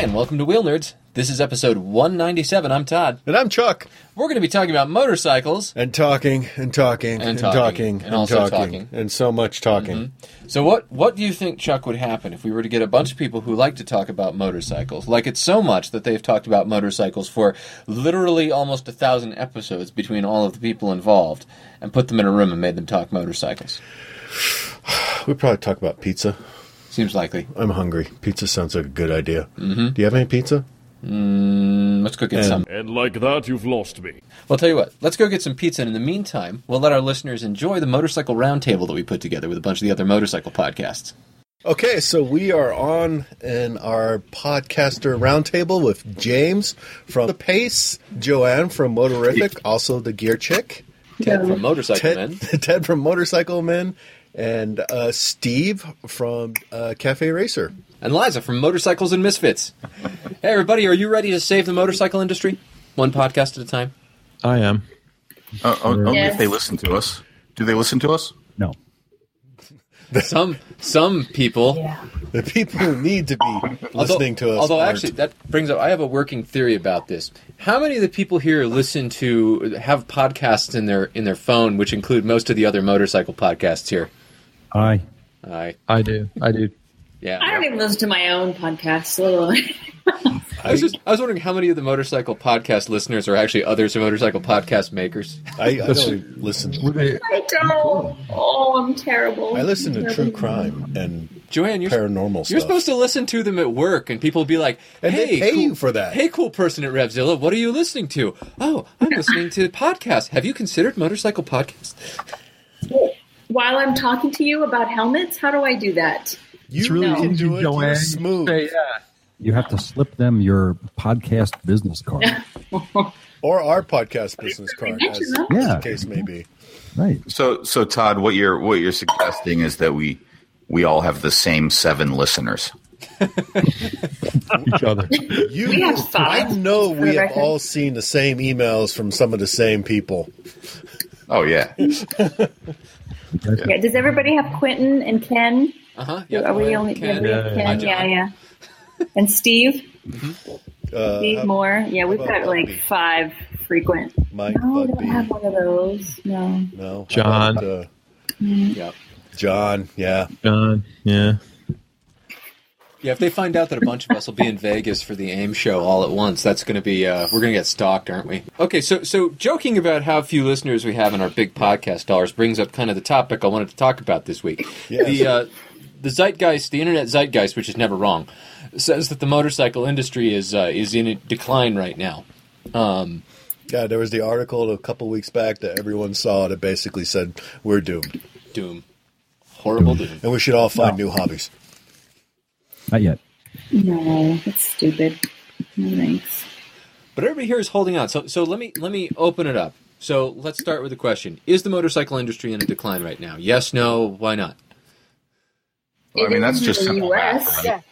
Hi, and welcome to Wheelnerds. This is episode 197. I'm Todd. And I'm Chuck. We're going to be talking about motorcycles. And talking and talking And talking, and and, also talking, talking. Mm-hmm. and so much talking. So, what what do you think, Chuck, would happen if we were to get a bunch of people who like to talk about motorcycles, like it so much that they've talked about motorcycles for literally almost a thousand episodes between all of the people involved, and put them in a room and made them talk motorcycles? We probably talk about pizza. Seems likely. I'm hungry. Pizza sounds like a good idea. Mm-hmm. Do you have any pizza? Mm, let's go get And- some. And like that, you've lost me. Well, tell you what, let's go get some pizza, and in the meantime, we'll let our listeners enjoy the motorcycle roundtable that we put together with a bunch of the other motorcycle podcasts. Okay, so we are on in our podcaster roundtable with James from The Pace, Joanne from Moterrific, also the Gear Chick, Ted from Motorcycle Ted, Men. Ted from Motorcycle Men, and uh, Steve from uh, Cafe Racer. and Liza from Motorcycles and Misfits. hey, everybody, are you ready to save the motorcycle industry? One podcast at a time. I am. Uh, oh, only Yes. if they listen to us. Do they listen to us? No. Some some people. Yeah. The people who need to be listening to us. Although, aren't. actually, that brings up. I have a working theory about this. How many of the people here listen to have podcasts in their in their phone, which include most of the other motorcycle podcasts here? I I I do. I do. yeah. I don't even listen to my own podcast. Little. I was just I was wondering how many of the motorcycle podcast listeners are actually others motorcycle podcast makers. I, I don't listen. Were they- I don't. Oh, I'm terrible. I listen to true crime and Joanne, you're paranormal. You're supposed to listen to them at work, and people will be like, And "Hey, they pay cool, you for that. Hey, cool person at Revzilla, what are you listening to? Oh, I'm listening to podcasts. Have you considered motorcycle podcasts? While I'm talking to you about helmets, how do I do that? You It's really can easy, do it. Joanne. You're smooth. Say, yeah. You have to slip them your podcast business card. Or our podcast business card, as mention them. the Yeah. case may be. right. So, so Todd, what you're what you're suggesting is that we we all have the same seven listeners. Each other. You, We have five, I know we have record. all seen the same emails from some of the same people. Oh yeah, Yeah. Does everybody have Quentin and Ken? Uh huh. Are we only? Ken. yeah, Yeah, Ken. Hi, Yeah, yeah. And Steve, Uh, Steve how- Moore. Yeah, we've got about like Bugby? five frequent. Mike No, I don't have one of those. No. No, John. about, uh, Yep. John. Yeah, John. Yeah. Yeah, if they find out that a bunch of us will be in Vegas for the AIM show all at once, that's going to be uh, we're going to get stalked, aren't we? Okay, so so joking about how few listeners we have in our big podcast dollars brings up kind of the topic I wanted to talk about this week. Yes. The uh, the zeitgeist, the internet zeitgeist, which is never wrong, says that the motorcycle industry is uh, is in a decline right now. Um, yeah. There was the article a couple weeks back that everyone saw that basically said we're doomed doom, horrible doom. and we should all find new hobbies. Not yet. No, that's stupid. No thanks. But everybody here is holding on. So so let me let me open it up. So let's start with the question: Is the motorcycle industry in a decline right now? Yes, no, why not? Well, I mean that's just in the simple US. math, right?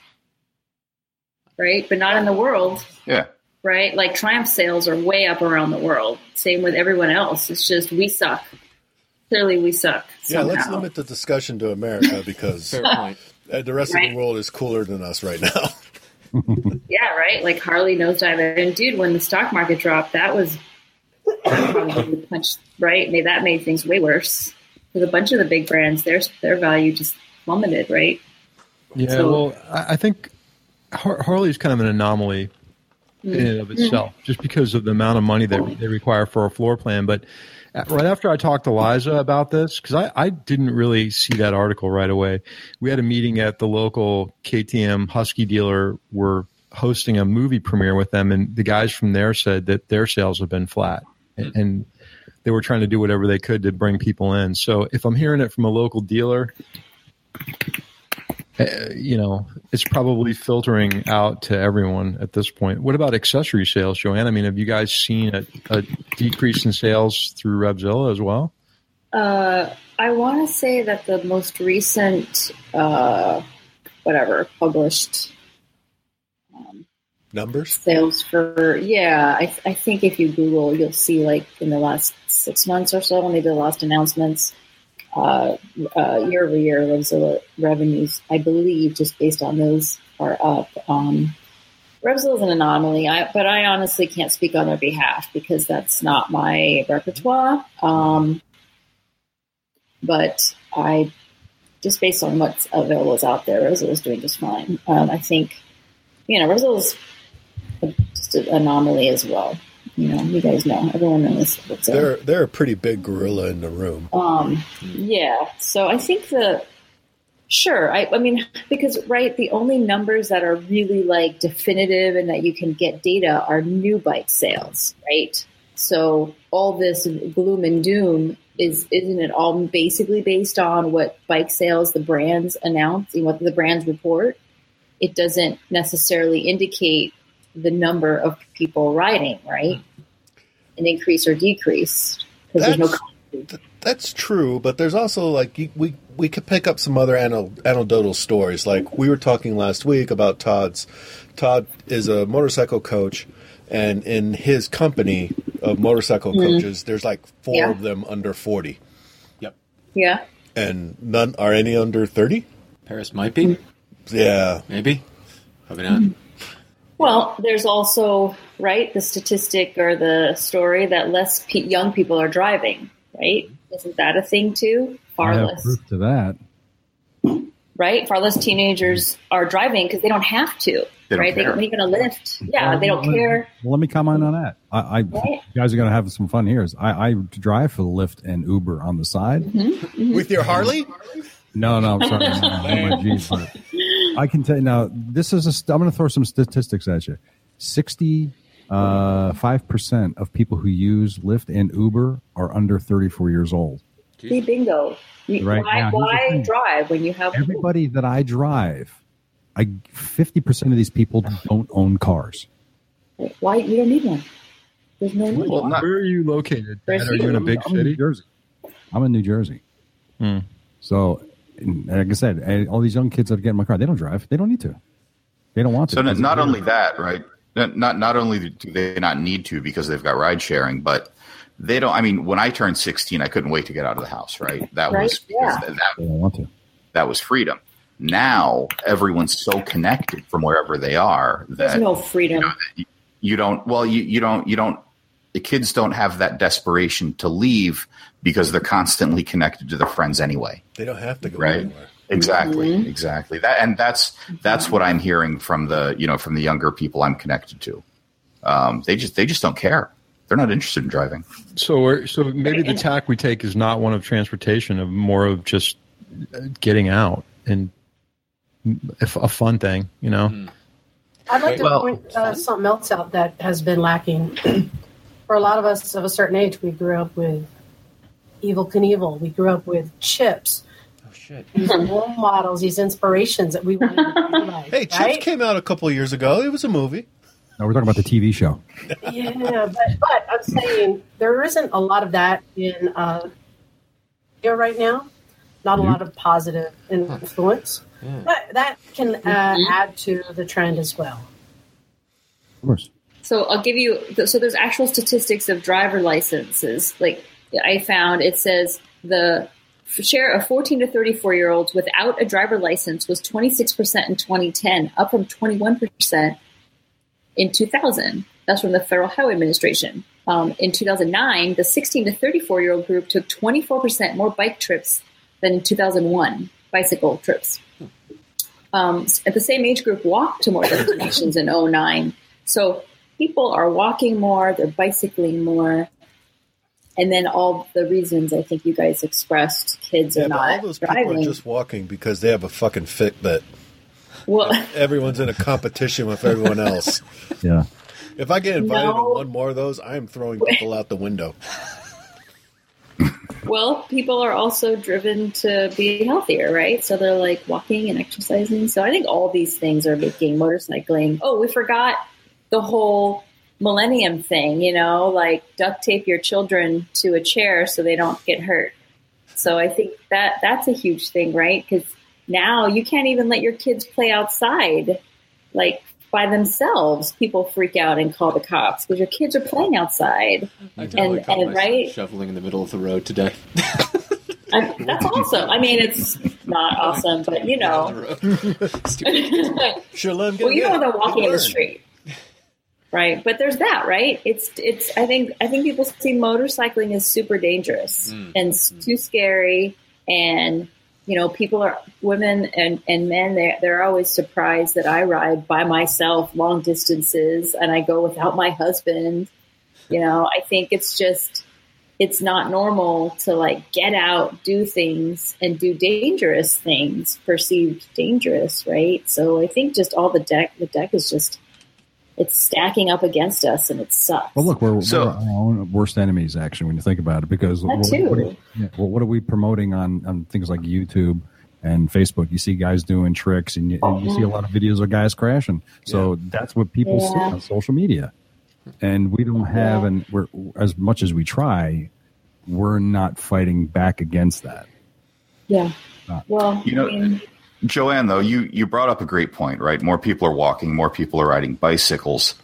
right? But not in the world, Yeah, right? Like Triumph sales are way up around the world. Same with everyone else. It's just we suck. Clearly, we suck. Yeah, let's limit the discussion to America because Fair point. The rest of the world is cooler than us right now. Yeah, right. Like Harley nosedive, and dude, when the stock market dropped, that was probably punched right. Made that made things way worse. because a bunch of the big brands, their their value just plummeted. Right. Yeah. So- well, I, I think Har- is kind of an anomaly in and of itself, just because of the amount of money that they require for a floor plan. But uh, right after I talked to Liza about this, because I, I didn't really see that article right away, we had a meeting at the local KTM Husky dealer. We're hosting a movie premiere with them, and the guys from there said that their sales have been flat, and, hmm. and they were trying to do whatever they could to bring people in. So if I'm hearing it from a local dealer, you know, it's probably filtering out to everyone at this point. What about accessory sales, Joanne? I mean, have you guys seen a, a decrease in sales through Revzilla as well? Uh, I want to say that the most recent, uh, whatever, published Numbers? sales for yeah I, I think if you google you'll see like in the last six months or so when they did the last announcements uh, year over year Revzilla revenues I believe just based on those are up um, Revzilla is an anomaly, I, but I honestly can't speak on their behalf because that's not my repertoire. Um, but I, just based on what's available out there, Revzilla is doing just fine. Um, I think, you know, Revzilla is just an anomaly as well. You know, you guys know, everyone knows. What's They're they're a pretty big gorilla in the room. um, yeah. So I think the sure. I, I mean, because right, the only numbers that are really like definitive and that you can get data are new bike sales, right? So all this gloom and doom is isn't it all basically based on what bike sales the brands announce and what the brands report? It doesn't necessarily indicate the number of people riding, right? An increase or decrease because there's no. That's- Th- That's true, but there's also like you- we we could pick up some other anecdotal stories. Like we were talking last week about Todd's. Todd is a motorcycle coach, and in his company of motorcycle mm-hmm. coaches, there's like four Yeah. of them under forty, Yep. Yeah. and none are any under thirty. Paris might be. Yeah, Maybe. Probably not. Well, there's also right the statistic or the story that less pe- young people are driving. Right? Isn't that a thing too? I Far have less, proof to that. right? Far less teenagers are driving because they don't have to. They don't right? They care. don't even a lift. Yeah, they don't Well, care. Well, let me comment on that. I, I Right. you guys are going to have some fun here. I, I drive for Lyft and Uber on the side. Mm-hmm. with your Harley. No, no, I'm sorry. No, no, no, my G's, but I can tell you now. This is a. st- I'm going to throw some statistics at you. Sixty five uh, percent of people who use Lyft and Uber are under 34 years old. See, bingo. You- Right why now, why drive when you have Everybody that I drive, I 50 percent of these people don't own cars. Why you don't need one? There's no need. Well, not, Where are you located? Where's Dad? Are you in a big I'm in New city? Jersey. I'm in New Jersey. Hmm. So, and like I said, all these young kids that get in my car, they don't drive. They don't need to. They don't want to. So not, not only that, right? Not not not only do they not need to because they've got ride sharing, but they don't. I mean, when I turned sixteen, I couldn't wait to get out of the house. Right? That Right, was yeah. that, they don't want to. that was freedom. Now everyone's so connected from wherever they are There's that no freedom. you don't. Well, you you don't you don't. The kids don't have that desperation to leave because they're constantly connected to their friends anyway. They don't have to go Right. anywhere. Exactly, Mm-hmm. exactly. That and that's that's what I'm hearing from the you know from the younger people I'm connected to. Um, they just they just don't care. They're not interested in driving. So, we're, so maybe the tack we take is not one of transportation, of more of just uh, getting out and a fun thing, you know. I'd like to Well- point uh, something else out that has been lacking. For a lot of us of a certain age, we grew up with Evel Knievel. We grew up with Chips. Oh shit. These role models, these inspirations that we wanted to be like. Hey, Chips right? came out a couple of years ago. It was a movie. No, we're talking about the TV show. Yeah, but, but I'm saying there isn't a lot of that in uh, here right now. Not a lot of positive influence. But that can uh, add to the trend as well. Of course. So I'll give you. So there's actual statistics of driver licenses. Like I found, it says the share of 14 to 34 year olds without a driver license was 26 percent in 2010, up from 21 percent in 2000. That's from the Federal Highway Administration. Um, in 2009, the 16 to 34 year old group took 24 percent more bike trips than in 2001 bicycle trips. Um, at the same age group, walked to more destinations in 09. So people are walking more, they're bicycling more. And then all the reasons I think you guys expressed, kids Yeah, are but all not those people driving. are just walking because they have a fucking Fitbit. well, Everyone's in a competition with everyone else. Yeah. If I get invited No. to one more of those, I am throwing people out the window. well, people are also driven to be healthier, right? So they're like walking and exercising. So I think all these things are making motorcycling. Oh, we forgot the whole millennium thing, you know, like duct tape your children to a chair so they don't get hurt. So I think that that's a huge thing, right? Because now you can't even let your kids play outside, like by themselves. People freak out and call the cops because your kids are playing outside. I And- totally caught and, right? shoveling in the middle of the road today. I, that's awesome. I mean, it's not awesome, but you know. Stupid. Sure, let 'em get well, you know hit. they're walking in the street. Right? But there's that, right? It's it's. I think I think people see motorcycling as super dangerous Mm. and s too scary, and you know, people are women and and men. They they're always surprised that I ride by myself long distances and I go without my husband. You know, I think it's just it's not normal to like get out, do things, and do dangerous things, perceived dangerous, right? So I think just all the deck, the deck is just it's stacking up against us, and it sucks. Well, look, we're, So- we're our own worst enemies, actually, when you think about it. Because That what, too. what, yeah, well, what are we promoting on, on things like YouTube and Facebook? You see guys doing tricks, and you, and you see a lot of videos of guys crashing. So that's what people see on social media, and we don't have, Yeah. and we're as much as we try, we're not fighting back against that. yeah. Uh, Well, You know- I mean, Joanne, though, you, you brought up a great point, right? More people are walking, more people are riding bicycles.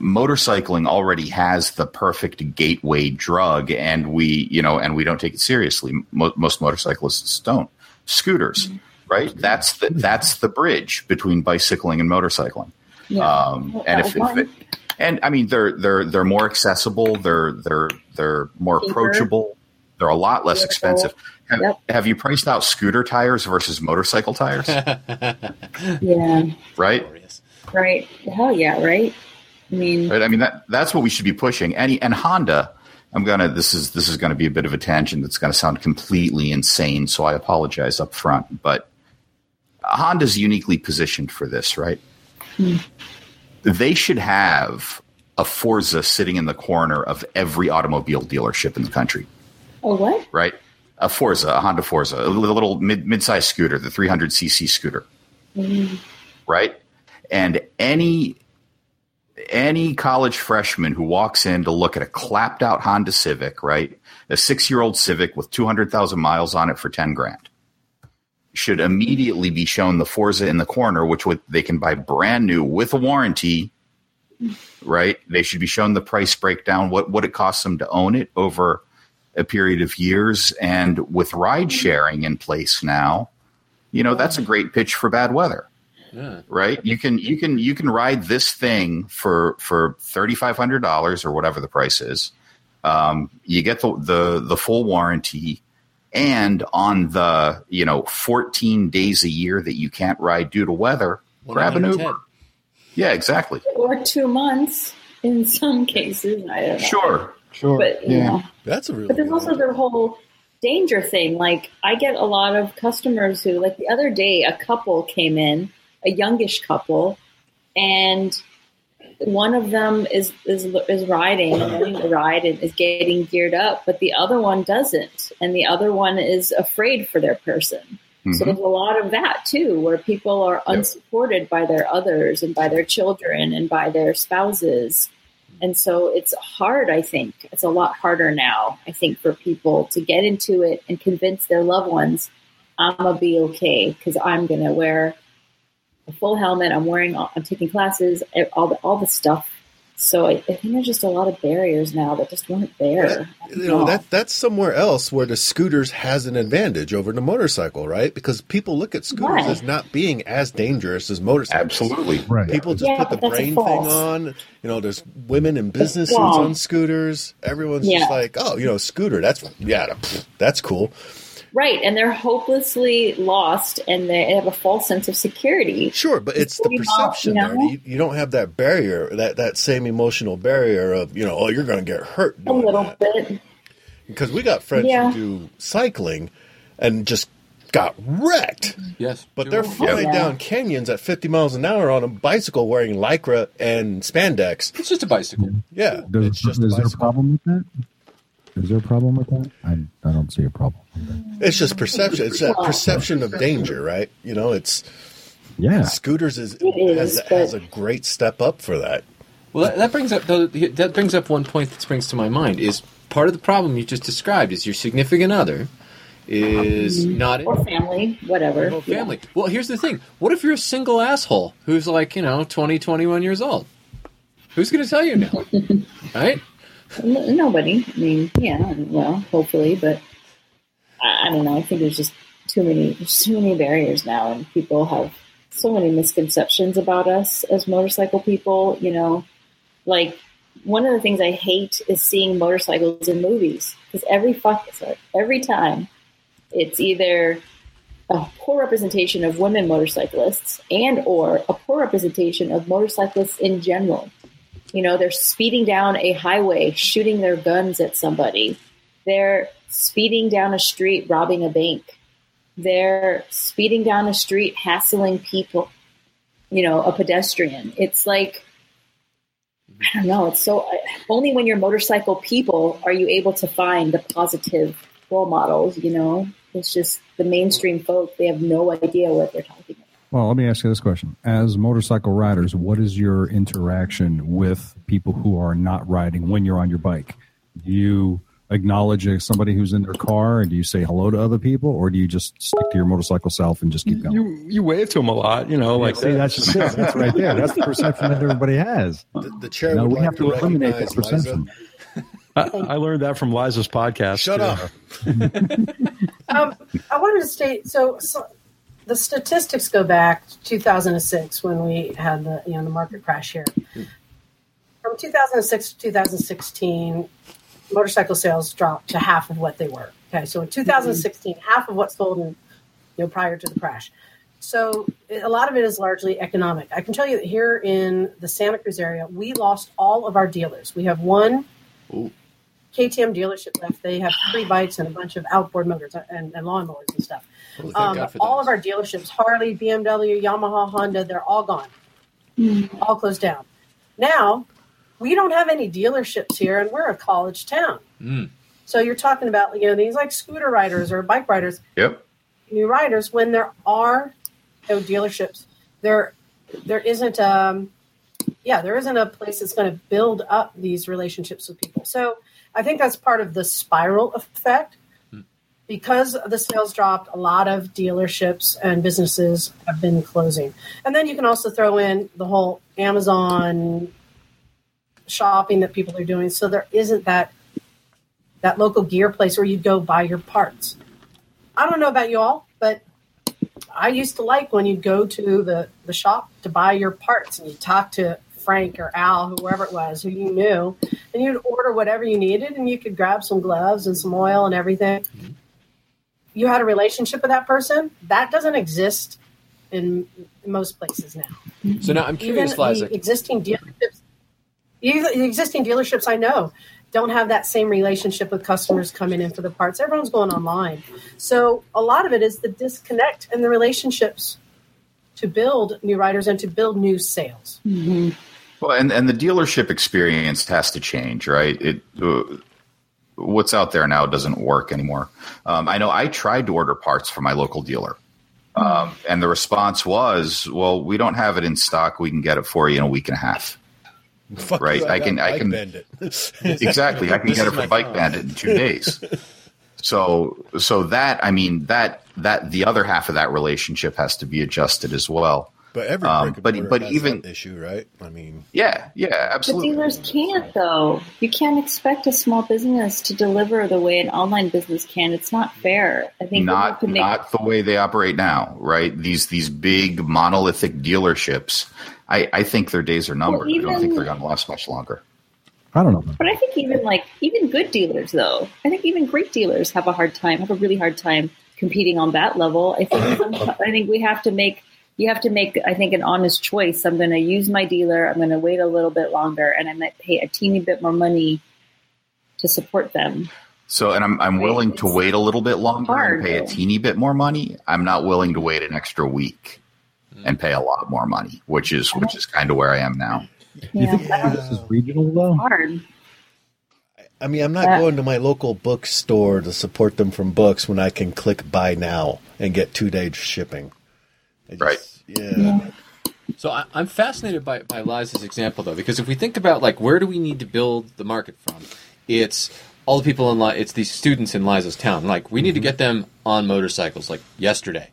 Motorcycling already has the perfect gateway drug, and we, you know, and we don't take it seriously. Mo- most motorcyclists don't. Scooters, right? That's the that's the bridge between bicycling and motorcycling. yeah. Um, Well, and if, if it, and I mean they're they're they're more accessible. They're they're they're more Cheaper. approachable. They're a lot less Affordable. expensive. Have, Yep. have you priced out scooter tires versus motorcycle tires? yeah, right? Right. Hell yeah, right. I mean, Right. I mean that that's what we should be pushing. Any and Honda. I'm gonna. This is this is gonna be a bit of a tangent. That's gonna sound completely insane. So I apologize up front. But Honda's uniquely positioned for this, right? Hmm. They should have a Forza sitting in the corner of every automobile dealership in the country, oh what? right? A Forza, a Honda Forza, a little, little mid mid-sized scooter, the 300cc scooter, mm-hmm. right? And any any college freshman who walks in to look at a clapped out Honda Civic, right? A six year old Civic with 200,000 miles on it for 10 grand should immediately be shown the Forza in the corner, which would, they can buy brand new with a warranty, right? They should be shown the price breakdown, what, what it costs them to own it over a period of years. And with ride sharing in place now, you know, that's a great pitch for bad weather Yeah. right? You can you can you can ride this thing for for thirty five hundred dollars or whatever the price is. Um, you get the, the the full warranty, and on the you know fourteen days a year that you can't ride due to weather, grab an Uber. Yeah, exactly. Or two months in some cases. I don't know. Sure, Sure. But you know, That's a real. but there's also the whole danger thing. Like I get a lot of customers who, like the other day, a couple came in, a youngish couple, and one of them is is is riding and learning to ride and is getting geared up, but the other one doesn't, and the other one is afraid for their person. So Mhm. there's a lot of that too, where people are unsupported by their others and by their children and by their spouses. And so it's hard, I think. It's a lot harder now, I think, for people to get into it and convince their loved ones, I'm going to be okay because I'm going to wear a full helmet. I'm wearing, I'm taking classes, all the, all the stuff. So I, I think there's just a lot of barriers now that just weren't there. You know that that's somewhere else where the scooters has an advantage over the motorcycle, right? Because people look at scooters Right. as not being as dangerous as motorcycles. absolutely. right. People just Yeah, put the but that's a brain thing on. You know, there's women in business suits on scooters. Everyone's Yeah. just like, oh, you know, scooter. That's yeah, that's cool. Right. And they're hopelessly lost and they have a false sense of security. Sure, but it's the pretty much, perception you there. know? You, you don't have that barrier, that that same emotional barrier of you know, oh, you're going to get hurt A little that. bit. Because we got friends Yeah. who do cycling and just got wrecked. Mm-hmm. Yes. But they're Two- flying Yeah. down canyons at 50 miles an hour on a bicycle wearing lycra and spandex. It's just a bicycle. Yeah, Does, it's just a is there a problem with that? Is there a problem with that? I, I don't see a problem. With. It's just perception. It's that perception of danger, right? You know, it's Yeah. scooters is, is, has, but- has a great step up for that. Well, that, that brings up though, that brings up one point that springs to my mind is part of the problem you just described is your significant other is mm-hmm. not in Or family, whatever. your family. Well, here's the thing: what if you're a single asshole who's like you know 20, 21 years old? Who's going to tell you now? right? Nobody. I mean, yeah, well, hopefully, but I, I don't know. I think there's just too many, there's too many barriers now, and people have so many misconceptions about us as motorcycle people. You know, like one of the things I hate is seeing motorcycles in movies because every fuck sorry, every time it's either a poor representation of women motorcyclists and or a poor representation of motorcyclists in general. You know, they're speeding down a highway, shooting their guns at somebody. They're speeding down a street, robbing a bank. They're speeding down a street, hassling people. You know, a pedestrian. It's like I don't know. It's so only when you're motorcycle people are you able to find the positive role models. You know, it's just the mainstream folk. They have no idea what they're talking. Well, let me ask you this question. As motorcycle riders, what is your interaction with people who are not riding when you're on your bike? Do you acknowledge somebody who's in their car and do you say hello to other people or do you just stick to your motorcycle self and just keep going? You you wave to them a lot, you know, like See, that's just it. That's right there. That's the perception that everybody has. The, the chair No, would we like have to eliminate that perception. I, I learned that from Liza's podcast. Shut too. up. Um, I wanted to state so, so the statistics go back to 2006 when we had the you know the market crash here. From 2006 to 2016, motorcycle sales dropped to half of what they were. Okay, so in 2016, half of what sold in you know prior to the crash. So a lot of it is largely economic. I can tell you that here in the Santa Cruz area, we lost all of our dealers. We have one KTM dealership left. They have three bikes and a bunch of outboard motors and, and lawnmowers and stuff. Well, Um, all of our dealerships, Harley, BMW, Yamaha, Honda, they're all gone, all closed down. Now, we don't have any dealerships here, and we're a college town. Mm. So you're talking about you know these like scooter riders or bike riders, Yep. new riders. When there are no dealerships, there there isn't um yeah there isn't a place that's going to build up these relationships with people. So I think that's part of the spiral effect. Because the sales dropped, a lot of dealerships and businesses have been closing. And then you can also throw in the whole Amazon shopping that people are doing. So there isn't that that local gear place where you go buy your parts. I don't know about you all, but I used to like when you'd go to the, the shop to buy your parts and you'd talk to Frank or Al, whoever it was, who you knew, and you'd order whatever you needed and you could grab some gloves and some oil and everything. You had a relationship with that person. That doesn't exist in most places now. So now I'm curious, Even Liza. the existing dealerships, even the existing dealerships I know don't have that same relationship with customers coming in for the parts. Everyone's going online. So a lot of it is the disconnect and the relationships to build new riders and to build new sales. Well, and, and the dealership experience has to change, right? It uh, what's out there now doesn't work anymore. Um, I know I tried to order parts from my local dealer, um, and the response was, "Well, we don't have it in stock. We can get it for you in a week and a half." Fuck Right, you, I can- I Bike can- Bandit. exactly. I can get it my for Bike phone. Bandit in two days. So, so that I mean that that the other half of that relationship has to be adjusted as well. But every Um, but- but has even- that issue, right? I mean, Yeah, yeah, But absolutely. dealers can't, though. You can't expect a small business to deliver the way an online business can. It's not fair. I think not to make not the way they operate now, right? These these big monolithic dealerships. I, I think their days are numbered. I don't think they're going to last much longer. I don't know. But I think even like even good dealers though, I think even great dealers have a hard time, have a really hard time competing on that level. I think some, I think we have to make you have to make I think an honest choice. I'm going to use my dealer. I'm going to wait a little bit longer, and I might pay a teeny bit more money to support them. So, and I'm I'm Right. willing to wait a little bit longer hard, and pay a teeny bit more money. I'm not willing to wait an extra week and pay a lot more money, which is which is kind of where I am now. You think any of this is regional though? hard. I mean, I'm not Uh, going to my local bookstore to support them from books when I can click buy now and get two day shipping. I just- Right. Yeah. So I, I'm fascinated by, by Liza's example, though, because if we think about like where do we need to build the market from, it's all the people in Li- it's these students in Liza's town. Like we need to get them on motorcycles, like yesterday.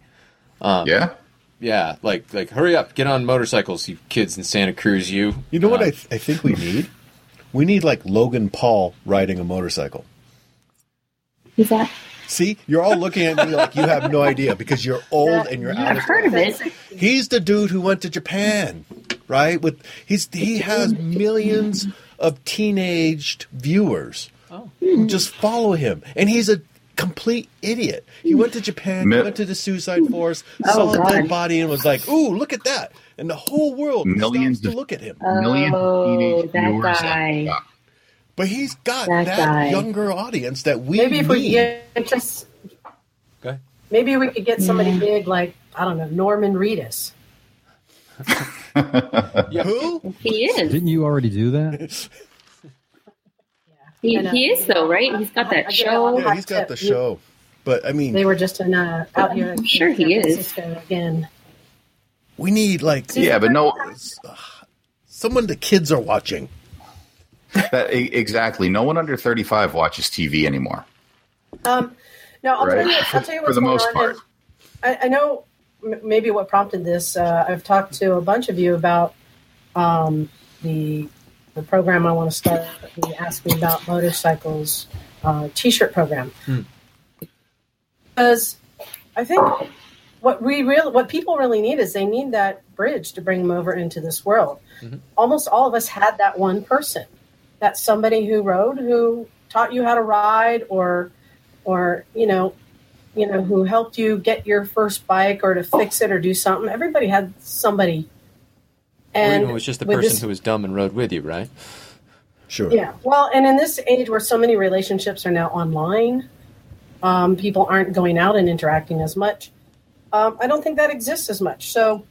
Um, Yeah, Yeah, like like hurry up, get on motorcycles, you kids in Santa Cruz. You. You know what Uh, I, th- I think we need? We need like Logan Paul riding a motorcycle. Is that? See, you're all looking at me like you have no idea because you're old and you're out of heard of it. He's the dude who went to Japan, right? With he's he has millions of teenaged viewers who oh. just follow him, and he's a complete idiot. He went to Japan, Mi- he went to the suicide forest, Oh, saw a dead body, and was like, "Ooh, look at that!" And the whole world Millions to look at him. Million Oh, teenage that viewers. guy. But he's got That that, younger audience that we Maybe if we get just Okay. maybe we could get somebody big like I don't know Norman Reedus. yeah. Who? He is. Didn't you already do that? He, And, uh, he is though, right? He's got I- I that show. Yeah, he's got the show. But I mean, They were just in uh, out here. I'm sure he is. Again, we need like Yeah, but no, someone the kids are watching. That, e- exactly. No one under 35 watches TV anymore. um, no, I'll Right. tell you. I'll tell you For the going most on. part. I, I know maybe what prompted this. Uh, I've talked to a bunch of you about um, the the program I want to start. You asked me about motorcycles uh, T-shirt program because I think what we real what people really need is they need that bridge to bring them over into this world. Almost all of us had that one person, that somebody who rode who taught you how to ride or or you know you know who helped you get your first bike or to fix it or do something. Everybody had somebody. or And even it was just the person this- who was dumb and rode with you, right? Sure. yeah. Well, and in this age where so many relationships are now online, um, people aren't going out and interacting as much. Um, I don't think that exists as much. So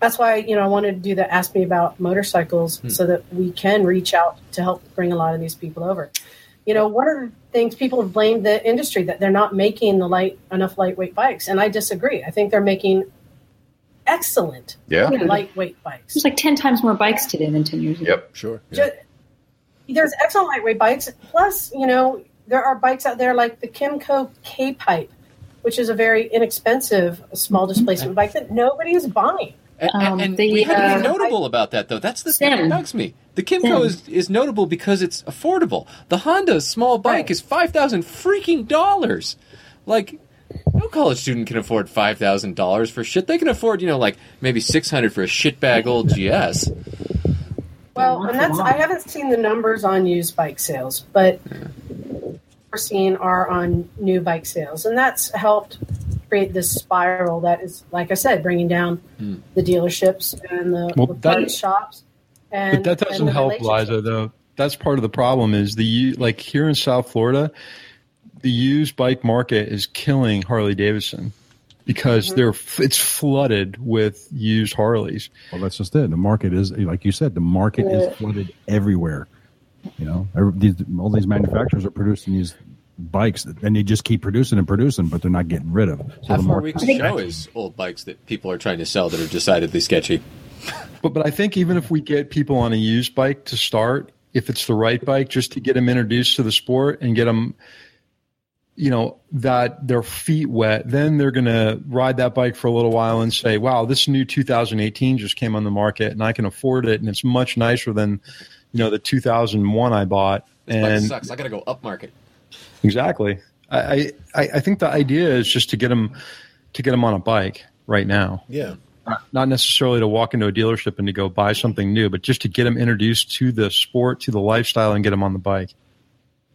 that's why you know I wanted to do the ask me about motorcycles hmm. so that we can reach out to help bring a lot of these people over. You know, one of the things people have blamed the industry that they're not making the light enough lightweight bikes, and I disagree. I think they're making excellent Yeah. lightweight bikes. There's like ten times more bikes today than ten years ago. Yep. Sure. Yeah. Ju- there's excellent lightweight bikes. Plus, you know, there are bikes out there like the Kimco K Pipe, which is a very inexpensive small hmm. displacement bike that nobody is buying. And, Um, and the, we have to uh, be notable about that, though. That's the thing that bugs me. The Kymco is, is notable because it's affordable. The Honda small bike Right. is five thousand freaking dollars. Like, no college student can afford five thousand dollars for shit. They can afford, you know, like maybe six hundred for a shitbag old GS. Well, and that's I haven't seen the numbers on used bike sales, but we're seeing are on new bike sales, and that's helped create this spiral that is, like I said, bringing down hmm. the dealerships and the, Well, the that- shops. And, But that doesn't the help, relationships. Liza. Though that's part of the problem. Is the like here in South Florida, the used bike market is killing Harley Davidson because mm-hmm. they're it's flooded with used Harleys. Well, that's just it. The market is, like you said, the market is flooded everywhere. You know, Every- these, all these manufacturers are producing these bikes, and they just keep producing and producing, but they're not getting rid of. So Half the our market, week's show is old bikes that people are trying to sell that are decidedly sketchy. But but I think even if we get people on a used bike to start, if it's the right bike, just to get them introduced to the sport and get them, you know, that their feet wet, then they're going to ride that bike for a little while and say, "Wow, this new 2018 just came on the market, and I can afford it, and it's much nicer than, you know, the 2001 I bought." Bike And sucks. I got to go upmarket. Exactly, I, I I think the idea is just to get them to get them on a bike right now Yeah. Uh, not necessarily to walk into a dealership and to go buy something new, but just to get them introduced to the sport, to the lifestyle, and get them on the bike.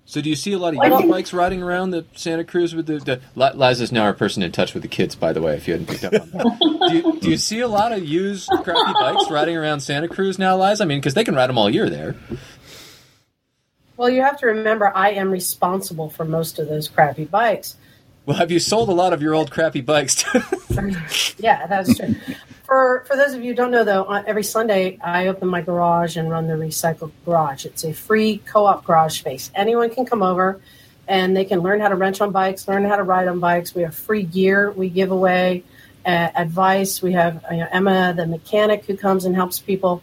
So do you see a lot of Well, used bikes riding around the Santa Cruz with the, the Li- Liza's now our person in touch with the kids, by the way, if you hadn't picked up on that. do, you, do you see a lot of used crappy bikes riding around Santa Cruz now, Liza? I mean, because they can ride them all year there. Well, you have to remember, I am responsible for most of those crappy bikes. Well, have you sold a lot of your old crappy bikes? Yeah, that's true. for for those of you who don't know, though, every Sunday I open my garage and run the recycled garage. It's a free co-op garage space. Anyone can come over, and they can learn how to wrench on bikes, learn how to ride on bikes. We have free gear we give away, uh, advice. We have you know, Emma, the mechanic, who comes and helps people.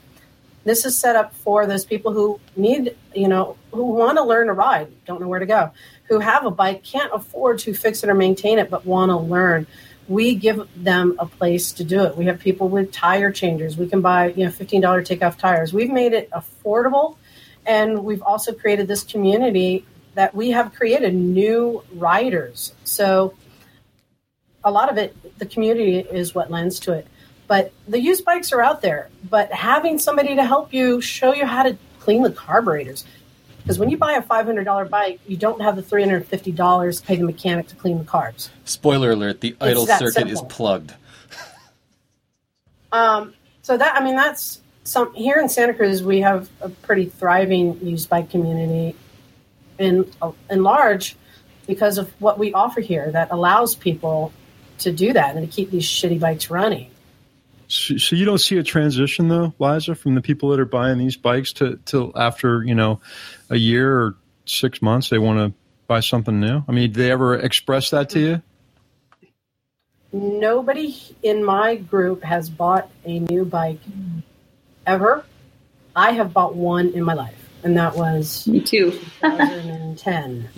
This is set up for those people who need, you know, who want to learn to ride, don't know where to go, who have a bike, can't afford to fix it or maintain it, but want to learn. We give them a place to do it. We have people with tire changers. We can buy, you know, fifteen dollar takeoff tires. We've made it affordable, and we've also created this community that we have created new riders. So a lot of it, the community is what lends to it. But the used bikes are out there. But having somebody to help you show you how to clean the carburetors. Because when you buy a $500 bike, you don't have the $350 to pay the mechanic to clean the carbs. Spoiler alert: the idle circuit is plugged. Um, so that I mean that's some here in Santa Cruz we have a pretty thriving used bike community in in large because of what we offer here that allows people to do that and to keep these shitty bikes running. So, so you don't see a transition though, Liza, from the people that are buying these bikes to till after you know a year or six months they want to buy something new. I mean, did they ever express that to you? Nobody in my group has bought a new bike ever. I have bought one in my life, and that was Me too. 2010.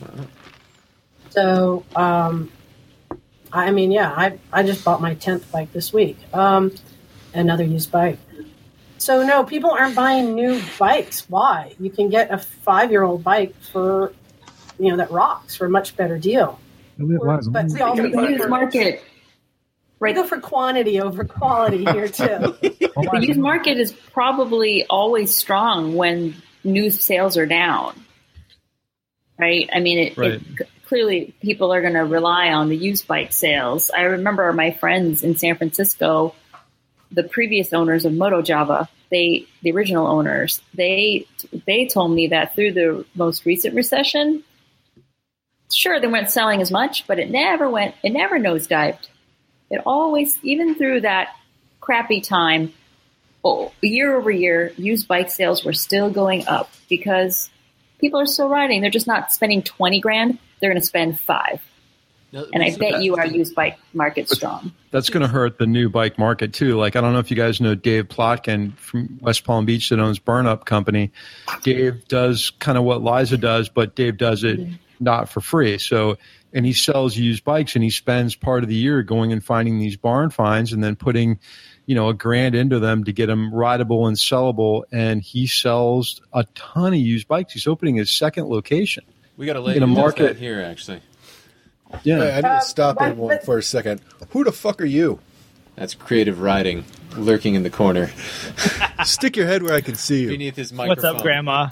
So, um, I mean, yeah, I, I just bought my 10th bike this week. Um, another used bike. So, no, people aren't buying new bikes. Why? You can get a five year old bike for, you know, that rocks for a much better deal. Liza, But we all The used for, market, we right? go for quantity over quality here, too. The used market is probably always strong when new sales are down, right? I mean, it, Right. it clearly people are going to rely on the used bike sales. I remember my friends in San Francisco, the previous owners of Moto Java, they the original owners, they they told me that through the most recent recession, sure they weren't selling as much, but it never went, it never nosedived. It always, even through that crappy time, oh, year over year, used bike sales were still going up because people are still riding. They're just not spending 20 grand. They're going to spend five. And I bet you our used bike market's strong. That's going to hurt the new bike market too. Like I don't know if you guys know Dave Plotkin from West Palm Beach that owns Burn Up Company. Dave does kind of what Liza does, but Dave does it mm-hmm. not for free. So and he sells used bikes and he spends part of the year going and finding these barn finds and then putting you know a grand into them to get them rideable and sellable and he sells a ton of used bikes he's opening his second location We got a lady In a market- that here, actually. Yeah Hey, I need Uh, to stop but- in one but- for a second. Who the fuck are you? That's Creative Riding, lurking in the corner Stick your head where I can see you. beneath his microphone. What's up, Grandma?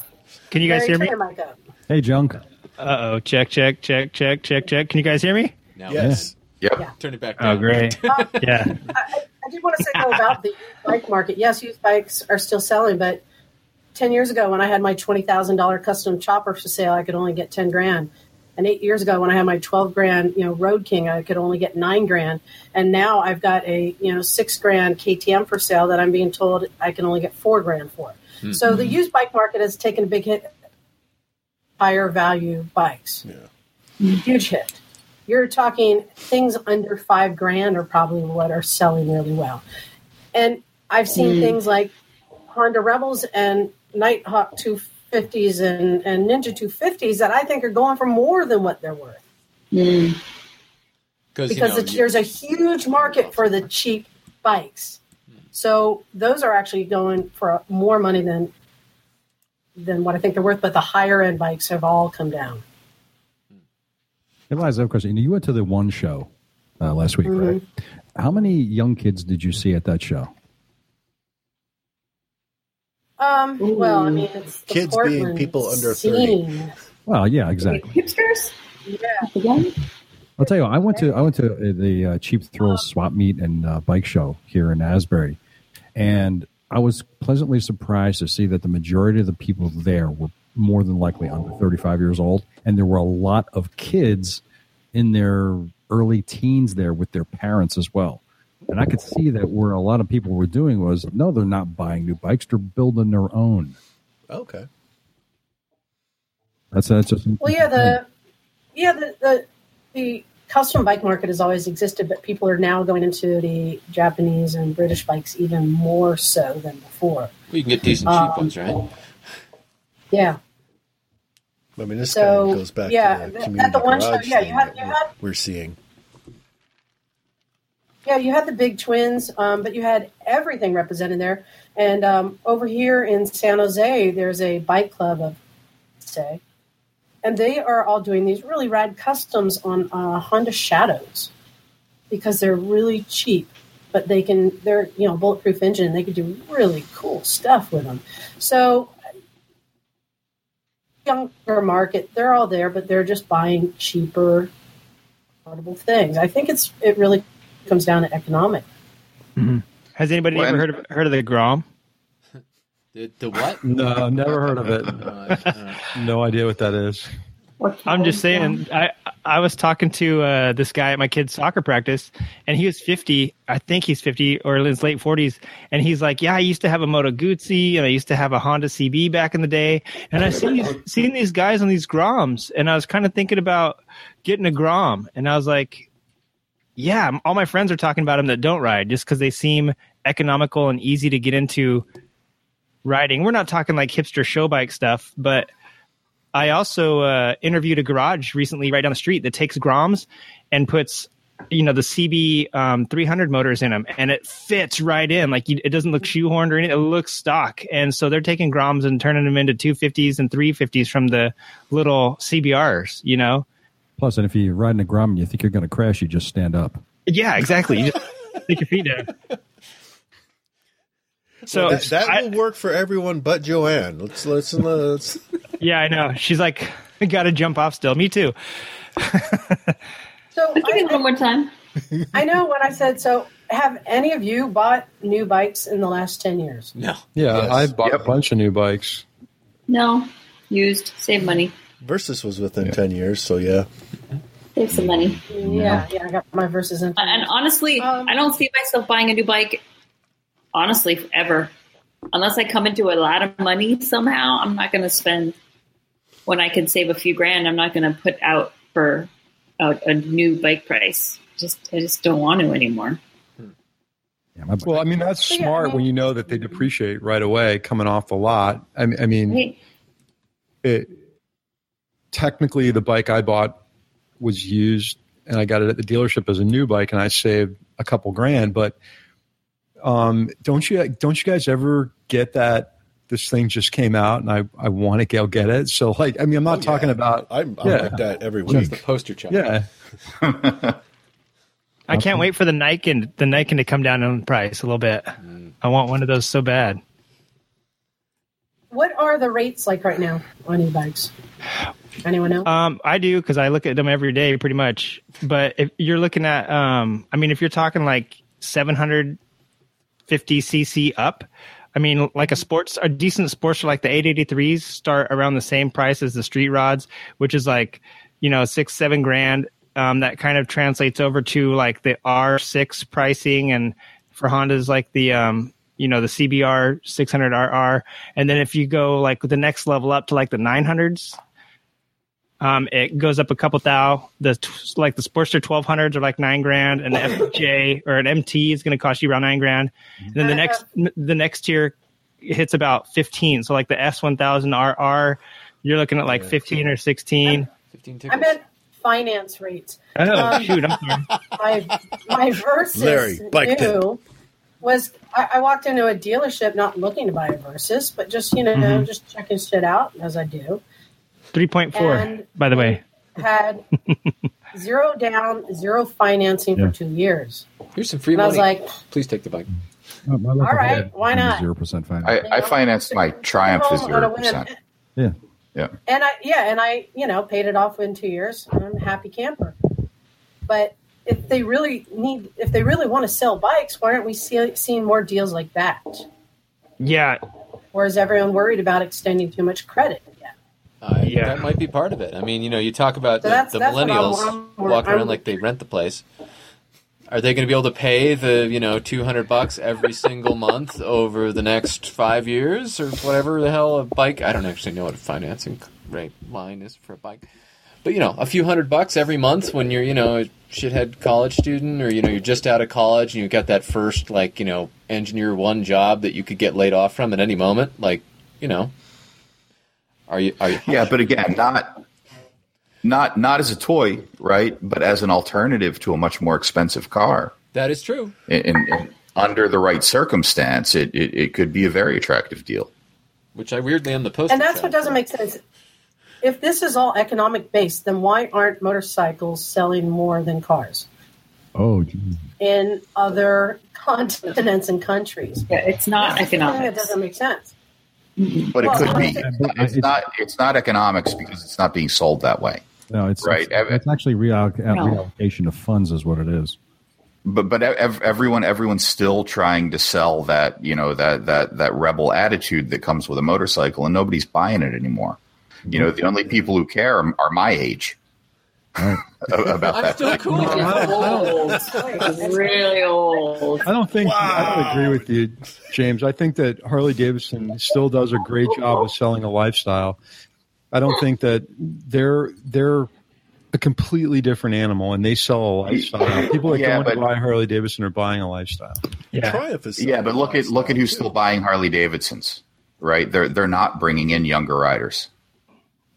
Can you guys Barry, hear me? turn your mic up. Hey, Junk. Uh oh. Check, check, check, check, check, check. Can you guys hear me? Now, Yes. Yep. turn it back. Oh, down. great. Yeah. I, I do want to say though about the bike market. Yes, used bikes are still selling, but ten years ago when I had my twenty thousand dollar custom chopper for sale, I could only get ten grand. And eight years ago when I had my twelve grand, you know, Road King, I could only get nine grand. And now I've got a you know six grand KTM for sale that I'm being told I can only get four grand for. Hmm. So the hmm. used bike market has taken a big hit. Higher value bikes, huge hit. You're talking things under five grand are probably what are selling really well. And I've seen hmm. things like Honda Rebels and Nighthawk 250s and, and Ninja 250s that I think are going for more than what they're worth. Because Because you know, it's- you- there's a huge market for the cheap bikes. So those are actually going for more money than than what I think they're worth, but the higher end bikes have all come down. Hey, Liza, I have a question. You went to the one show uh, last week, Mm-hmm. right? How many young kids did you see at that show? Um, well, I mean, it's the Kids being people under 30. scene. Well, yeah, exactly. Hipsters? Yeah. Again? I'll tell you, I went to I went to uh, the uh, Cheap Thrills Swap Meet and uh, Bike Show here in Asbury, and I was pleasantly surprised to see that the majority of the people there were more than likely under 35 years old, and there were a lot of kids in their early teens there with their parents as well. And I could see that where a lot of people were doing was no, they're not buying new bikes; they're building their own. Okay. That's that's just Well, yeah, the yeah the, the the custom bike market has always existed, but people are now going into the Japanese and British bikes even more so than before. well, you can get decent cheap Um, ones, right? Yeah, I mean, this So, kind of goes back yeah, to the community at the one show, garage yeah, you thing had- that you we're- had- we're seeing. Yeah. You had the big twins, um, but you had everything represented there. And um, over here in San Jose, there's a bike club of say, and they are all doing these really rad customs on uh, Honda Shadows because they're really cheap. but they can. They're you know bulletproof engine. And they can do really cool stuff with them. So younger market, they're all there, but they're just buying cheaper, affordable things. I think it's it really comes down to economic. Has anybody Well, ever heard of heard of the Grom? The, the what? No, never heard of it. Uh, uh, No idea what that is. I'm just saying. I I was talking to uh, this guy at my kid's soccer practice, and he was 50. I think he's 50 or in his late 40s, and he's like, "Yeah, I used to have a Moto Guzzi, and I used to have a Honda CB back in the day, and I seen these, seen these guys on these Groms, and I was kind of thinking about getting a Grom, and I was like, yeah, all my friends are talking about them that don't ride just because they seem economical and easy to get into riding. We're not talking like hipster show bike stuff, but I also uh, interviewed a garage recently right down the street that takes Groms and puts, you know, the CB um, 300 motors in them, and it fits right in. Like you, it doesn't look shoehorned or anything; it looks stock. And so they're taking Groms and turning them into 250s and 350s from the little CBRs. You know? Plus, and if you ride in a Grom and you think you're going to crash, you just stand up. Yeah, exactly. You just stick your feet down. So that, that I- will work for everyone but Joanne. Let's let's let's. yeah, I know. She's like, I got to jump off still. Me too. So Give me I, one more time. I know what I said. So have any of you bought new bikes in the last ten years? no. Yeah, Yes. I bought Yep. a bunch of new bikes. No, used. Save money. Versys was within ten years, so yeah. Save some money. Yeah, yeah, I got my Versys in. And honestly, Um, I don't see myself buying a new bike. Honestly, ever, unless I come into a lot of money somehow, I'm not going to spend. When I can save a few grand, I'm not going to put out for a, a new bike price. Just I just don't want to anymore. Yeah, Well, I mean that's Yeah, I smart mean- when you know that they depreciate right away coming off the lot. I mean, I mean it, technically the bike I bought was used and I got it at the dealership as a new bike and I saved a couple grand. But um, don't you don't you guys ever get that this thing just came out and I, I want to go get it? So like I mean I'm not Oh, talking about I'm, I'm Yeah. like that every week. That's the poster child. yeah I can't wait for the Niken the Niken to come down in price a little bit. I want one of those so bad. What are the rates like right now on e-bikes? Anyone else? Um, I do because I look at them every day, pretty much. But if you're looking at, um, I mean, if you're talking like 750 cc up, I mean, like a sports, a decent sports, like the 883s start around the same price as the street rods, which is like, you know, six, seven grand. Um, that kind of translates over to like the R6 pricing, and for Hondas, like the, um, you know, the CBR 600RR. And then if you go like the next level up to like the 900s, um, it goes up a couple thou. The t- like the Sportster 1200s are like nine grand, and the FJ or an MT is going to cost you around nine grand. And then the next the next tier hits about 15. So like the S1000RR, you're looking at like 15 or 16. 15 I tickets. meant finance rates. Oh Um, shoot! I'm sorry. my my Versys Larry, bike new was I, I walked into a dealership not looking to buy a Versys, but just you know Mm-hmm. just checking shit out as I do. 3.4, by the way. Had zero down, zero financing Yeah. for two years. Here's some free And I was like, Please take the bike. Oh, my, my All right, bank why not? Zero percent finance. I, I financed my Triumph to home on a zero percent. yeah, Yeah. And I yeah, and I you know paid it off in two years. And I'm a happy camper. But if they really need, if they really want to sell bikes, why aren't we see, seeing more deals like that? Yeah, Or is everyone worried about extending too much credit? Yeah. Uh, Yeah. That might be part of it. I mean, you know, you talk about So the, that's- the that's millennials I'm- I'm- walking around like they rent the place. Are they going to be able to pay the you know two hundred bucks every single month over the next five years or whatever the hell a bike? I don't actually know what a financing rate line is for a bike, but you know, a few hundred bucks every month when you're you know a shithead college student or you know you're just out of college and you got that first like you know engineer one job that you could get laid off from at any moment. Like you know, are you are you? Yeah, but again, not not not as a toy, right? But as an alternative to a much more expensive car. That is true. And, and, and under the right circumstance, it, it, it could be a very attractive deal. Which I weirdly am the post. And that's what doesn't make sense. If this is all economic based, then why aren't motorcycles selling more than cars? Oh, geez. in other continents and countries. Yeah, it's not That's the thing That doesn't make sense. Mm-hmm. But it could be. It's not. It's not economics because it's not being sold that way. no, it's Right. It's, it's actually realloc- uh, No. reallocation of funds is what it is. But but ev- everyone everyone's still trying to sell that you know that that that rebel attitude that comes with a motorcycle, and nobody's buying it anymore. You know, mm-hmm. the only people who care are, are my age Right. about I'm that. still cool. with it. Old, really old. I don't think I don't agree with you, James. I think that Harley Davidson still does a great job of selling a lifestyle. I don't think that they're they're a completely different animal and they sell a lifestyle. People that Yeah, go in to buy Harley Davidson are buying a lifestyle. Yeah. Triumph is Yeah, but look at look at who's still buying Harley Davidsons, right? They're they're not bringing in younger riders.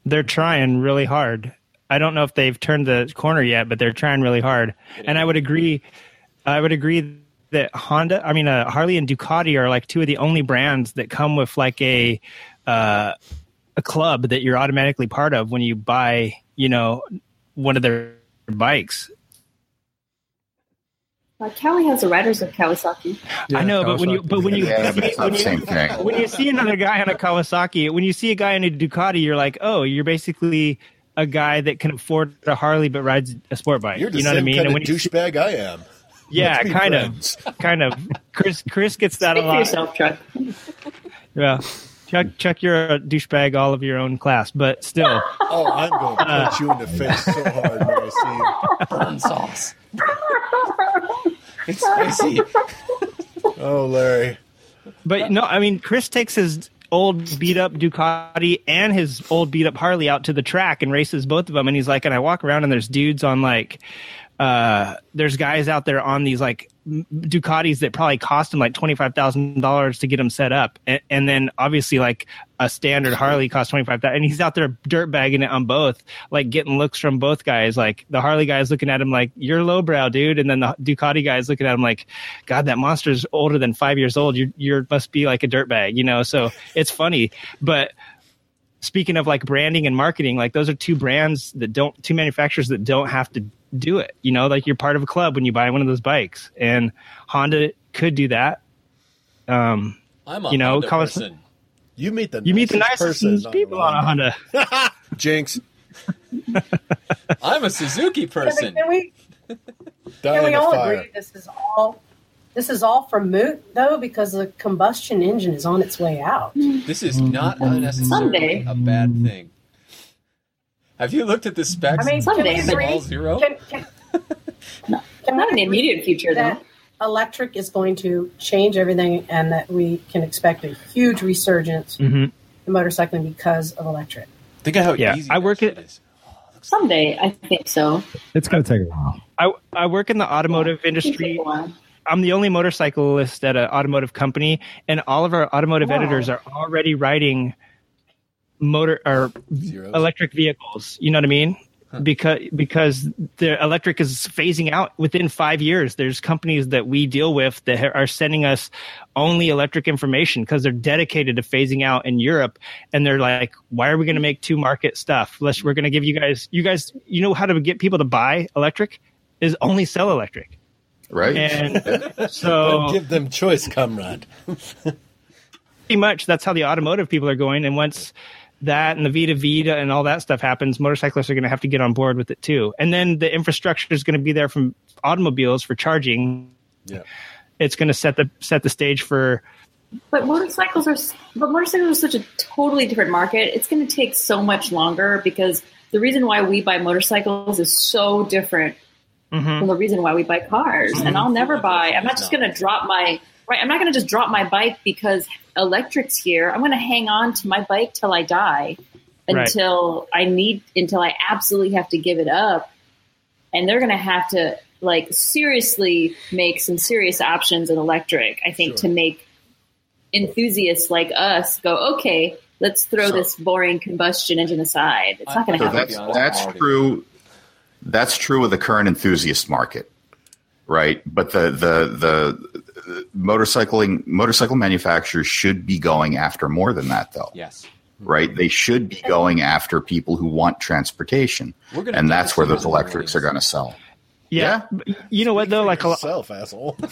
they're trying really hard. I don't know if they've turned the corner yet, but they're trying really hard. And I would agree. I would agree that Honda, I mean, uh, Harley and Ducati are like two of the only brands that come with like a uh, a club that you're automatically part of when you buy, you know, one of their bikes. Uh, Cowie has the riders of Kawasaki. I know, but when you but when you Yeah, but when the you, thing. when you see another guy on a Kawasaki, when you see a guy in a Ducati, you're like, oh, you're basically a guy that can afford a Harley but rides a sport bike. You're the you know what I mean? kind And of when you see- douchebag I am. yeah, kind friends. of, kind of. Chris, Chris gets that a Speak for lot. yourself, Chuck. Yeah, Chuck, Chuck, you're a douchebag all of your own class, but still, Oh, I'm going to Uh. you in the face so hard when I see you. Burn sauce. it's spicy. Oh, Larry. but no, I mean, Chris takes his old beat up Ducati and his old beat up Harley out to the track and races both of them, and he's like, and I walk around and there's dudes on like, uh, there's guys out there on these like Ducatis that probably cost him like twenty five thousand dollars to get them set up, and, and then obviously like a standard Harley costs twenty five thousand, and he's out there dirt bagging it on both, like getting looks from both guys. Like the Harley guy's looking at him like you're lowbrow, dude, and then the Ducati guy's looking at him like, God, that monster's older than five years old. You you must be like a dirt bag, you know. So it's funny, but speaking of like branding and marketing, like those are two brands that don't, two manufacturers that don't have to do it. You know, like you're part of a club when you buy one of those bikes, and Honda could do that. Um, I'm a You know, Honda Kawas- person. You meet the you meet the nicest nicest person people on a Honda. Jinx. I'm a Suzuki person. Can we, can we in a all fire. agree this is all this is all for moot though because the combustion engine is on its way out. This is not necessarily Someday. a bad thing. Have you looked at the specs? I mean, can Someday, we but- All zero? Can, can, can Not in we the agree immediate future, though. that electric is going to change everything, and that we can expect a huge resurgence Mhm. in motorcycling because of electric. Think of how Yeah, easy I that work shit at- is. Someday, I think so. It's going to take a while. I, I work in the automotive industry. Take a while. I'm the only motorcyclist at an automotive company, and all of our automotive Wow. editors are already writing motor or Zeros. electric vehicles. You know what I mean? Because because the electric is phasing out within five years. There's companies that we deal with that are sending us only electric information because they're dedicated to phasing out in Europe, and they're like, "Why are we going to make two market stuff? Let's we're going to give you guys, you guys, you know how to get people to buy electric is only sell electric." Right? And so Give them choice, comrade. pretty much that's how the automotive people are going. And once that and the Vita Vita and all that stuff happens, motorcyclists are going to have to get on board with it too. And then the infrastructure is going to be there from automobiles for charging. Yeah. It's going to set the set the stage for But motorcycles are, but motorcycles are such a totally different market. It's going to take so much longer because the reason why we buy motorcycles is so different Mm-hmm. from the reason why we buy cars. And I'll never mm-hmm. buy. I'm not just going to drop my right. I'm not going to just drop my bike because electric's here. I'm going to hang on to my bike till I die Right. until I need until I absolutely have to give it up. And they're going to have to like seriously make some serious options in electric. I think to make enthusiasts like us go, okay, let's throw So- this boring combustion engine aside. It's not going to So happen. that's that's true. That's true of the current enthusiast market, right? But the the the motorcycling motorcycle manufacturers should be going after more than that, though. Yes. Right? They should be going after people who want transportation, We're gonna and that's where those electrics are going to sell. Yeah, but you know what though? Like a, lo- asshole.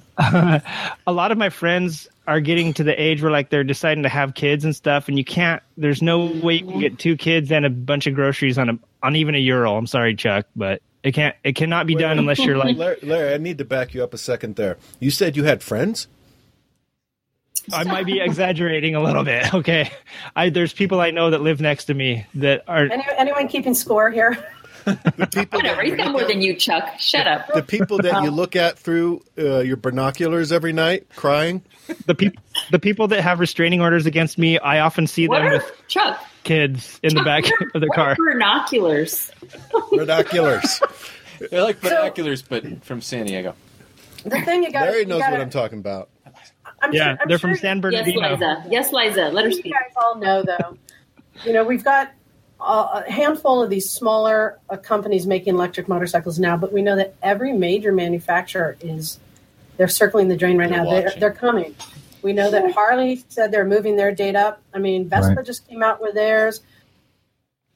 a lot of my friends are getting to the age where like they're deciding to have kids and stuff, and you can't. There's no way you can get two kids and a bunch of groceries on a on even a Ural. I'm sorry, Chuck, but it can't. It cannot be done unless you're like. Larry, Larry, I need to back you up a second there. You said you had friends. I might be exaggerating a little bit. Okay, I there's people I know that live next to me that are. Any, anyone keeping score here? The people Whatever. that He's got more than you, Chuck. Shut up. the people that you look at through uh, your binoculars every night, crying. the people the people that have restraining orders against me i often see What them are with Chuck? kids in the back of their car are binoculars? Binoculars. They're like binoculars, but from San Diego. The thing you got. Larry knows gotta, what I'm talking about. I'm yeah sure, I'm they're sure from san Yes, bernardino Liza. Yes, Liza. Let her speak. you guys all know though. You know, we've got a, a handful of these smaller uh, companies making electric motorcycles now, but we know that every major manufacturer is they're circling the drain right They're now. They're, they're coming. We know that Harley said they're moving their date up. I mean, Vespa Right. just came out with theirs.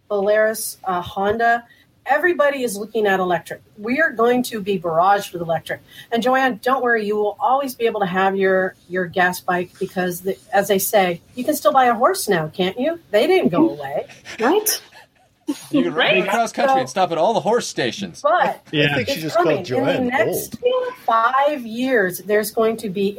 Polaris, uh, Honda. Everybody is looking at electric. We are going to be barraged with electric. And Joanne, don't worry, you will always be able to have your your gas bike because, the, as they say, you can still buy a horse now, can't you? They didn't go away. Right? You can ride Right. across country So- and stop at all the horse stations. But I think she just coming. called Joanne In the next old. five years, there's going to be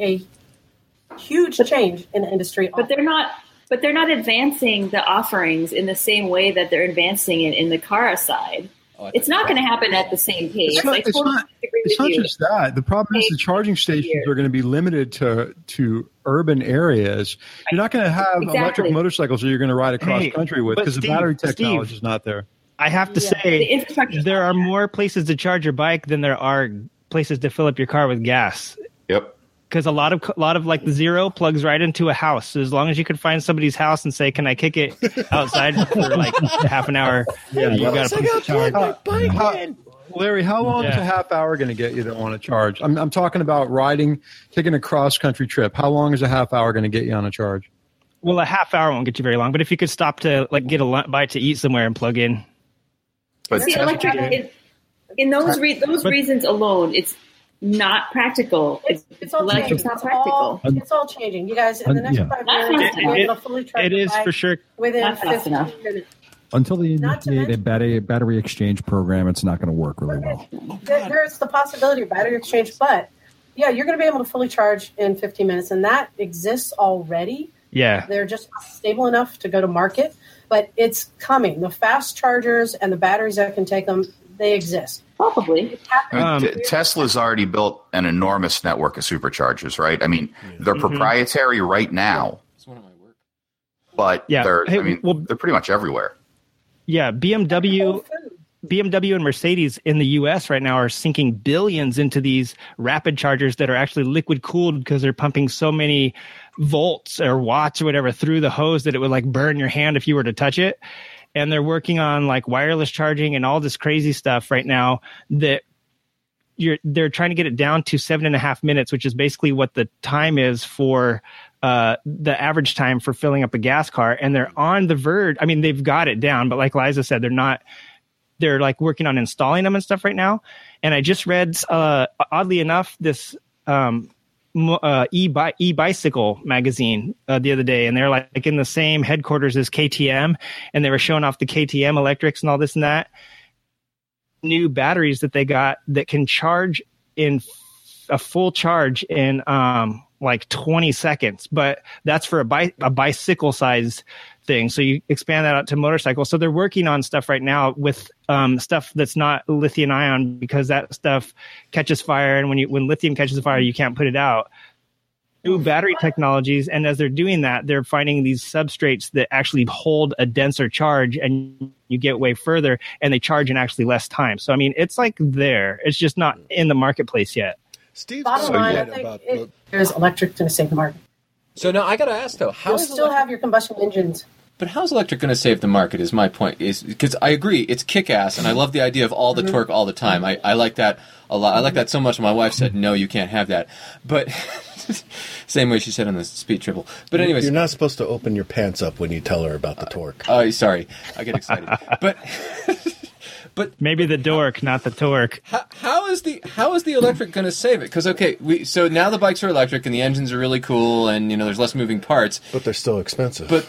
a huge change in the industry. But they're not. But they're not advancing the offerings in the same way that they're advancing it in the car side. Oh, It's not going to happen at the same pace. It's not, I it's not, it's not just that. The problem is the charging stations are going to be limited to to urban areas. You're not going to have Exactly. electric motorcycles that you're going to ride across Hey, country with because the Steve- battery Steve, technology is not there. i have to The say infrastructure. there are more places to charge your bike than there are places to fill up your car with gas Yep. Because a lot of a lot of like the zero plugs right into a house so as long as you could find somebody's house and say can i kick it outside for like half an hour yeah you got a place to charge How- Larry, how long is Yeah. a half hour going to get you that want to charge? I'm, I'm talking about riding, taking a cross country trip. How long is a half hour going to get you on a charge? well a half hour won't get you very long but if you could stop to like get a bite to eat somewhere and plug in But See, uh, electric, in, in those re- those But- reasons alone, it's not practical. It's, it's all electric's changing. not It's practical. all, it's all changing. You guys, in the next Yeah. five Not years, fast you'll be able to fully charge it your is bike for sure within Not fast 15 enough. minutes. Until they Not initiate a battery, battery exchange program, it's not going to work really well. There's the possibility of battery exchange, but yeah, you're going to be able to fully charge in 15 minutes, and that exists already. yeah They're just stable enough to go to market, but it's coming. The fast chargers and the batteries that can take them, they exist. Probably. I mean, Um, Tesla's already built an enormous network of superchargers, right? I mean, they're proprietary right now, It's one of my work. but Yeah. they're Hey, I mean, well- they're pretty much everywhere. yeah bmw BMW and Mercedes in the US right now are sinking billions into these rapid chargers that are actually liquid cooled because they're pumping so many volts or watts or whatever through the hose that it would like burn your hand if you were to touch it. And they're working on like wireless charging and all this crazy stuff right now that you're they're trying to get it down to seven and a half minutes, which is basically what the time is for uh, the average time for filling up a gas car. And they're on the verge. I mean, they've got it down, but like Liza said, they're not they're like working on installing them and stuff right now. And I just read, uh, oddly enough, this um, uh, e e bicycle magazine uh, the other day, and they're like in the same headquarters as KTM, and they were showing off the KTM electrics and all this and that. New batteries that they got that can charge in a full charge in um, like 20 seconds, but that's for a, bi- a bicycle size thing. So you expand that out to motorcycles. So they're working on stuff right now with um, stuff that's not lithium ion because that stuff catches fire, and when you when lithium catches fire, you can't put it out. New battery technologies, and as they're doing that, they're finding these substrates that actually hold a denser charge, and you get way further, and they charge in actually less time. So I mean, it's like there. It's just not in the marketplace yet. Steve's Bottom got line, I think about it, there's electric going to save the market. So now I got to ask though, how You'll still electric, have your combustion engines. But how's electric going to save the market? Is my point is because I agree it's kick ass, and I love the idea of all the Mm-hmm. torque all the time. I, I like that a lot. I like that so much. My wife said, "No, you can't have that," but same way she said on the speed triple. But anyways, You're not supposed to open your pants up when you tell her about the torque. Oh, sorry, I get excited. but But Maybe the dork, not the torque. how, how is the how is the electric going to save it? Because okay, we so now the bikes are electric and the engines are really cool and you know there's less moving parts. But they're still expensive. But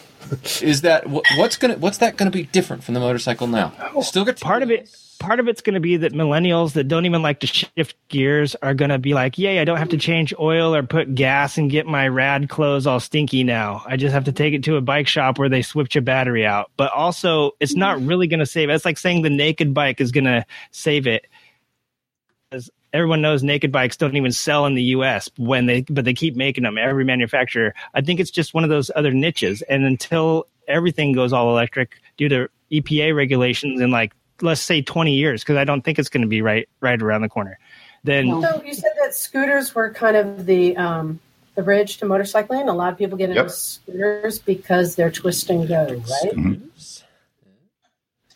is that what's gonna what's that to be different from the motorcycle now? Oh, Still get Part of it, part of it's going to be that millennials that don't even like to shift gears are going to be like, "Yay, I don't have to change oil or put gas and get my rad clothes all stinky now. I just have to take it to a bike shop where they switch a battery out." But also, it's not really going to save. it. It's like saying the naked bike is going to save it. Everyone knows, naked bikes don't even sell in the U.S. when they, but they keep making them. Every manufacturer. I think it's just one of those other niches. And until everything goes all electric due to EPA regulations in like let's say 20 years, because I don't think it's going to be right right around the corner. Then So you said that scooters were kind of the um, the bridge to motorcycling. A lot of people get into Yep. scooters because they're twist and go, right? Mhm.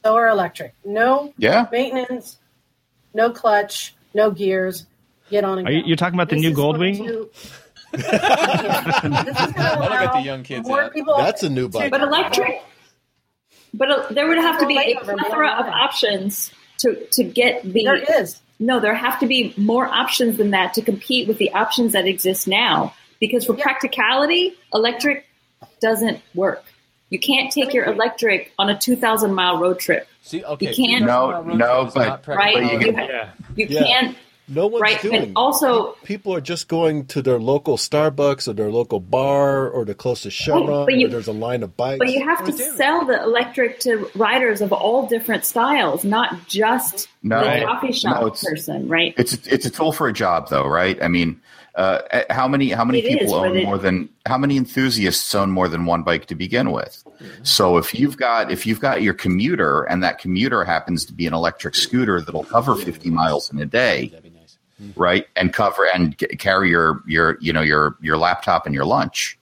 So are electric. No Yeah. maintenance, no clutch, no gears. Get on and are you, go. you're talking about the new Goldwing? to- This is I the young kids more out. people That's a new bike. But electric. But uh, there would have to be a plethora of options to to get the. There is. No, there have to be more options than that to compete with the options that exist now. Because for Yeah. practicality, electric doesn't work. You can't take your electric on a 2,000 mile road trip, See, okay, You can't- No, no, is but- not but right? practical. you You, can- ha- you Yeah. can't, no one's right? doing. But also, people are just going to their local Starbucks or their local bar or the closest Chevron but you- where there's a line of bikes. but you have to sell the electric to riders of all different styles, not just No, coffee shop no, it's- person, right? It's a, it's a tool for a job, though, right? I mean, uh, how many how many It people is, own it- more than how many enthusiasts own more than one bike to begin with? So if you've got if you've got your commuter and that commuter happens to be an electric scooter that'll cover fifty miles in a day, right, and cover and c- carry your your you know your your laptop and your lunch,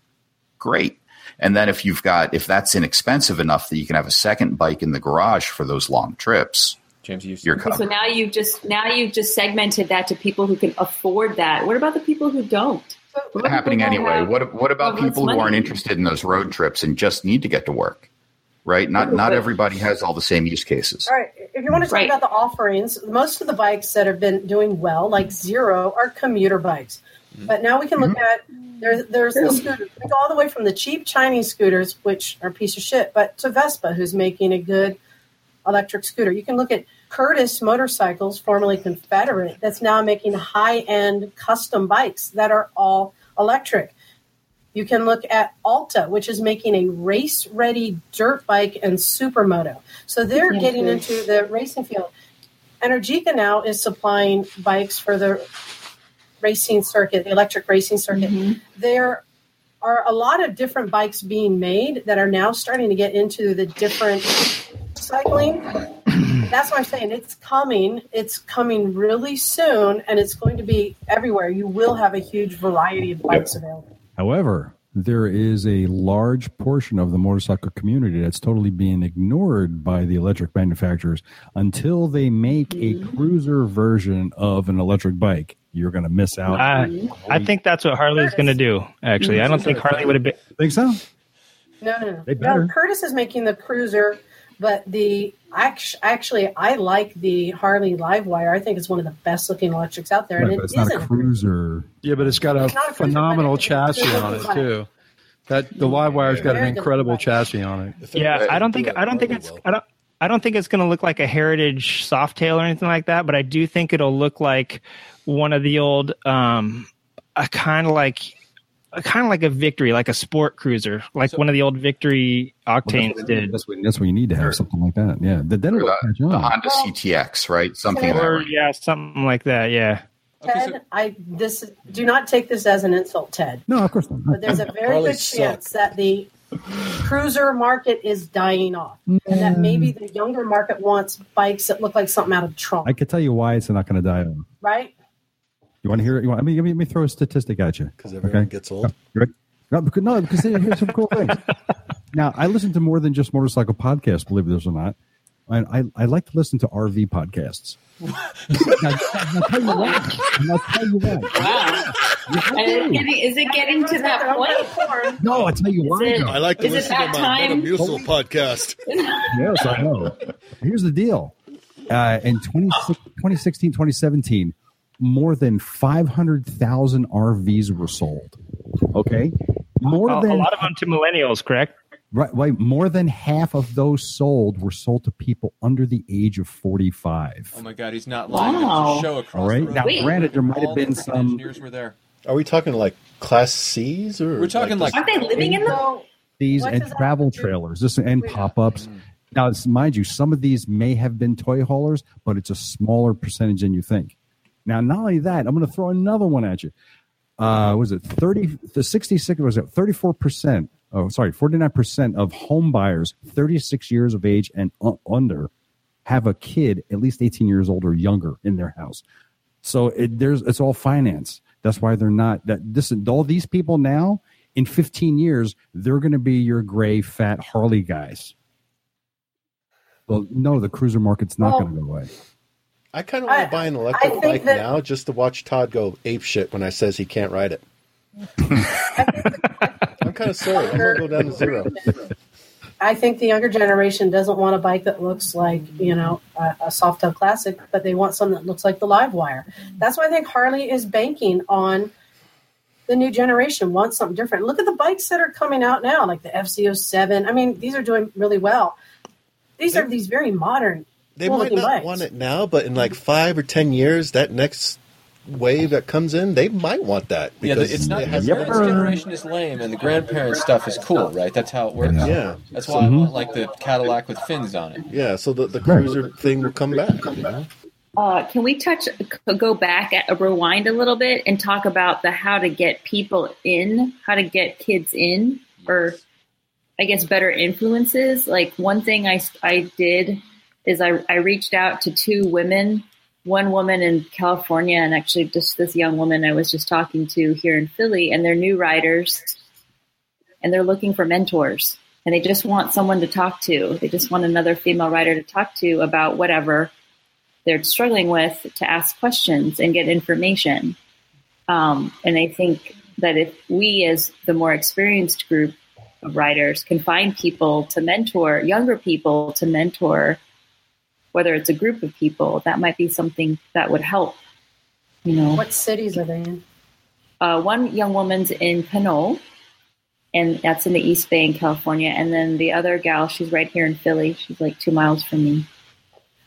great. And then if you've got if that's inexpensive enough that you can have a second bike in the garage for those long trips, James, you you're Okay, so now you've just now you've just segmented that to people who can afford that. What about the people who don't? What happening anyway. have- What what about people less who aren't interested in those road trips and just need to get to work? Right? Not not everybody has all the same use cases. All right. If you want to talk Right. about the offerings, most of the bikes that have been doing well, like Zero, are commuter bikes. Mm-hmm. But now we can look mm-hmm. at there's there's the scooters. All the way from the cheap Chinese scooters, which are a piece of shit, but to Vespa, who's making a good electric scooter. You can look at Curtiss Motorcycles, formerly Confederate, that's now making high end custom bikes that are all electric. You can look at Alta, which is making a race ready dirt bike and supermoto. So they're getting into the racing field. Energica now is supplying bikes for the racing circuit, the electric racing circuit. Mm-hmm. There are a lot of different bikes being made that are now starting to get into the different cycling. That's what I'm saying. It's coming. It's coming really soon, and it's going to be everywhere. You will have a huge variety of bikes available. However, there is a large portion of the motorcycle community that's totally being ignored by the electric manufacturers until they make a mm-hmm. cruiser version of an electric bike. You're going to miss out. I, I think that's what Harley's going to do. Actually, I don't think Harley would have been. think so? No, no, no. No Curtiss is making the cruiser, but the actually, I like the Harley LiveWire. I think it's one of the best looking electrics out there, Right, and but it it's not a cruiser. Yeah, but it's got a It's a cruiser, phenomenal but chassis on it too. That the LiveWire's got an incredible chassis on it. Yeah, I don't think I don't think it's. I don't I don't think it's going to look like a heritage Softail or anything like that. But I do think it'll look like one of the old, um, a kind of like. Kind of like a victory, like a sport cruiser, like one of the old victory octanes did. That's what, that's what you need to have something like that. Yeah, then then it'll the, catch the. Honda CTX, right? Something of that. Or range. yeah, something like that. Yeah. Okay, Ted, so- I this do not take this as an insult, Ted. No, of course not. But there's a very Harley good chance that the cruiser market is dying off, and that maybe the younger market wants bikes that look like something out of Tron, I can tell you why it's not going to die on. right? You want to hear it? You want? I mean, let me, let me throw a statistic at you. because everyone Okay. gets old. Oh, right? No, because, no, because here's some cool things. Now, I listen to more than just motorcycle podcasts, believe it or not. And I, I like to listen to RV podcasts. now, I'll tell you why. I'll tell you why. Wow. And it's getting, is it getting to that point? No, I'll tell you why. it- I like to Is it listen to my time? Metamucil podcast. Yes, I know. Here's the deal. uh, in 20, 2016, 2017, more than 500,000 RVs were sold. Okay. More A, than a lot of them to millennials, correct? Right, right. More than half of those sold were sold to people under the age of 45. Oh my God, he's not lying. Wow. There's a show across All right. the road. Now, Wait. granted, there might have been some. engineers were there. Are we talking like Class C's or We're talking like- Aren't they living in them? These What and does that travel have to do- trailers, this and pop ups. Now, mind you, some of these may have been toy haulers, but it's a smaller percentage than you think. Now, not only that, I'm going to throw another one at you. Uh, was it 30, the 66, was it 34%? Oh, sorry, 49% of home buyers 36 years of age and under have a kid at least 18 years old or younger in their house. So it, there's it's all finance. That's why they're not that this all these people now in 15 years they're going to be your gray fat Harley guys. Well, no, the cruiser market's not Well, going to go away. I kind of want to buy an electric bike that- now just to watch Todd go ape shit when I says he can't ride it. I'm kind of sorry. I'm gonna go down to zero. I think the younger generation doesn't want a bike that looks like you know a, a Softail classic, but they want something that looks like the LiveWire. Mm-hmm. That's why I think Harley is banking on the new generation wants something different. Look at the bikes that are coming out now, like the FCO7. I mean, these are doing really well. These are these very modern. They might not bikes. want it now, but in like five or ten years, that next wave that comes in, they might want that. Yeah, because it's not it has the Yep. parents' generation is lame, and the grandparents stuff is cool, right? That's how it works. Yeah. Yeah, That's why I want like the Cadillac with fins on it. yeah. So the, the cruiser thing will come back. you know? Uh, can we touch, go back, at, rewind a little bit, and talk about the how to get people in, how to get kids in, or I guess better influences. Like one thing I, I did is I, I reached out to two women, one woman in California, and actually just this young woman I was just talking to here in Philly, and they're new riders, and they're looking for mentors, and they just want someone to talk to. They just want another female writer to talk to about whatever they're struggling with to ask questions and get information. Um, and I think that if we, as the more experienced group of writers, can find people to mentor, younger people to mentor, whether it's a group of people, that might be something that would help. You know, What cities are they in? uh, one young woman's in Pinole, and that's in the East Bay in California. And then the other gal, she's right here in Philly. She's like two miles from me.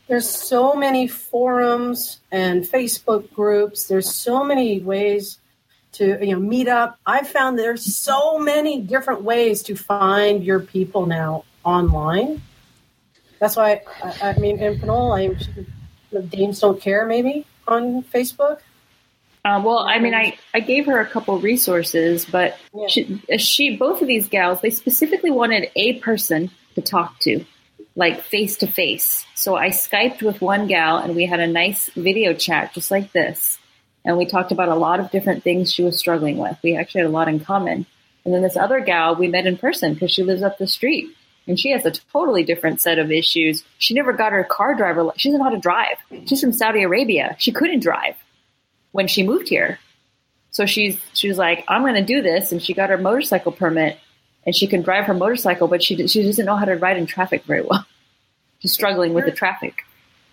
There's so many forums and Facebook groups. There's so many ways to you know meet up. I found there's so many different ways to find your people now online. That's why I, I mean in Pinole, I the Dames don't care maybe on Facebook. Uh, well, I mean, I, I gave her a couple resources, but Yeah. she, she, both of these gals, they specifically wanted a person to talk to, like face to face. So I Skyped with one gal and we had a nice video chat just like this. And we talked about a lot of different things she was struggling with. We actually had a lot in common. And then this other gal we met in person because she lives up the street and she has a totally different set of issues. She never got her car driver. She doesn't know how to drive. She's from Saudi Arabia. She couldn't drive when she moved here. So she's she was like, I'm going to do this, and she got her motorcycle permit, and she can drive her motorcycle, but she she doesn't know how to ride in traffic very well. She's struggling with the traffic.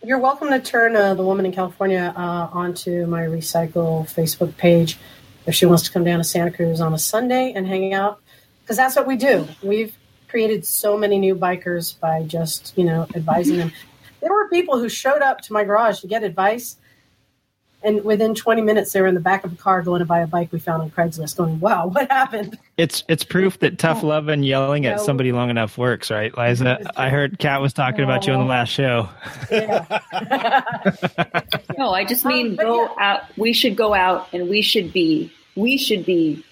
You're welcome to turn uh, the woman in California uh, onto my recycle Facebook page if she wants to come down to Santa Cruz on a Sunday and hang out, because that's what we do. We've created so many new bikers by just you know advising them. There were people who showed up to my garage to get advice, and within 20 minutes they were in the back of a car going to buy a bike we found on Craigslist. Going, wow, what happened? It's it's proof that tough love and yelling at somebody long enough works, right, Liza? I heard Kat was talking about you on the oh. last show. No, I just mean go out. We should go out, and we should be we should be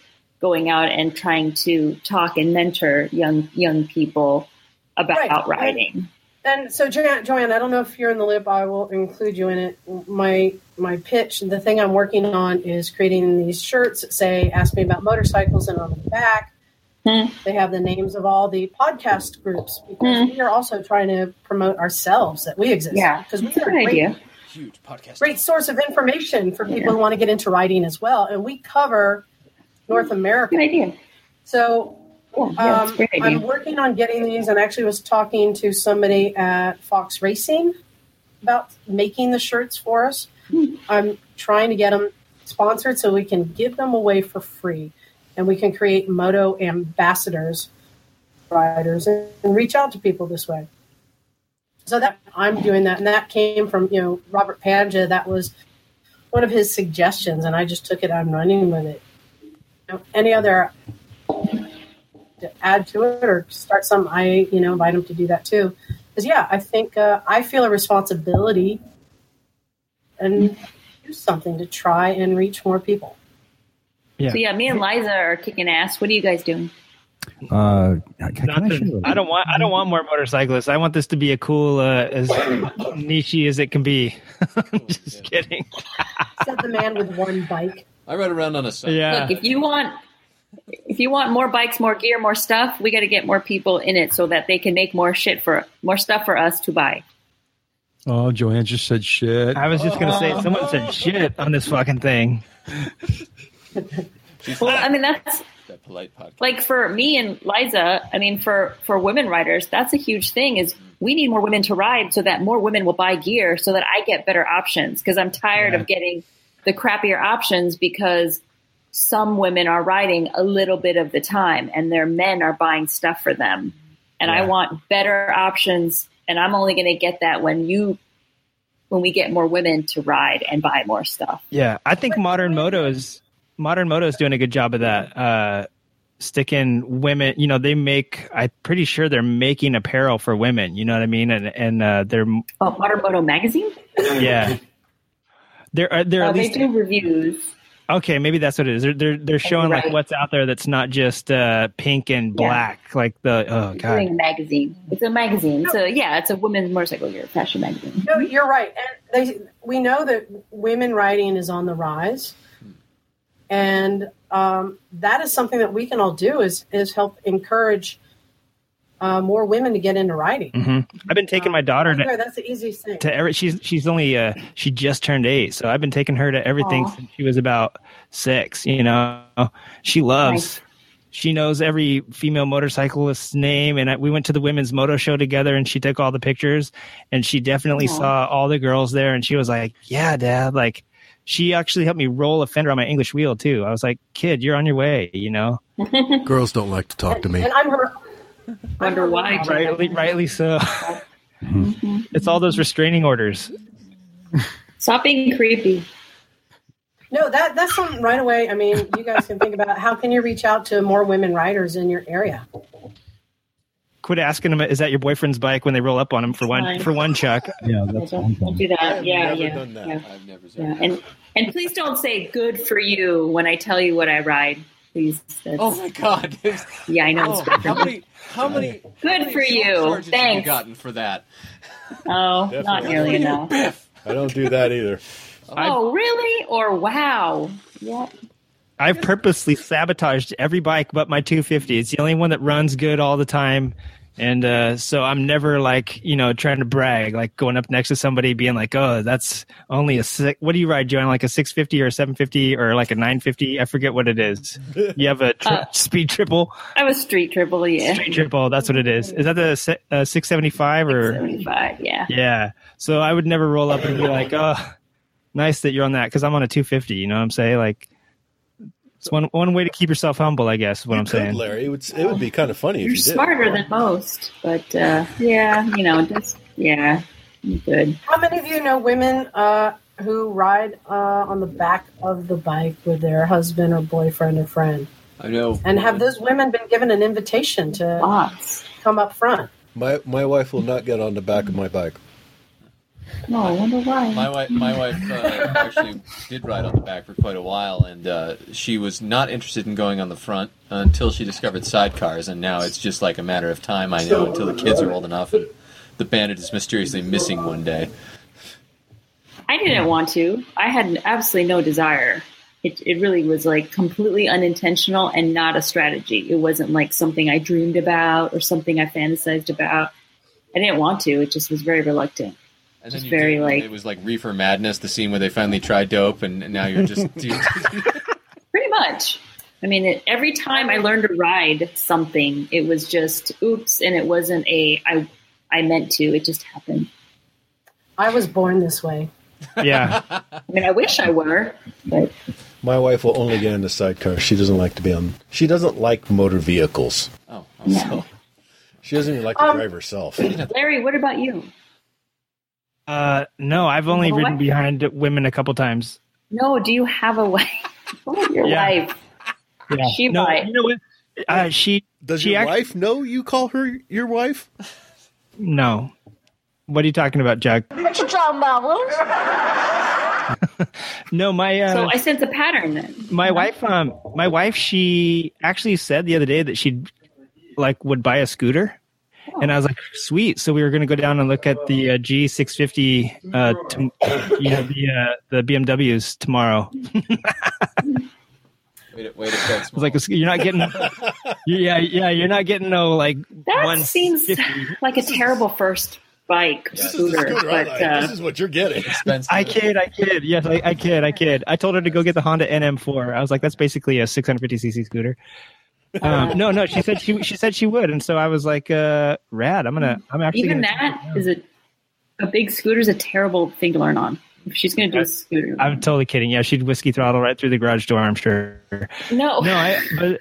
going out and trying to talk and mentor young young people about Right. riding. And so, Jo- Joanne, I don't know if you're in the loop. I will include you in it. My my pitch, the thing I'm working on is creating these shirts that say "Ask me about motorcycles," and on the back Hmm. they have the names of all the podcast groups because we are also trying to promote ourselves that we exist. Yeah, because we that's a are a great, idea. Huge podcast. great source of information for people who want to get into writing as well, and we cover North America. Good idea. So Cool. Yeah, um, idea. I'm working on getting these, and actually was talking to somebody at Fox Racing about making the shirts for us. I'm trying to get them sponsored so we can give them away for free, and we can create moto ambassadors, riders, and, and reach out to people this way. So that I'm doing that, and that came from you know Robert Pandya. That was one of his suggestions, and I just took it. I'm running with it. You know, any other to add to it or start some, I you know invite them to do that too. Because yeah, I think uh, I feel a responsibility and do something to try and reach more people. Yeah. So yeah, me and Liza are kicking ass. What are you guys doing? Uh, can, can I, Nothing. share a- I don't want. I don't want more motorcyclists. I want this to be a cool, uh, as niche as it can be. Just kidding. Except the man with one bike. I ride around on a Sunday. Yeah. Look, if you want if you want more bikes, more gear, more stuff, we got to get more people in it so that they can make more shit for more stuff for us to buy. Oh, Joanne just said shit. I was just gonna say someone said shit on this fucking thing. Well, I mean that's that polite podcast. like for me and Liza, I mean for for women riders, that's a huge thing is we need more women to ride so that more women will buy gear so that I get better options because I'm tired of getting the crappier options because some women are riding a little bit of the time and their men are buying stuff for them. And I want better options and I'm only going to get that when you when we get more women to ride and buy more stuff. Yeah, I think modern moto is modern moto is doing a good job of that. Uh, sticking women, you know, they make. I'm pretty sure they're making apparel for women. You know what I mean? And and uh, they're Oh, Modern Moto magazine? yeah, they're uh, they're Uh, at they least do reviews. okay. Maybe that's what it is. They're they're they're showing like what's out there that's not just uh, pink and Yeah. black. Like the oh It's a magazine. It's a magazine. So yeah, it's a women's motorcycle gear fashion magazine. No, you're right. And they, we know that women riding is on the rise, and um, that is something that we can all do is is help encourage uh, more women to get into riding. hmm I've been taking my daughter to There, that's the easiest thing. to every she's she's only uh she just turned eight so i've been taking her to everything Aw. since she was about six you know she loves Nice. she knows every female motorcyclist's name and I, we went to the women's moto show together and she took all the pictures and she definitely Aw. saw all the girls there and she was like yeah dad like she actually helped me roll a fender on my english wheel too i was like kid you're on your way you know Girls don't like to talk to me. And I'm her. Wonder why. rightly rightly so mm-hmm. it's all those restraining orders Stop being creepy. No, that that's something right away. I mean, you guys can think about how can you reach out to more women riders in your area. quit asking them is that your boyfriend's bike when they roll up on him for one for one chuck Yeah, Yeah, that's one don't, don't do that. I've Yeah, never yeah, done that. yeah, I've never said yeah. that. And and please don't say "good for you" when I tell you what I ride. Please. That's, Oh my god! yeah, I know. Oh, how many? How many? Good how many for salt you. charges have you Thanks. gotten for that? Oh, not Definitely. nearly enough. Biff. I don't do that either. Oh, really? Or wow? Yeah. I've purposely sabotaged every bike but my 250. It's the only one that runs good all the time. And uh, so I'm never like, you know, trying to brag, like going up next to somebody being like, oh, that's only a six. What do you ride, Joanne? Like a 650 or a 750 or like a 950? I forget what it is. You have a tri- Uh, speed triple? I have a street triple. Yeah. Street triple. That's what it is. Is that the uh, 675 or? Seventy-five. Yeah. Yeah. So I would never roll up and be like, oh, nice that you're on that because I'm on a 250. You know what I'm saying? Like, it's one one way to keep yourself humble, I guess. Is what You I'm could, saying. Larry. It would, it would be kind of funny You're if you did. smarter than most, but uh, yeah, you know, just yeah, good. How many of you know women uh, who ride uh, on the back of the bike with their husband or boyfriend or friend? I know. And have those women been given an invitation to Lots. come up front? My my wife will not get on the back of my bike. No, I wonder why. My wife, my wife uh, actually did ride on the back for quite a while, and uh, she was not interested in going on the front until she discovered sidecars, and now it's just like a matter of time. I know until the kids are old enough, and the bandit is mysteriously missing one day. I didn't want to. I had absolutely no desire. It, it really was like completely unintentional and not a strategy. It wasn't like something I dreamed about or something I fantasized about. I didn't want to. It just was very reluctant. And Just you very, did- like- it was like Reefer Madness, the scene where they finally tried dope, and now you're just you- Pretty much. I mean, it, every time I learned to ride something, it was just oops, and it wasn't a I I meant to. It just happened. I was born this way. Yeah. I mean, I wish I were, but My wife will only get in the sidecar. She doesn't like to be on. She doesn't like motor vehicles. Oh, no. She doesn't even like to Um, drive herself. Larry, what about you? Uh, no, I've only ridden what? behind women a couple times. No, do you have a wife? Your Yeah. wife. Yeah. She no, might. you know what? Uh, she Does she your act- wife know you call her your wife? no. What are you talking about, Jack? What you talking about, No, my uh, So I sense a pattern then. my wife um my wife she actually said the other day that she'd like would buy a scooter and i was like sweet so we were going to go down and look at the uh, g650 uh to, you know the uh the bmws tomorrow Way to, way to start I like you're not getting yeah yeah you're not getting no like That one seems like a terrible first bike This is, scooter, scooter but like. uh, this is what you're getting. I kid, I kid. Yes, I, I kid, I kid. I told her to go get the Honda NM4. I was like, that's basically a 650cc scooter. Um, no, no, she said she she said she would, and so I was like, uh, rad. I'm gonna, I'm actually even gonna, that is a a big scooter is a terrible thing to learn on. If she's going to do a scooter, I'm totally kidding. Yeah, she'd whiskey throttle right through the garage door. I'm sure. no, No, I. But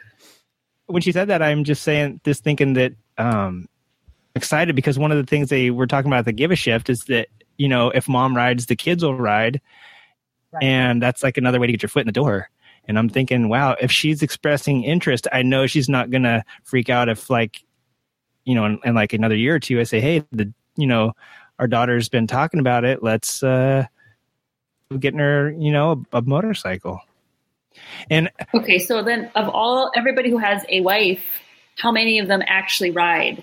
when she said that, I'm just saying, just thinking that, um, excited because one of the things they were talking about at the Give a Shift is that you know if mom rides, the kids will ride, Right. and that's like another way to get your foot in the door. And I'm thinking, wow, if she's expressing interest, I know she's not gonna freak out if like, you know, in, in like another year or two, I say, hey, the you know, our daughter's been talking about it. Let's uh, getting her, you know, a, a motorcycle. And Okay, so then of all everybody who has a wife, how many of them actually ride?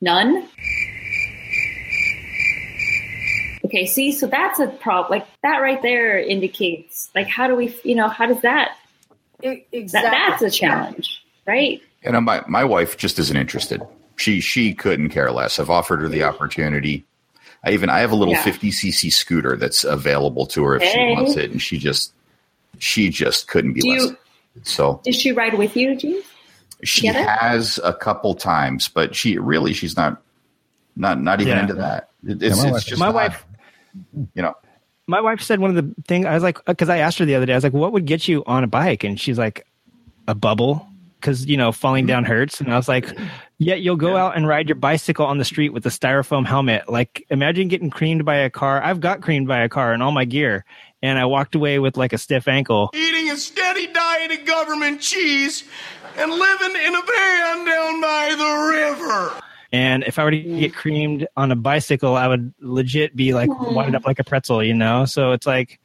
None. Okay, see, so that's a problem. Like that right there indicates, like, how do we, you know, how does that? E- That exactly. that's a challenge, right? You uh, know, my, my wife just isn't interested. She she couldn't care less. I've offered her the opportunity. I even I have a little Yeah. 50 cc scooter that's available to her if Hey. she wants it, and she just she just couldn't be Do less. you- so Does she ride with you, Jean? she together? has a couple times, but she really she's not not not even Yeah. into that. It, it's, my it's wife- just My wife- you know. my wife said one of the things I was like, because I asked her the other day, I was like, what would get you on a bike? And she's like, a bubble. Because, you know, falling down hurts. And I was like, yeah, you'll go out and ride your bicycle on the street with a styrofoam helmet. Like, imagine getting creamed by a car. I've got creamed by a car and all my gear. And I walked away with like a stiff ankle. eating a steady diet of government cheese and living in a van down by the river. And if I were to mm. get creamed on a bicycle, I would legit be like mm. wind up like a pretzel, you know? So it's like,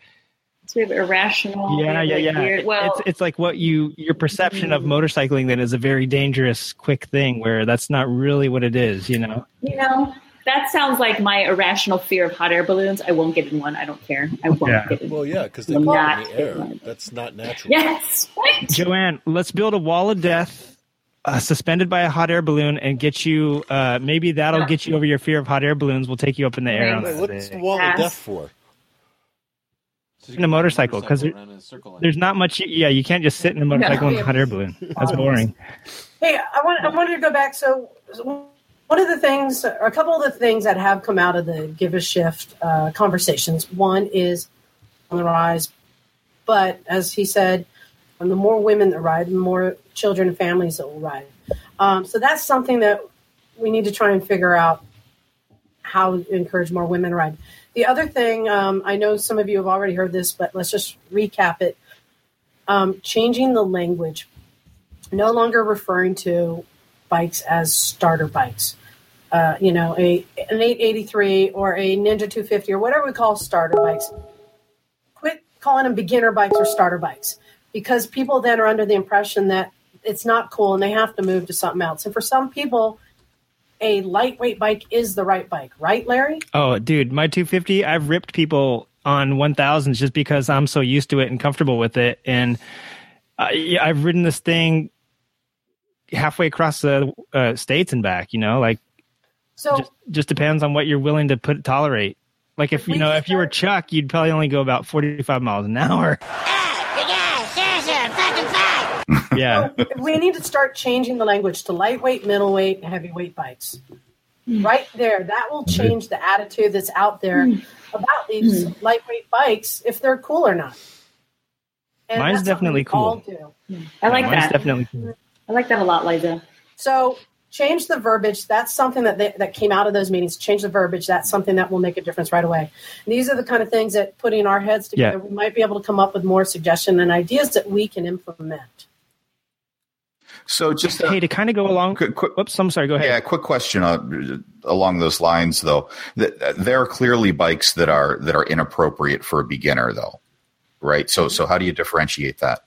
Sort of irrational. yeah, yeah, like yeah. weird- Well, it's it's like what you your perception of mm. motorcycling then is a very dangerous, quick thing where that's not really what it is. You know. you know, that sounds like my irrational fear of hot air balloons. I won't get in one. I don't care. I won't Yeah. get in one. Well, yeah, because they're not in the air. That's not natural. Yes, right. Joanne, let's build a wall of death. Uh, suspended by a hot air balloon and get you uh maybe that'll get you over your fear of hot air balloons we'll take you up in the air on Wait, what's the thing. wall of death for? So in a motorcycle, 'cause there- around in a circle like there's not much yeah you can't just sit in a motorcycle in a hot air balloon that's boring Hey, I want I wanted to go back. So, so one of the things, or a couple of the things that have come out of the Give a Shift uh, conversations. One is on the rise, but as he said, the more women that ride, the more children and families that will ride. Um, so that's something that we need to try and figure out how to encourage more women to ride. The other thing, um, I know some of you have already heard this, but let's just recap it. Um, changing the language no longer referring to bikes as starter bikes. Uh, you know, a an 883 or a Ninja 250 or whatever we call starter bikes. Quit calling them beginner bikes or starter bikes because people then are under the impression that it's not cool and they have to move to something else. And for some people, a lightweight bike is the right bike, right, Larry? oh dude my 250 i've ripped people on 1000s just because i'm so used to it and comfortable with it and yeah, i've ridden this thing halfway across the uh, states and back you know like So just, just depends on what you're willing to put tolerate like if you We know if you were chuck you'd probably only go about 45 miles an hour yeah we need to start changing the language to lightweight, middleweight, and heavyweight bikes. Mm. right there. That will mm-hmm. change the attitude that's out there mm. about these mm. lightweight bikes if they're cool or not. And Mine's definitely we all cool. do. I like Mine's that. definitely cool. I like that a lot, Liza. So change the verbiage. That's something that they, that came out of those meetings. Change the verbiage. That's something that will make a difference right away. And these are the kind of things that putting our heads together, Yeah. we might be able to come up with more suggestion and ideas that we can implement. So just Hey, to kind of go along. quick, quick, Whoops, I'm sorry. Go ahead. Yeah, quick question uh, along those lines, though. Th- There are clearly bikes that are that are inappropriate for a beginner, though, right? So, so how do you differentiate that?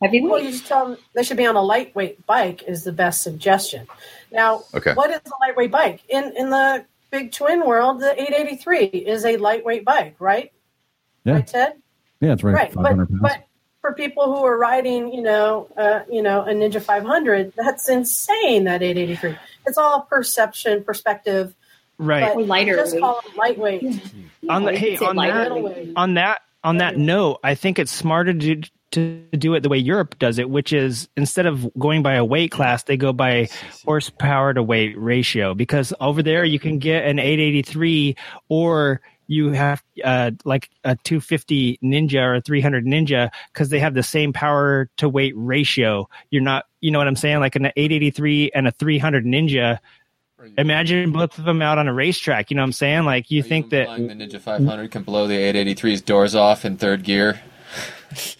Have you? Well, you just tell them they should be on a lightweight bike is the best suggestion. Now, Okay. what is a lightweight bike? In in the big twin world, the 883 is a lightweight bike, right? Yeah, Right, Ted? yeah, it's right. right. Five But, pounds. but for people who are riding, you know, uh, you know, a Ninja 500, that's insane. That 883. It's all perception, perspective. Right. But lighter Just call it lightweight. on the, hey on that on that on that note i think it's smarter to to do it the way europe does it which is instead of going by a weight class they go by horsepower to weight ratio. Because over there you can get an 883 or you have uh, like a 250 ninja or a 300 ninja because they have the same power to weight ratio. You're not you know what i'm saying? Like an 883 and a 300 ninja. Imagine both of them out on a racetrack you know what i'm saying? Like you think that the Ninja 500 can blow the 883's doors off in third gear?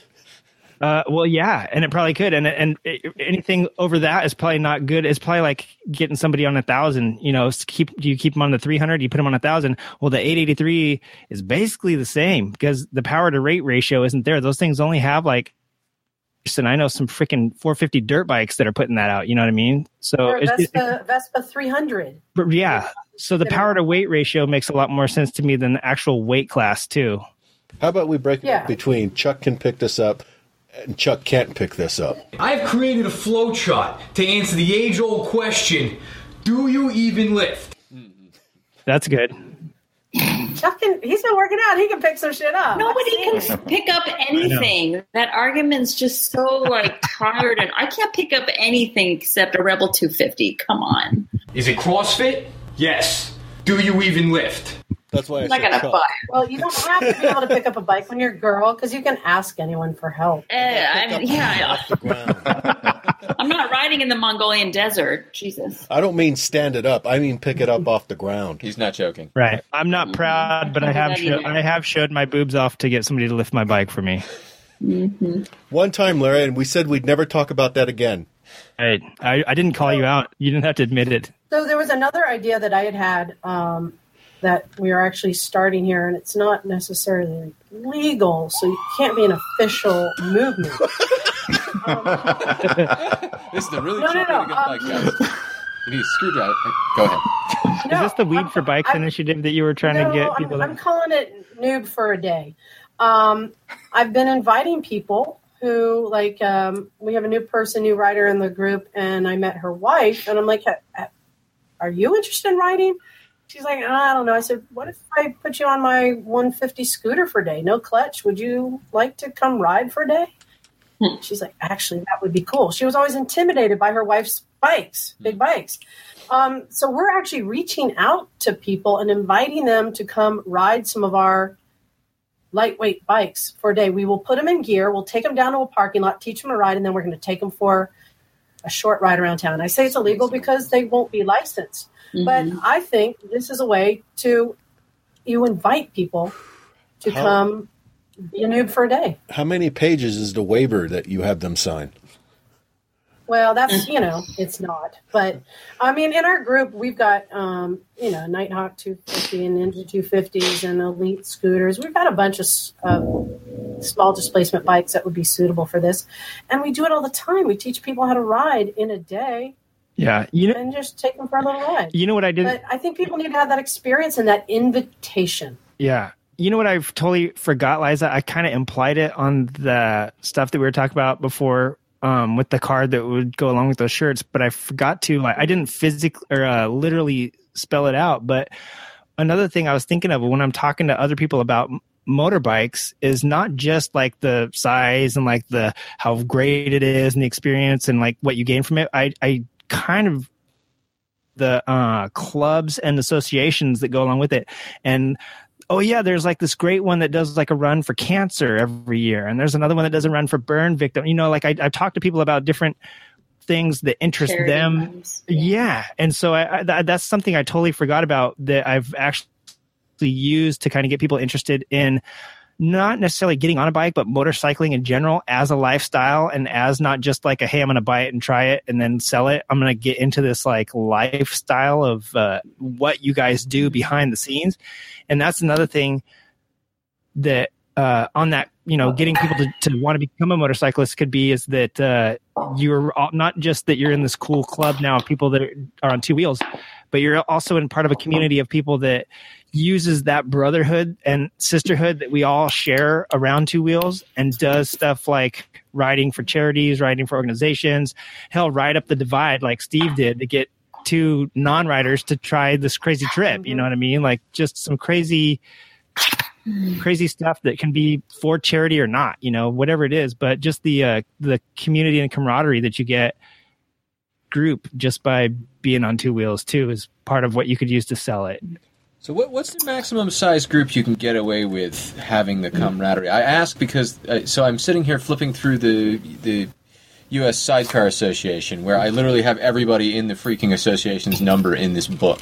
Uh, well, yeah, and it probably could, and and it, anything over that is probably not good. It's probably like getting somebody on a thousand. You know, s- keep you keep them on the three hundred, you put them on a thousand. Well, the eight eighty three is basically the same because the power to rate ratio isn't there. Those things only have like, and I know some freaking four fifty dirt bikes that are putting that out. You know what I mean? So Or it's, it- Vespa, Vespa 300. but yeah, so the power to weight ratio makes a lot more sense to me than the actual weight class too. How about we break it Yeah. between Chuck can pick this up and Chuck can't pick this up? I've created a flowchart to answer the age old question Do you even lift? That's good. Chuck can, he's been working out. He can pick some shit up. Nobody can it. pick up anything. That argument's just so like tired, and I can't pick up anything except a Rebel 250. Come on, Is it CrossFit? Yes. Do you even lift? That's why I I'm not said gonna Chuck. buy. Well, you don't have to be able to pick up a bike when you're a girl because you can ask anyone for help. Uh, I'm, yeah, Off. I'm not riding in the Mongolian desert. Jesus. I don't mean stand it up. I mean pick it up off the ground. He's not joking. Right. I'm not proud, but I have Not show, either. I have showed my boobs off to get somebody to lift my bike for me. One time, Larry, and we said we'd never talk about that again. Hey, I, I didn't call you out. You didn't have to admit it. So there was another idea that I had had um, that we are actually starting here, and it's not necessarily legal, so you can't be an official movement. This is the really No, no, cheap way no, to get um, bike guys. You need a screwdriver. Go ahead. Is this the Weed for Bikes I'm- initiative that you were trying no, to get I'm, people? I'm calling it noob for a day. Um, I've been inviting people who, like, um, we have a new person, new writer in the group, and I met her wife, and I'm like, "Ha- ha- "Are you interested in riding?" She's like, ah, "I don't know." I said, "What if I put you on my 150 scooter for a day, no clutch? Would you like to come ride for a day?" Hmm. She's like, "Actually, that would be cool." She was always intimidated by her wife's bikes, hmm. big bikes. Um, so we're actually reaching out to people and inviting them to come ride some of our lightweight bikes for a day. We will put them in gear. We'll take them down to a parking lot, teach them to ride, and then we're going to take them for a short ride around town. I say it's illegal because they won't be licensed, but I think this is a way to you invite people to How- come be a noob for a day. How many pages is the waiver that you have them sign? Well, that's you know, it's not. But I mean, in our group, we've got um, you know, Nighthawk 250 and Ninja 250s and Elite scooters. We've got a bunch of uh, small displacement bikes that would be suitable for this, and we do it all the time. We teach people how to ride in a day Yeah, you know, and just take them for a little ride. you know what I did. But I think people need to have that experience and that invitation. Yeah. You know what I've totally forgot, Liza? I kind of implied it on the stuff that we were talking about before um, with the card that would go along with those shirts, but I forgot to like I didn't physically or uh, literally spell it out. But another thing I was thinking of when I'm talking to other people about motorbikes is not just like the size and like the how great it is and the experience and like what you gain from it. I I kind of the uh, clubs and associations that go along with it. And oh yeah, there's like this great one that does like a run for cancer every year, and there's another one that does a run for burn victim. You know, like I, I've talked to people about different things that interest Charity them. runs. Yeah, and so I, I, that, that's something I totally forgot about that I've actually used to kind of get people interested in not necessarily getting on a bike, but motorcycling in general as a lifestyle and as not just like a hey, I'm going to buy it and try it and then sell it. I'm going to get into this like lifestyle of uh, what you guys do behind the scenes, and that's another thing that uh, on that you know getting people to, to want to become a motorcyclist could be is that uh, you're all, not just that you're in this cool club now of people that are on two wheels but you're also in part of a community of people that uses that brotherhood and sisterhood that we all share around two wheels and does stuff like riding for charities riding for organizations. Hell ride up the divide like steve did to get two non-riders to try this crazy trip you know what i mean? Like just some crazy crazy stuff that can be for charity or not, you know, whatever it is. But just the uh, the community and camaraderie that you get group just by being on two wheels too is part of what you could use to sell it. So what, what's the maximum size group you can get away with having the camaraderie? I ask because uh, so I'm sitting here flipping through the the U.S. Sidecar Association, where I literally have everybody in the freaking association's number in this book,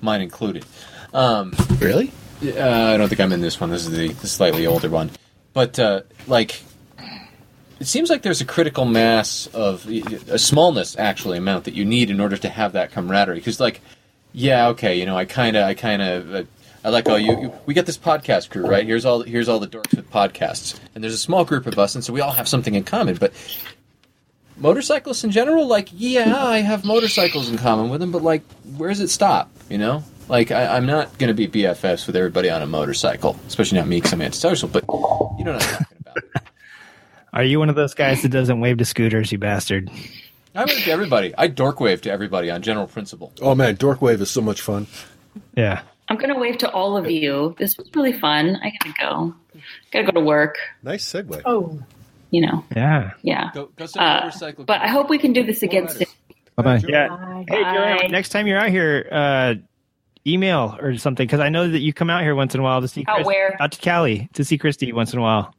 mine included. Um, Really? uh, I don't think I'm in this one. This is the, the slightly older one, but uh, like. It seems like there's a critical mass of a smallness, actually, amount that you need in order to have that camaraderie. Because, like, yeah, okay, you know, I kind of, I kind of, uh, I like, oh, you, you, we got this podcast crew, right? Here's all, here's all the dorks with podcasts, and there's a small group of us, and so we all have something in common. But motorcyclists in general, like, yeah, I have motorcycles in common with them, but like, where does it stop? You know, like, I, I'm not going to be BFFs with everybody on a motorcycle, especially not me because I'm antisocial. But you know what talking about. Are you one of those guys that doesn't wave to scooters, you bastard? I wave to everybody. I dork wave to everybody on general principle. Oh man, Dork Wave is so much fun. Yeah. I'm gonna wave to all of you. This was really fun. I gotta go. Gotta go to work. Nice segue. Oh, You know. Yeah. Yeah. Go, go Uh, but I hope we can do this again soon. Bye bye. Yeah. bye. Hey, Joanne, Bye. next time you're out here, uh, email or something because I know that you come out here once in a while to see Out Chris- where? out to Cali to see Christy once in a while.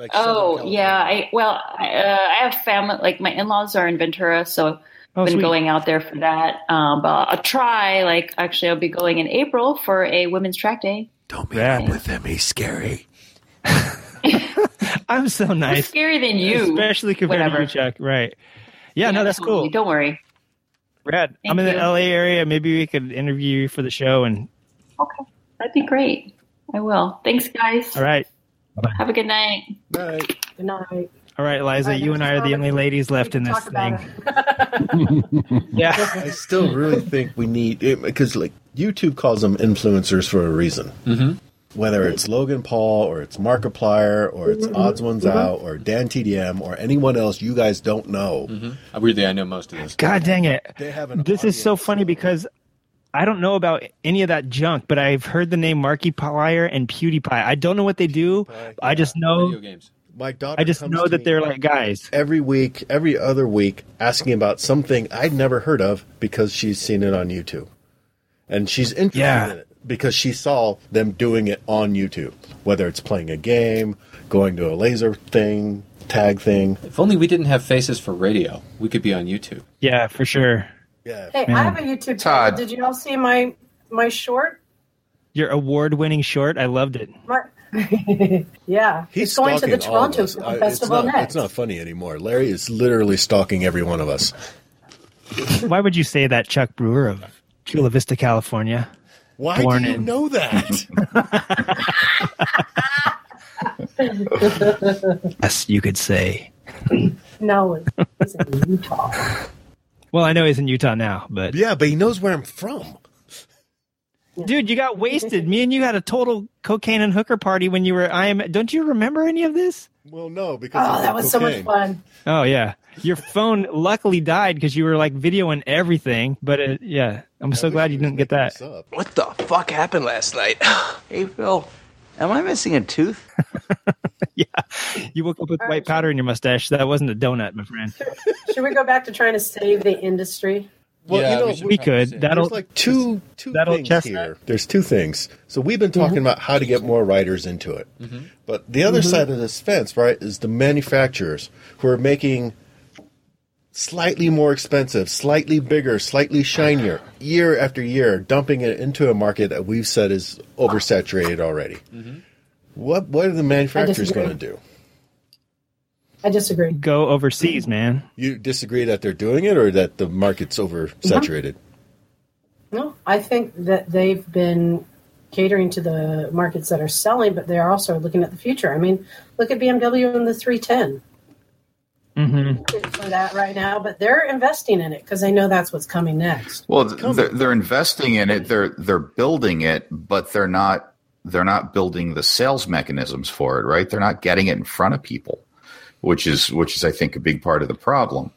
Like Oh yeah, I well, I, uh, I have family. Like my in-laws are in Ventura, so I've Oh, been sweet. going out there for that. Um, but I'll try. Like actually, I'll be going in April for a women's track day. Don't meet Rad. up with him. He's scary. I'm so More nice, scary than you, especially compared Whatever. to you, Chuck. Right? Yeah, no, that's totally. cool. Don't worry. Rad. Thank I'm in the you. LA area. Maybe we could interview you for the show. And Okay, that'd be great. I will. Thanks, guys. all right, Have a good night. Right. Good night. all right, Liza, you and I are the only ladies left in this thing. Yeah. I still really think we need because like YouTube calls them influencers for a reason. Mm-hmm. Whether it's Logan Paul or it's Markiplier or it's Odds Ones Out or Dan TDM or anyone else you guys don't know, Uh, Weirdly, I know most of this. God dang it. they have an. This is so funny because I don't know about any of that junk, but I've heard the name Markiplier and PewDiePie. I don't know what they do. I just know Video games. My daughter. I just comes know to that me they're like guys. every week, every other week, asking about something I'd never heard of because she's seen it on YouTube, and she's interested Yeah. in it because she saw them doing it on YouTube. Whether it's playing a game, going to a laser thing, tag thing. If only we didn't have faces for radio, we could be on YouTube. Yeah, for sure. Yeah. Hey, I have a YouTube channel. Todd. Did you all see my my short? Your award-winning short, I loved it. My, yeah, He's it's going to the stalking Toronto us. Film I- it's Festival not, next. It's not funny anymore. Larry is literally stalking every one of us. Why would you say that, Chuck Brewer of Chula Vista, California? Why Born do you in- know that? Yes, you could say. No, it's in Utah. Well, I know he's in Utah now, but yeah, but he knows where I'm from. dude, you got wasted. Me and you had a total cocaine and hooker party when you were. I am. Don't you remember any of this? Well, no, because Oh, that the was so much fun. Oh yeah, your phone luckily died because you were like videoing everything. But uh, yeah, I'm so glad you didn't get that. What the fuck happened last night? Hey, Phil, am I missing a tooth? yeah, you woke up with All white right, powder in your mustache. That wasn't a donut, my friend. Should we go back to trying to save the industry? Well, Yeah, you know, we We could. That'll there's like two two that'll things test here. There's two things. So we've been mm-hmm. talking about how to get more writers into it, but the other mm-hmm. side of this fence, right, is the manufacturers who are making slightly more expensive, slightly bigger, slightly shinier, year after year, dumping it into a market that we've said is oversaturated already. Mm-hmm. What what are the manufacturers going to do? I disagree. Go overseas, man. You disagree that they're doing it, or that the market's oversaturated? Mm-hmm. No, I think that they've been catering to the markets that are selling, but they are also looking at the future. I mean, look at BMW and the 310 Mm-hmm. for that right now, but they're investing in it because they know that's what's coming next. Well, th- they're, they're investing in it. They're they're building it, but they're not they're not building the sales mechanisms for it. Right? They're not getting it in front of people, which is which is I think a big part of the problem.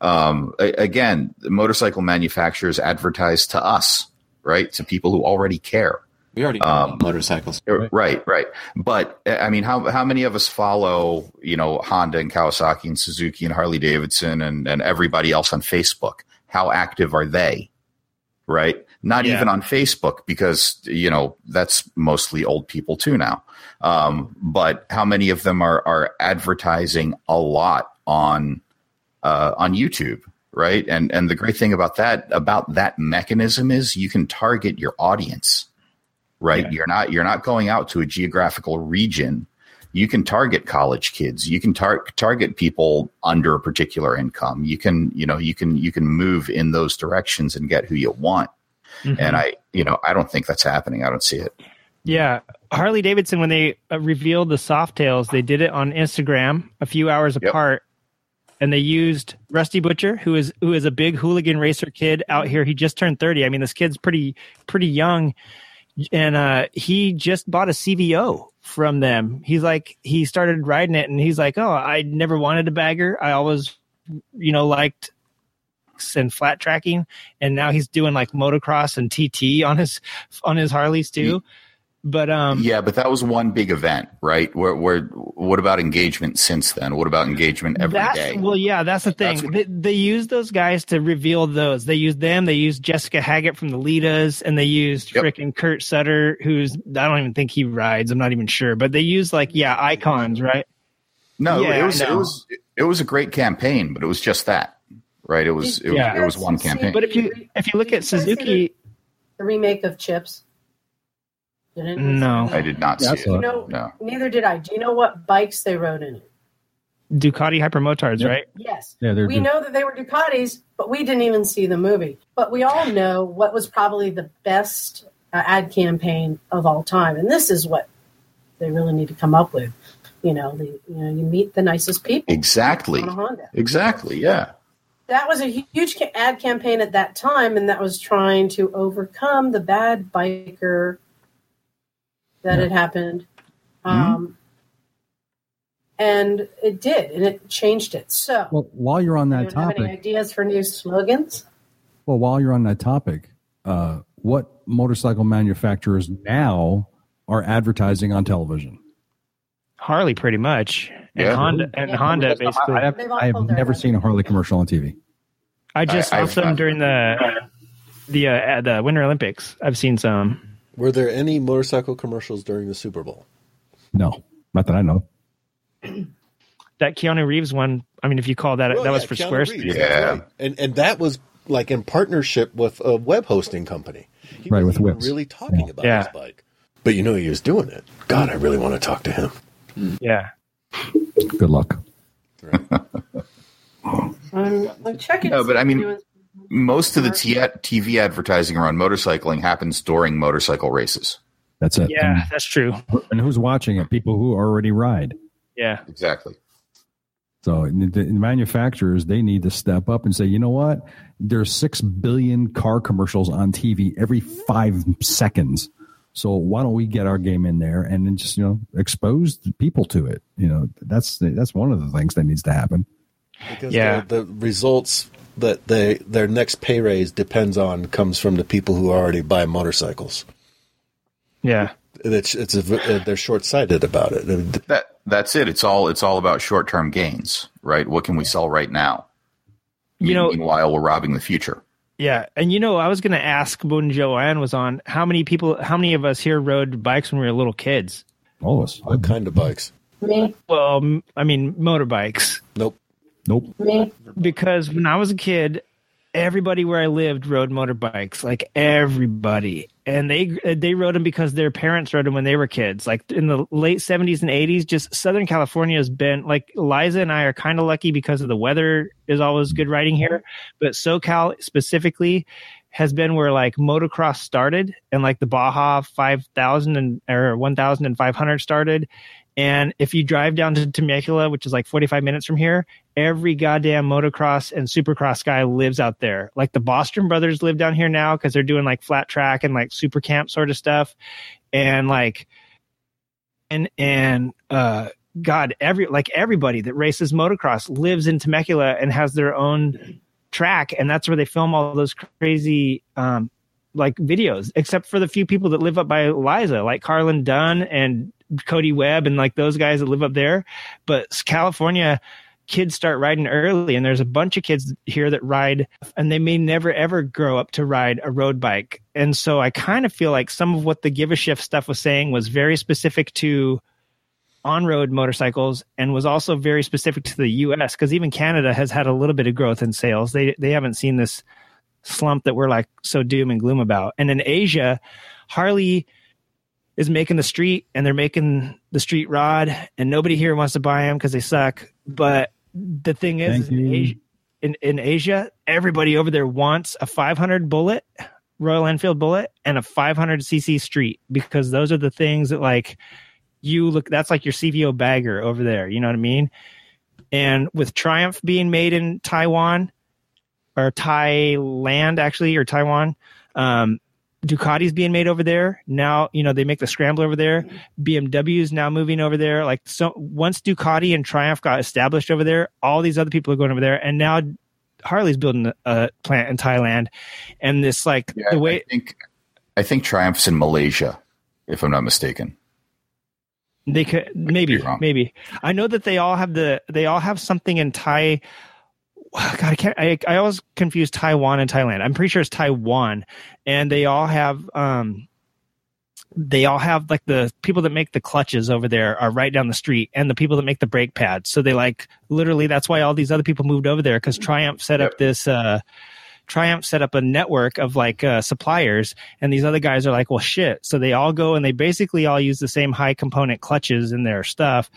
Um, again, the motorcycle manufacturers advertise to us, right? To people who already care. We already about motorcycles. Right. right, But uh, I mean, how how many of us follow you know Honda and Kawasaki and Suzuki and Harley Davidson and and everybody else on Facebook? How active are they? Right. Not Yeah. even on Facebook because you know that's mostly old people too now. Um, but how many of them are are advertising a lot on uh, on YouTube? Right. And and the great thing about that about that mechanism is you can target your audience right? You're not you're not going out to a geographical region. You can target college kids. You can tar- target people under a particular income. You can you know you can you can move in those directions and get who you want. Mhm. and i you know i don't think that's happening. I don't see it. Yeah, Harley Davidson when they uh, revealed the Softails, they did it on Instagram a few hours apart, and they used Rusty Butcher, who is who is a big hooligan racer kid out here. He just turned thirty. I mean, this kid's pretty pretty young, and uh, he just bought a CVO from them. He's like he started riding it, and he's like, "Oh, I never wanted a bagger. I always, you know, liked." and flat tracking and now he's doing like motocross and TT on his on his Harleys too. But um yeah but that was one big event right where where what about engagement since then what about engagement every that's, day? Well, yeah, that's the thing. That's what- they, they use those guys to reveal those. They used them. They used Jessica Haggett from the Litas, and they used frickin' Kurt Sutter, who's I don't even think he rides. I'm not even sure, but they use like yeah icons, right? no Yeah, it was I it was it was a great campaign but it was just that right it was it, Yeah. was, it was one campaign But if you if you look at Suzuki, The remake of Chips. Did no, I did not Yeah, see saw it You know, no neither did I. Do you know what bikes they rode in it? Ducati Hypermotards, Yep. right? Yes. Yeah, we good. know that they were Ducatis, but we didn't even see the movie. But we all know what was probably the best uh, ad campaign of all time, and this is what they really need to come up with. You know, the, you know, you meet the nicest people exactly on a Honda. exactly yeah That was a huge ca- ad campaign at that time, and that was trying to overcome the bad biker that had happened. Um, and it did, and it changed it. So, Well, while you're on do that you have any topic, ideas for new slogans? well, while you're on that topic, uh, what motorcycle manufacturers now are advertising on television? Harley, pretty much, and Yeah. Honda, and Honda, basically. I have, I have never seen a Harley commercial on TV. I just I- saw I've- some I've- during the the uh, the Winter Olympics. I've seen some. Were there any motorcycle commercials during the Super Bowl? No, not that I know. That Keanu Reeves one. I mean, if you call that Well, that was for Keanu Squarespace. Reeves, Yeah. right. and and that was like in partnership with a web hosting company. He Right, with even Wix. really talking about Yeah. his bike, but you know he was doing it. God, I really want to talk to him. Yeah. Good luck. I'm, um, I'm checking. No, but I if mean- anyone's- most of the t- TV advertising around motorcycling happens during motorcycle races. That's it. Yeah, that's true. And, and who's watching it? People who already ride. Yeah. Exactly. So the, the manufacturers they need to step up and say, you know what? There's six billion car commercials on TV every five seconds. So why don't we get our game in there and then just you know expose people to it? You know that's that's one of the things that needs to happen. Because Yeah. the, the results that they their next pay raise depends on comes from the people who already buy motorcycles. Yeah. It's it's a, they're short sighted about it. That that's it. It's all it's all about short term gains, right? What can we sell right now? You know, Meanwhile, we're robbing the future. Yeah, and you know, I was going to ask when Joanne was on, how many people, how many of us here rode bikes when we were little kids? All of us. What kind of bikes? Me, Well, m- I mean, motorbikes. Nope. Nope. Because when I was a kid, everybody where I lived rode motorbikes, like everybody, and they they rode them because their parents rode them when they were kids. Like in the late seventies and eighties, just Southern California has been like Liza and I are kind of lucky because of the weather is always good riding here, but SoCal specifically has been where like motocross started and like the Baja 5000 and or 1500 started and if you drive down to Temecula, which is like 45 minutes from here, every goddamn motocross and supercross guy lives out there. Like the Boston brothers live down here now because they're doing like flat track and like super camp sort of stuff. And like, and, and, uh, God, every, like everybody that races motocross lives in Temecula and has their own track. And that's where they film all those crazy, um, like videos, except for the few people that live up by Liza, like Carlin Dunn and Cody Webb and like those guys that live up there. But California kids start riding early and there's a bunch of kids here that ride and they may never ever grow up to ride a road bike. And so I kind of feel like some of what the give a shift stuff was saying was very specific to on-road motorcycles and was also very specific to the US because even Canada has had a little bit of growth in sales. They they haven't seen this slump that we're like so doom and gloom about. And in Asia, Harley is making the street and they're making the street rod and nobody here wants to buy them because they suck. But the thing is, in Asia, in, in Asia, everybody over there wants a 500 bullet, Royal Enfield bullet, and a 500 cc street because those are the things that like you look. That's like your CVO bagger over there. You know what I mean? And with Triumph being made in Taiwan or Thailand, actually, or Taiwan, um, Ducati's being made over there. Now, you know, they make the scrambler over there. BMW is now moving over there. Like so once Ducati and Triumph got established over there, all these other people are going over there. And now Harley's building a, a plant in Thailand. And this like Yeah, the way I think I think Triumph's in Malaysia, if I'm not mistaken. They could maybe maybe. I know that they all have the they all have something in Thai. God, I can't. I, I always confuse Taiwan and Thailand. I'm pretty sure it's Taiwan, and they all have um. They all have like the people that make the clutches over there are right down the street, and the people that make the brake pads. So they like literally. That's why all these other people moved over there because Triumph set up this. uh Triumph set up a network of like uh, suppliers, and these other guys are like, well, shit. So they all go and they basically all use the same high component clutches in their stuff.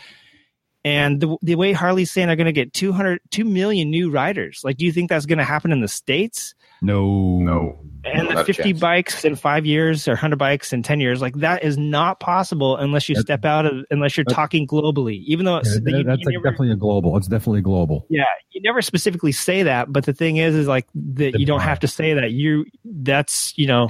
And the, the way Harley's saying they're going to get 200, 2 million new riders. Like, do you think that's going to happen in the States? No. No. And No, the 50 bikes in five years or 100 bikes in 10 years, like that is not possible unless you That- step out of, unless you're that- talking globally, even though it's, Yeah, you- that's you like never- definitely a global. It's definitely global. yeah, you never specifically say that, but the thing is, is like that you don't have to say that. You that's you know,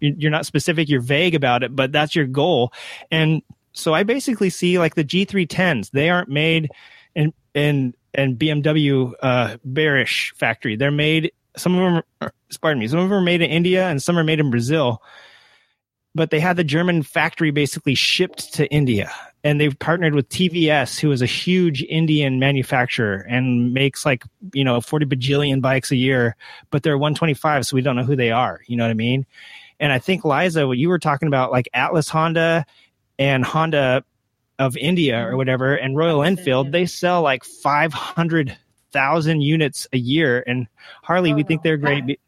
you're not specific. You're vague about it, but that's your goal. And so I basically see like the G310s. They aren't made in in in BMW uh, bearish factory. They're made. Some of them, are, pardon me, some of them are made in India and some are made in Brazil. But they had the German factory basically shipped to India and they've partnered with TVS, who is a huge Indian manufacturer and makes like, you know, 40 bajillion bikes a year, but they're 125, so we don't know who they are. You know what I mean? And I think, Liza, what you were talking about, like Atlas Honda and Honda of India or whatever, and Royal Enfield, they sell like 500,000 units a year. And Harley, we think oh, they're great. be-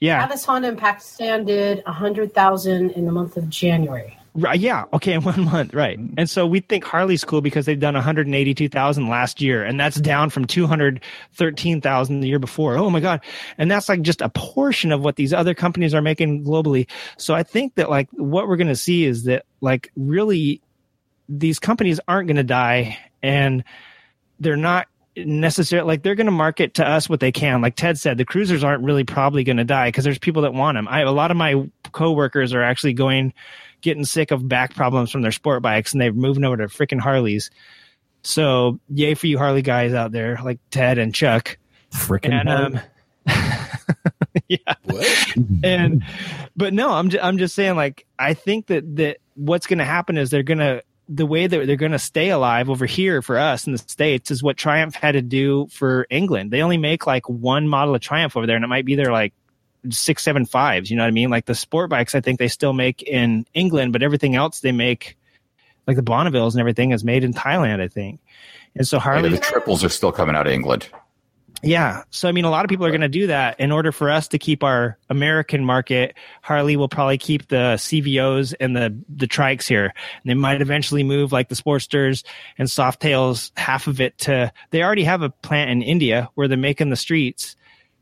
Yeah. Atlas Honda in Pakistan did 100,000 in the month of January. Right, yeah. Okay, in one month, right. Mm-hmm. And so we think Harley's cool because they've done 182,000 last year, and that's down from 213,000 the year before. Oh my god! And that's like just a portion of what these other companies are making globally. So I think that like what we're going to see is that like really these companies aren't going to die, and they're not necessarily like they're going to market to us what they can. Like Ted said, the cruisers aren't really probably going to die because there's people that want them. I a lot of my coworkers are actually going getting sick of back problems from their sport bikes and they're moving over to freaking Harleys. So yay for you Harley guys out there like Ted and Chuck. Freaking And um yeah. And but no, I'm just, I'm just saying like I think that that what's going to happen is they're going to the way that they're going to stay alive over here for us in the states is what Triumph had to do for England. They only make like one model of Triumph over there and it might be their like six seven fives. You know what I mean? Like the sport bikes, I think they still make in England, but everything else they make, like the Bonnevilles and everything, is made in Thailand. I think. And so Harley, the triples are still coming out of England. yeah. So I mean, a lot of people are going to do that in order for us to keep our American market. Harley will probably keep the CVOs and the the trikes here. And they might eventually move like the Sportsters and Softails, half of it to. They already have a plant in India where they're making the streets,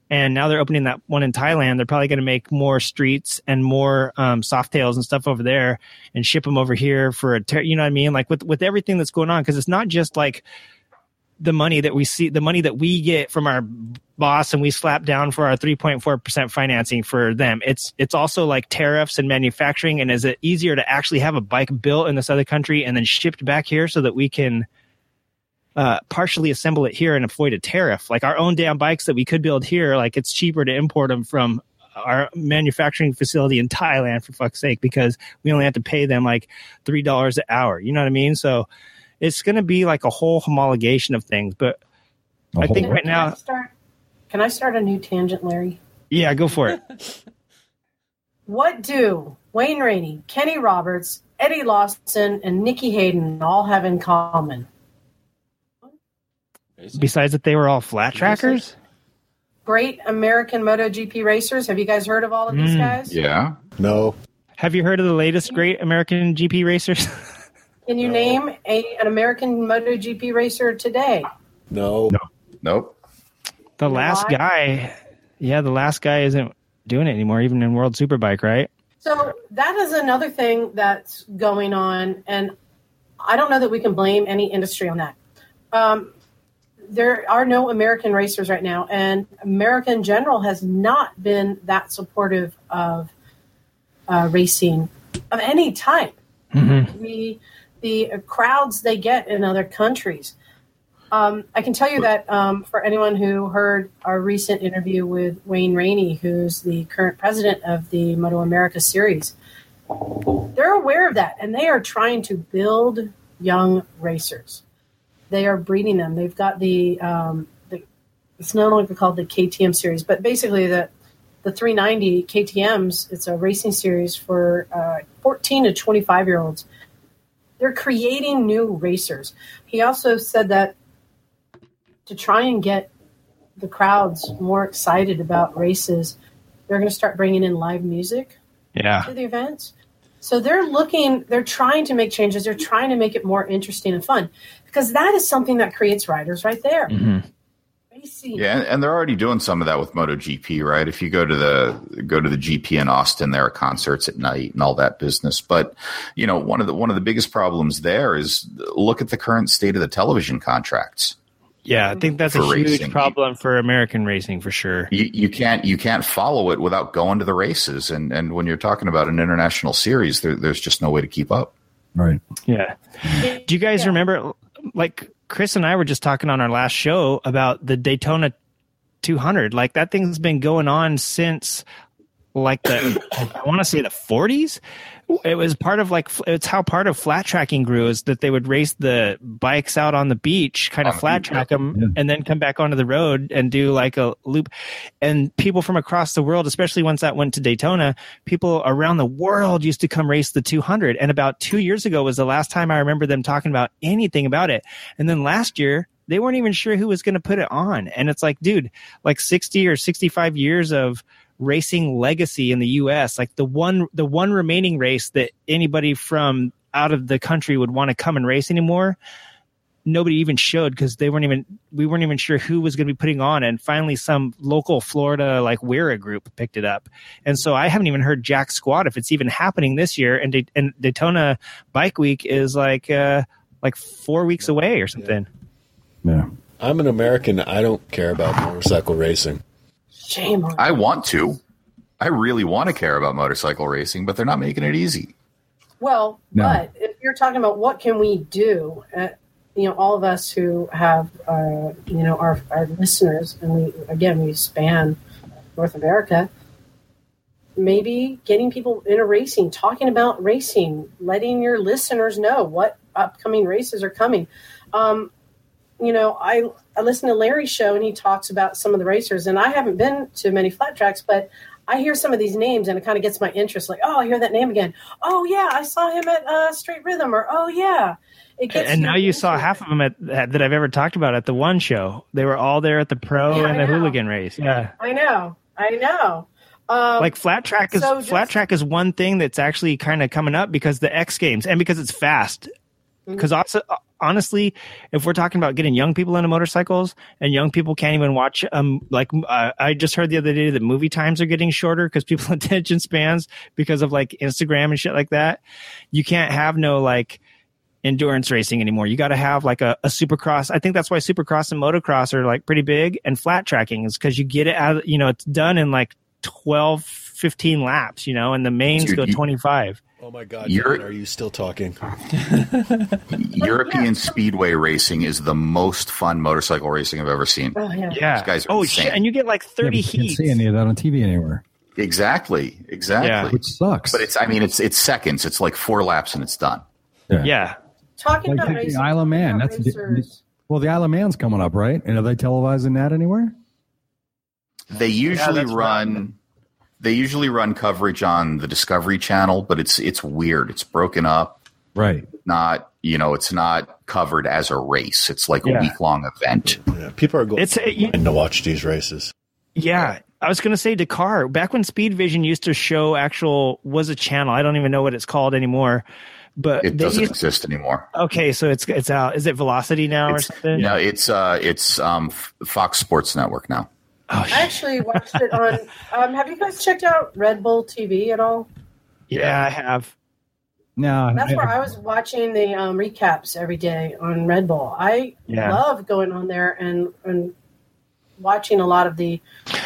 and now they're opening that one in Thailand. They're probably going to make more streets and more um, Softails and stuff over there, and ship them over here for a. Ter- you know what I mean? Like with with everything that's going on, because it's not just like the money that we see, the money that we get from our boss and we slap down for our 3.4% financing for them. It's, it's also like tariffs and manufacturing. And is it easier to actually have a bike built in this other country and then shipped back here so that we can, uh, partially assemble it here and avoid a tariff? Like our own damn bikes that we could build here, like it's cheaper to import them from our manufacturing facility in Thailand for fuck's sake, because we only have to pay them like $3 an hour. You know what I mean? So, it's going to be like a whole homologation of things. But I think right Can I now, start? Can I start a new tangent, Larry? yeah, go for it. What do Wayne Rainey, Kenny Roberts, Eddie Lawson, and Nicky Hayden all have in common? Besides that, they were all flat trackers. Great American MotoGP racers. Have you guys heard of all of these Mm. guys? Yeah. No. Have you heard of the latest great American GP racers? Can you name a, an American MotoGP racer today? No. No. Nope. the last why? guy, yeah, the last guy isn't doing it anymore, even in World Superbike, right? So that is another thing that's going on, and I don't know that we can blame any industry on that. Um, there are no American racers right now, and America in general has not been that supportive of uh, racing of any type. The the crowds they get in other countries. Um, I can tell you that um, for anyone who heard our recent interview with Wayne Rainey, who's the current president of the Moto America series, they're aware of that and they are trying to build young racers. They are breeding them. They've got the, um, the it's no longer called the KTM series, but basically the the 390 KTM's. It's a racing series for uh, 14 to 25 year olds. They're creating new racers. He also said that to try and get the crowds more excited about races, they're going to start bringing in live music Yeah. to the events. So they're looking, they're trying to make changes. They're trying to make it more interesting and fun because that is something that creates riders right there. Mm-hmm. Racing. Yeah, and, and they're already doing some of that with MotoGP, right? If you go to the go to the GP in Austin, there are concerts at night and all that business. But you know, one of the one of the biggest problems there is look at the current state of the television contracts. Yeah, I think that's a For huge racing. problem for American racing for sure. You, you can't you can't follow it without going to the races, and and when you're talking about an international series, there, there's just no way to keep up. Right. Yeah. Do you guys remember, like Chris and I were just talking on our last show about the Daytona 200? Like that thing's been going on since like the, I want to say the 40s. It was part of like, it's how part of flat tracking grew is that they would race the bikes out on the beach, kind of On flat beach, track them, and then come back onto the road and do like a loop. And people from across the world, especially once that went to Daytona, people around the world used to come race the 200. And about two years ago was the last time I remember them talking about anything about it. And then last year, they weren't even sure who was going to put it on. And it's like, dude, like 60 or 65 years of racing legacy in the US, like the one, the one remaining race that anybody from out of the country would want to come and race anymore nobody even showed because they weren't even we weren't even sure who was going to be putting on and finally some local florida like Wera group picked it up and so i haven't even heard jack squat if it's even happening this year and, Day- and daytona bike week is like uh like four weeks away or something Yeah. I'm an American. I don't care about motorcycle racing. Shame on I want to, I really want to care about motorcycle racing, but they're not making it easy. Well, No. but if you're talking about what can we do, uh, you know, all of us who have, uh, you know, our, our listeners, and we again we span North America. Maybe getting people into racing, talking about racing, letting your listeners know what upcoming races are coming. Um, you know, I I listen to Larry's show and he talks about some of the racers, and I haven't been to many flat tracks, but I hear some of these names and it kind of gets my interest. Like, oh, I hear that name again. Oh yeah, I saw him at uh, Straight Rhythm, or oh yeah, it gets. and now you saw half of them at, that that I've ever talked about at the one show. They were all there at the pro Yeah, and the hooligan race. Yeah. I know, I know. Um, like flat track is so flat track is one thing that's actually kind of coming up because the X Games and because it's fast. Mm-hmm. Because also, honestly, if we're talking about getting young people into motorcycles and young people can't even watch, um, like uh, I just heard the other day that movie times are getting shorter because people attention spans because of like Instagram and shit like that. You can't have no like endurance racing anymore. You got to have like a, a supercross. I think that's why supercross and motocross are like pretty big and flat tracking is because you get it out, you know, it's done in like 12, 15 laps, you know, and the mains Dude, go you- 25. Oh my God, You're- are you still talking? European speedway racing is the most fun motorcycle racing I've ever seen. Oh yeah. Yeah. These guys are oh insane. shit. And you get like Yeah, 30 but you can't see any of that on TV anywhere, Exactly, exactly. Yeah. which sucks. But it's I mean it's it's seconds. It's like four laps and it's done. Yeah. Talking like about take racing, the Isle of Man. about That's racers. well, the Isle of Man's coming up, right? And are they televising that anywhere? They usually that's run they usually run coverage on the Discovery Channel, but it's it's weird. It's broken up. Right. Not you know, it's not covered as a race. It's like Yeah. a week long event. Yeah, people are going It's a, you, to watch these races. Yeah, I was gonna say Dakar. Back when Speedvision used to show actual was a channel. I don't even know what it's called anymore. But It doesn't used- exist anymore. okay, so it's it's out. Is it Velocity now or something? no, it's uh it's um Fox Sports Network now. Oh, I actually watched it on. Um, have you guys checked out Red Bull TV at all? yeah, I have. No, That's where I was watching the um, recaps every day on Red Bull. I Yeah. love going on there and and watching a lot of the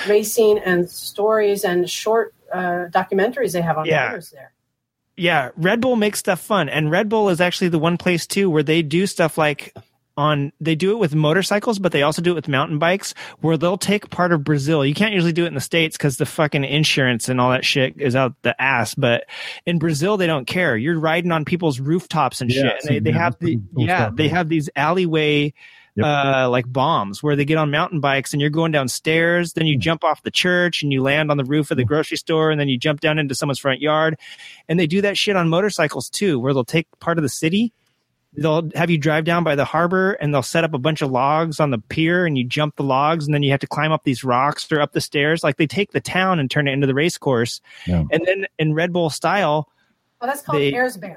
racing and stories and short uh, documentaries they have on Yeah. riders there. Yeah, Red Bull makes stuff fun, and Red Bull is actually the one place too where they do stuff like on they do it with motorcycles, but they also do it with mountain bikes, where they'll take part of Brazil. You can't usually do it in the states because the fucking insurance and all that shit is out the ass. But in Brazil, they don't care. You're riding on people's rooftops and shit. And they, they have the yeah they have these alleyway. Yep. Uh, like bombs where they get on mountain bikes and you're going downstairs, then you Hmm. jump off the church and you land on the roof of the grocery store and then you jump down into someone's front yard and they do that shit on motorcycles too, where they'll take part of the city. They'll have you drive down by the harbor and they'll set up a bunch of logs on the pier and you jump the logs and then you have to climb up these rocks or up the stairs. Like they take the town and turn it into the race course. Yeah. And then in Red Bull style, Oh, that's called They- Erzberg.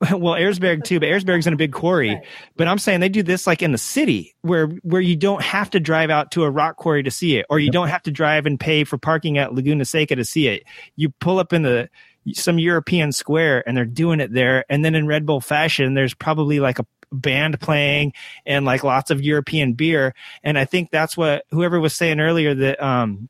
well, Erzberg too, but Erzberg's in a big quarry. Right. But I'm saying they do this like in the city where where you don't have to drive out to a rock quarry to see it, or you don't have to drive and pay for parking at Laguna Seca to see it. You pull up in the some European square and they're doing it there. And then in Red Bull fashion, there's probably like a band playing and like lots of European beer. And I think that's what whoever was saying earlier that um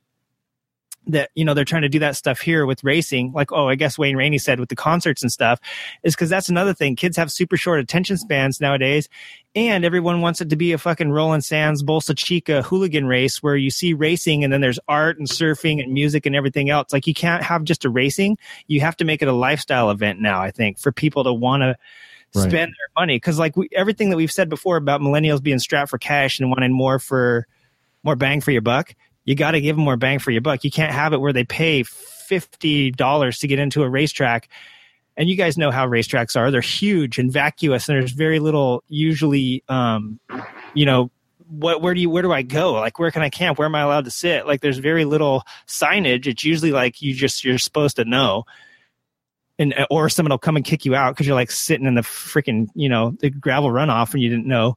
that you know they're trying to do that stuff here with racing like oh i guess wayne rainey said with the concerts and stuff is because that's another thing. Kids have super short attention spans nowadays and everyone wants it to be a fucking roland sands bolsa chica hooligan race where you see racing and then there's art and surfing and music and everything else. Like you can't have just a racing. You have to make it a lifestyle event now i think for people to want to Right. spend their money. Because like we, everything that we've said before about millennials being strapped for cash and wanting more for more bang for your buck you got to give them more bang for your buck. You can't have it where they pay $50 to get into a racetrack. And you guys know how racetracks are. They're huge and vacuous and there's very little usually um you know what where do you where do i go? Like where can i camp? Where am i allowed to sit? Like there's very little signage. It's usually like you just you're supposed to know. And or someone will come and kick you out because you're like sitting in the freaking you know the gravel runoff and you didn't know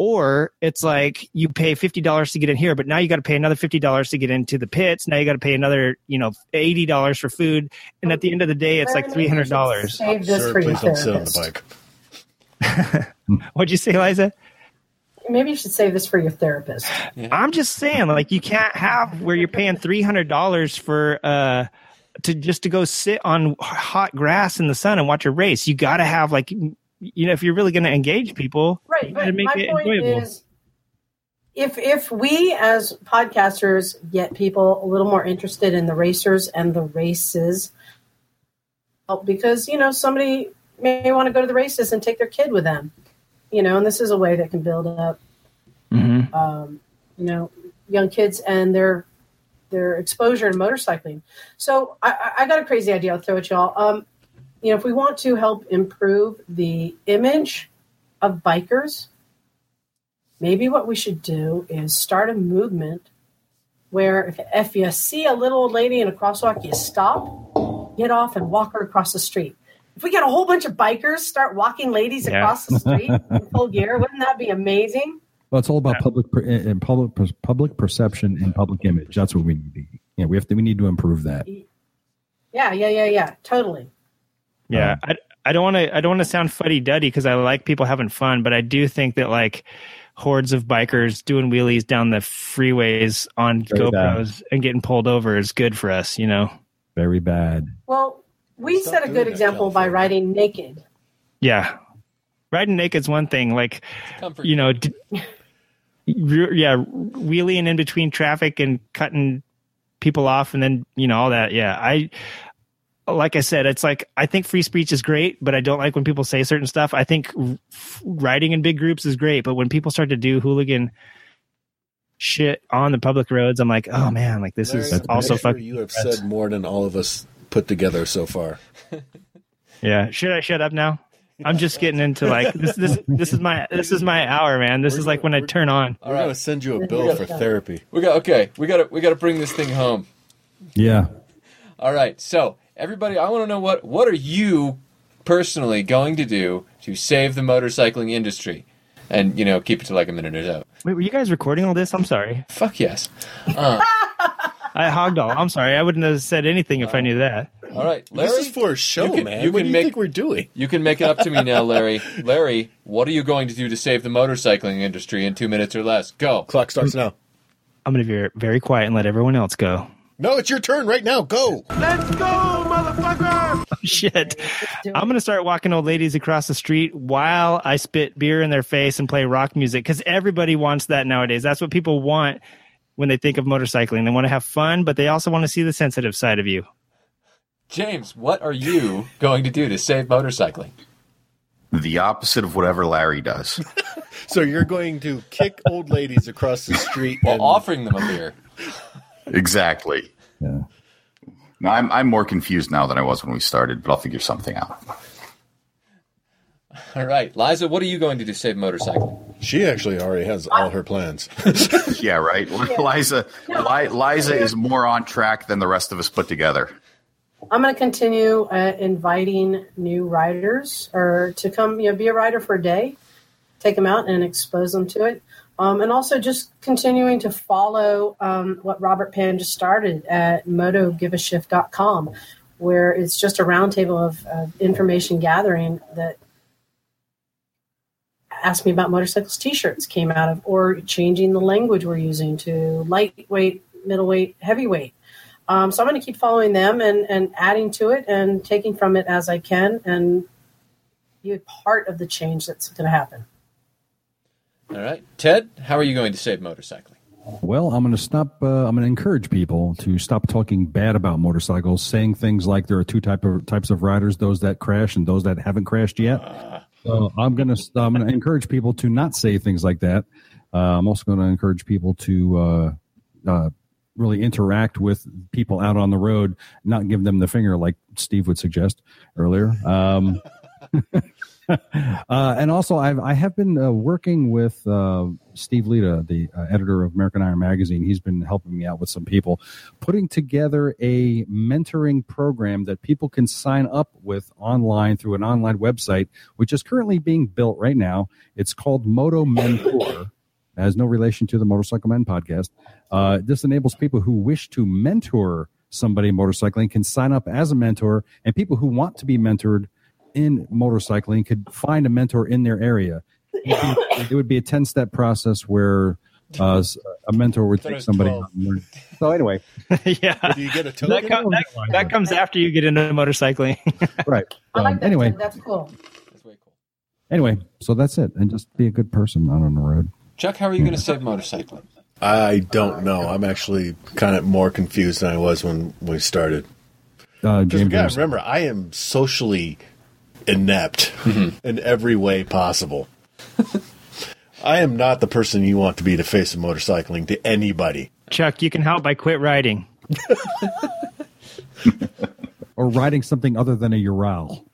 or it's like you pay fifty dollars to get in here, but now you got to pay another fifty dollars to get into the pits. Now you got to pay another, you know, eighty dollars for food, and at the end of the day, it's like three hundred dollars. Save this Sir, for your don't sit on the bike. What'd you say, Liza? Maybe you should save this for your therapist. I'm just saying, like, you can't have where you're paying three hundred dollars for uh to just to go sit on hot grass in the sun and watch a race. You got to have like, you know, if you're really going to engage people, Right, you but make my it point enjoyable. is, if if we as podcasters get people a little more interested in the racers and the races, oh, because you know somebody may want to go to the races and take their kid with them, you know, and this is a way that can build up, Mhm. um, you know, young kids and their their exposure in motorcycling. So I, I I got a crazy idea. I'll throw it y'all. Um, you know, if we want to help improve the image of bikers, maybe what we should do is start a movement where if, if you see a little old lady in a crosswalk, you stop, get off, and walk her across the street. If we get a whole bunch of bikers start walking ladies Yeah. across the street in full gear, wouldn't that be amazing? Well, it's all about public per, and public per- public perception and public image. That's what we need. To, yeah, we have to. We need to improve that. Yeah, yeah, yeah, yeah, totally. Yeah, um, I, I don't want to I don't want to sound fuddy duddy because I like people having fun, but I do think that like hordes of bikers doing wheelies down the freeways on Very bad. GoPros and getting pulled over is good for us, you know. Very bad. Well, we set a good example by riding naked. Yeah, riding naked's one thing. Like, you know, d- yeah, wheeling in between traffic and cutting people off, and then you know all that. Yeah, I like I said, it's like I think free speech is great, but I don't like when people say certain stuff. I think r- riding in big groups is great, but when people start to do hooligan shit on the public roads, I'm like, oh man, like this is Larry, also sure fucking. You have said more than all of us put together so far. Yeah, should I shut up now? I'm just getting into like this. This this is my this is my hour, man. This is like when I turn on. We're gonna send you a bill for therapy. We got okay. We got to we got to bring this thing home. Yeah. All right. So everybody, I want to know what what are you personally going to do to save the motorcycling industry, and you know keep it to like a minute or so. Wait, were you guys recording all this? I'm sorry. Fuck yes. Uh, I hogged all. I'm sorry. I wouldn't have said anything if I knew that. all right, Larry. This is for a show, you can, man. You what can do you make think we're doing? you can make it up to me now, Larry. Larry, what are you going to do to save the motorcycling industry in two minutes or less? Go. Clock starts now. I'm going to be very- very quiet and let everyone else go. No, it's your turn right now. Go. Let's go, motherfucker! Oh, shit. I'm going to start walking old ladies across the street while I spit beer in their face and play rock music because everybody wants that nowadays. That's what people want when they think of motorcycling. They want to have fun, but they also want to see the sensitive side of you. James, what are you going to do to save motorcycling? The opposite of whatever Larry does. So you're going to kick old ladies across the street While and offering them a beer. exactly. Yeah. No, I'm I'm more confused now than I was when we started, but I'll figure something out. All right, Liza, what are you going to do to save motorcycle? she actually already has all her plans. Yeah, right. Liza, Li- Liza is more on track than the rest of us put together. I'm going to continue uh, inviting new riders or to come, you know, be a rider for a day, take them out and expose them to it. Um, and also just continuing to follow um, what Robert Pandya just started at motogiveashift.com, where it's just a roundtable of, of information gathering that asked me about motorcycles t-shirts came out of or changing the language we're using to lightweight middleweight heavyweight. Um, so i'm going to keep following them and, and adding to it and taking from it as i can and be a part of the change that's going to happen All right, Ted, how are you going to save motorcycling? Well, I'm going to stop. Uh, I'm going to encourage people to stop talking bad about motorcycles, saying things like there are two type of types of riders: those that crash and those that haven't crashed yet. So I'm going to I'm going to encourage people to not say things like that. Uh, I'm also going to encourage people to uh, uh, really interact with people out on the road, not give them the finger like Steve would suggest earlier. Um, uh, and also, I've I have been uh, working with uh, Steve Lita, the uh, editor of American Iron Magazine. He's been helping me out with some people, putting together a mentoring program that people can sign up with online through an online website, which is currently being built right now. It's called Moto Mentor. Has no relation to the Motorcycle Men podcast. Uh, this enables people who wish to mentor somebody motorcycling can sign up as a mentor, and people who want to be mentored in motorcycling could find a mentor in their area. It would be a 10 step process where uh, a mentor would take somebody. out and learn. So, anyway, yeah. Do you get a That, token? that, that comes after you get into motorcycling. right. i like Um, that anyway, Ted. that's cool anyway, so that's it. And just be a good person out on the road. Chuck, how are you going to save motorcycling? I don't know. I'm actually kind of more confused than I was when we started. Uh, Because James, we James- remember, I am socially inept Mm-hmm. in every way possible. I am not the person you want to be to face of motorcycling to anybody. Chuck, you can help by quit riding. or riding something other than a Ural.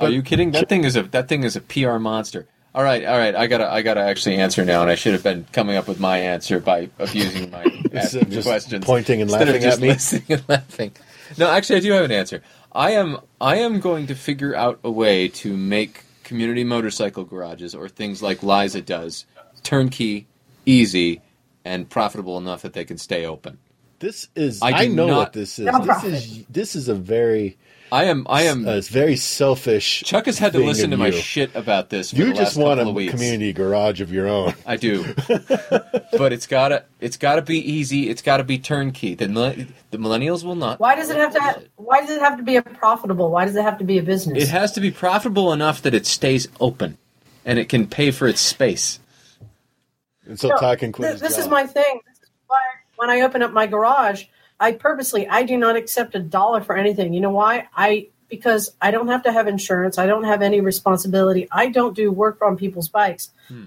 Are you kidding? That thing is a that thing is a PR monster. All right, all right. I gotta I gotta actually answer now, and I should have been coming up with my answer by abusing my just questions, pointing and laughing of just at me? listening and laughing. No, actually, I do have an answer. I am I am going to figure out a way to make community motorcycle garages or things like Liza does turnkey, easy, and profitable enough that they can stay open. This is. I I, know not- what this is. No This is. This is a very. I am I am. Uh, a very selfish. Chuck has had to listen to of my shit about this. For You the just last want couple a community garage of your own. I do, but it's gotta it's gotta be easy. It's gotta be turnkey. The the millennials will not. Why does it have to? Have, why does it have to be a profitable? Why does it have to be a business? It has to be profitable enough that it stays open, and it can pay for its space. And so No, Todd can quit. Th- his this is my thing. This is why when I open up my garage, I purposely I do not accept a dollar for anything. You know why? I because I don't have to have insurance. I don't have any responsibility. I don't do work on people's bikes. Hmm.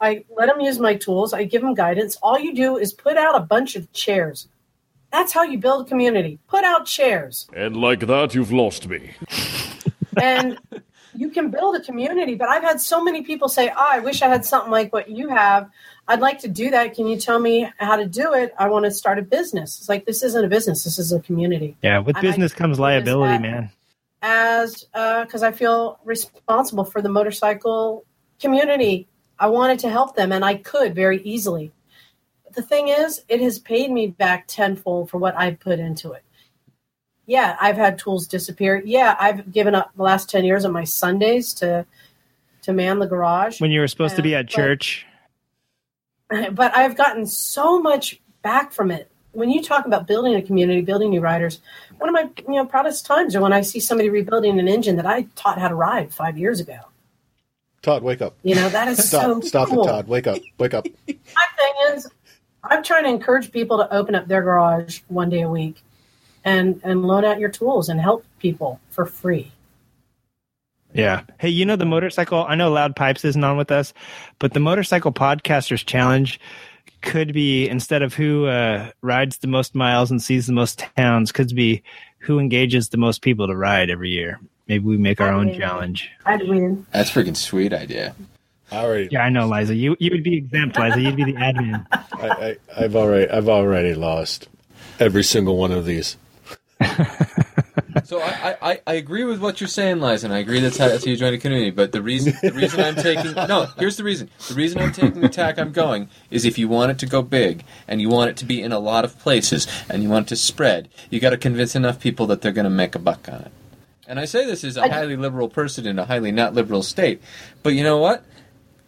I let them use my tools. I give them guidance. All you do is put out a bunch of chairs. That's how you build a community. Put out chairs. And like that, you've lost me. and you can build a community. But I've had so many people say, oh, I wish I had something like what you have. I'd like to do that. Can you tell me how to do it? I want to start a business. It's like, this isn't a business, this is a community. Yeah, with And I business comes liability, man. As uh, because I feel responsible for the motorcycle community. I wanted to help them, and I could very easily. But the thing is, it has paid me back tenfold for what I've put into it. Yeah, I've had tools disappear. Yeah, I've given up the last ten years of my Sundays to to man the garage. When you were supposed to be at but- church. but I've gotten so much back from it. When you talk about building a community, building new riders, one of my you know proudest times are when I see somebody rebuilding an engine that I taught how to ride five years ago. Todd, wake up. You know that is Stop. so Stop cool. it, Todd. Wake up. Wake up. My thing is, I'm trying to encourage people to open up their garage one day a week, and and loan out your tools and help people for free. Yeah. Hey, you know the motorcycle? I know Loud Pipes isn't on with us, but the Motorcycle Podcasters Challenge could be instead of who uh, rides the most miles and sees the most towns, could be who engages the most people to ride every year. Maybe we make our own mean- challenge. I'd win. That's a freaking sweet idea. I already. Yeah, I know, Liza. You you would be exempt, Liza. You'd be the admin. I, I, I've already. I've already lost every single one of these. So I, I, I agree with what you're saying, Liza, and I agree that's how, that's how you join a community. But the reason the reason I'm taking no, here's the reason. The reason I'm taking the tack I'm going is if you want it to go big and you want it to be in a lot of places and you want it to spread, you got to convince enough people that they're going to make a buck on it. And I say this as a highly liberal person in a highly not liberal state, but you know what?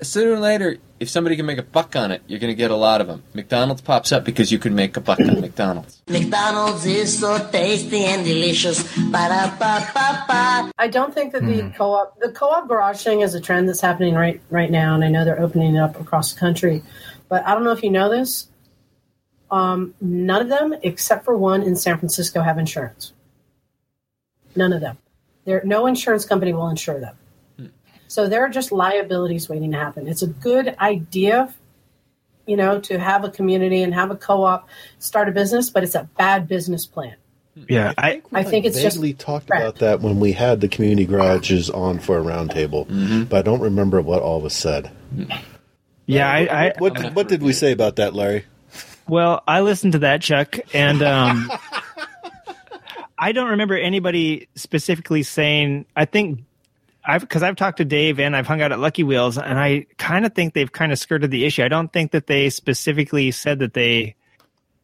Sooner or later, if somebody can make a buck on it, you're going to get a lot of them. McDonald's pops up because you can make a buck on McDonald's. McDonald's is so tasty and delicious. Ba-da-ba-ba-ba. I don't think that the Hmm. co-op the co-op garage thing is a trend that's happening right right now, and I know they're opening it up across the country. But I don't know if you know this. Um, none of them, except for one in San Francisco, have insurance. None of them. There, no insurance company will insure them. So there are just liabilities waiting to happen. It's a good idea, you know, to have a community and have a co-op, start a business, but it's a bad business plan. Yeah, I I think it's just vaguely talked crap. about that when we had the community garages on for a roundtable, but I don't remember what all was said. yeah, I, I What what did we say about that, Larry? Well, I listened to that, Chuck, and um, I don't remember anybody specifically saying. I think I've because I've talked to Dave and I've hung out at Lucky Wheels, and I kind of think they've kind of skirted the issue. I don't think that they specifically said that they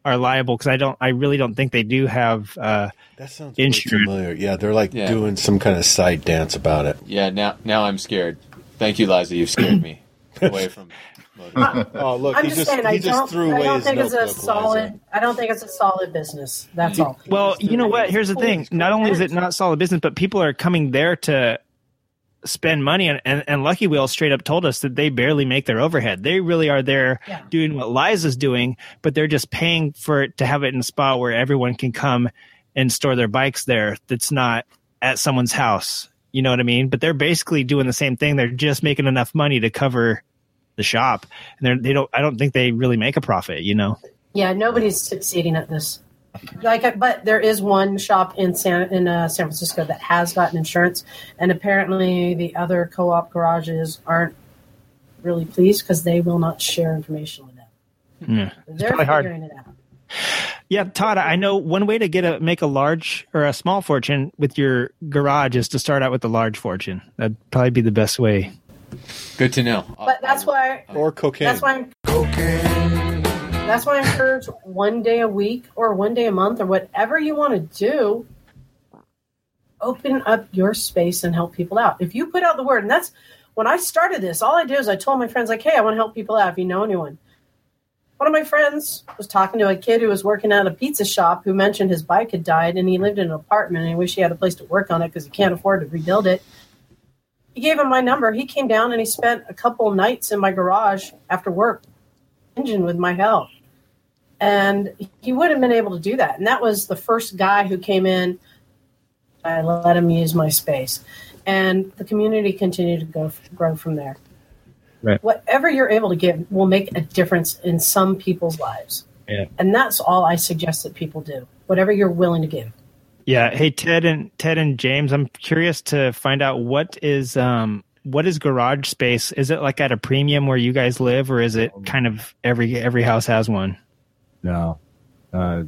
are liable because I don't. I really don't think they do have. Uh, That sounds insurance. familiar. Yeah, they're like Yeah. doing some kind of side dance about it. Yeah, now now I'm scared. Thank you, Liza. You've scared me away from. Oh, look, I'm he just, just, saying, he I just don't, threw I don't think it's a solid. Liza. I don't think it's a solid business. That's all. well, you know what? Here's the thing. Not only is it not solid business, but people are coming there to spend money and, and, and Lucky Wheel straight up told us that they barely make their overhead. They really are there Yeah. doing what Liza's doing, but they're just paying for it to have it in a spot where everyone can come and store their bikes there that's not at someone's house. You know what I mean? But they're basically doing the same thing. They're just making enough money to cover the shop. And they're, they don't, I don't think they really make a profit, you know? Yeah, nobody's succeeding at this. Like, but there is one shop in San in uh, San Francisco that has gotten insurance, and apparently the other co-op garages aren't really pleased because they will not share information with them. Yeah. It's They're probably hard. it out. Yeah, Todd, I know one way to get a make a large or a small fortune with your garage is to start out with a large fortune. That'd probably be the best way. Good to know. But that's why Or cocaine. That's why I'm cocaine. That's why I encourage one day a week or one day a month or whatever you want to do. Open up your space and help people out. If you put out the word, and that's when I started this, all I did is I told my friends, like, hey, I want to help people out if you know anyone. One of my friends was talking to a kid who was working at a pizza shop who mentioned his bike had died and he lived in an apartment and he wished he had a place to work on it because he can't afford to rebuild it. He gave him my number. He came down and he spent a couple nights in my garage after work, engine with my help. And he would have been able to do that. And that was the first guy who came in. I let him use my space. And the community continued to go grow from there. Right. Whatever you're able to give will make a difference in some people's lives. Yeah. And that's all I suggest that people do. Whatever you're willing to give. Yeah. Hey, Ted and Ted and James, I'm curious to find out what is um what is garage space? Is it like at a premium where you guys live, or is it kind of every every house has one? No. Uh,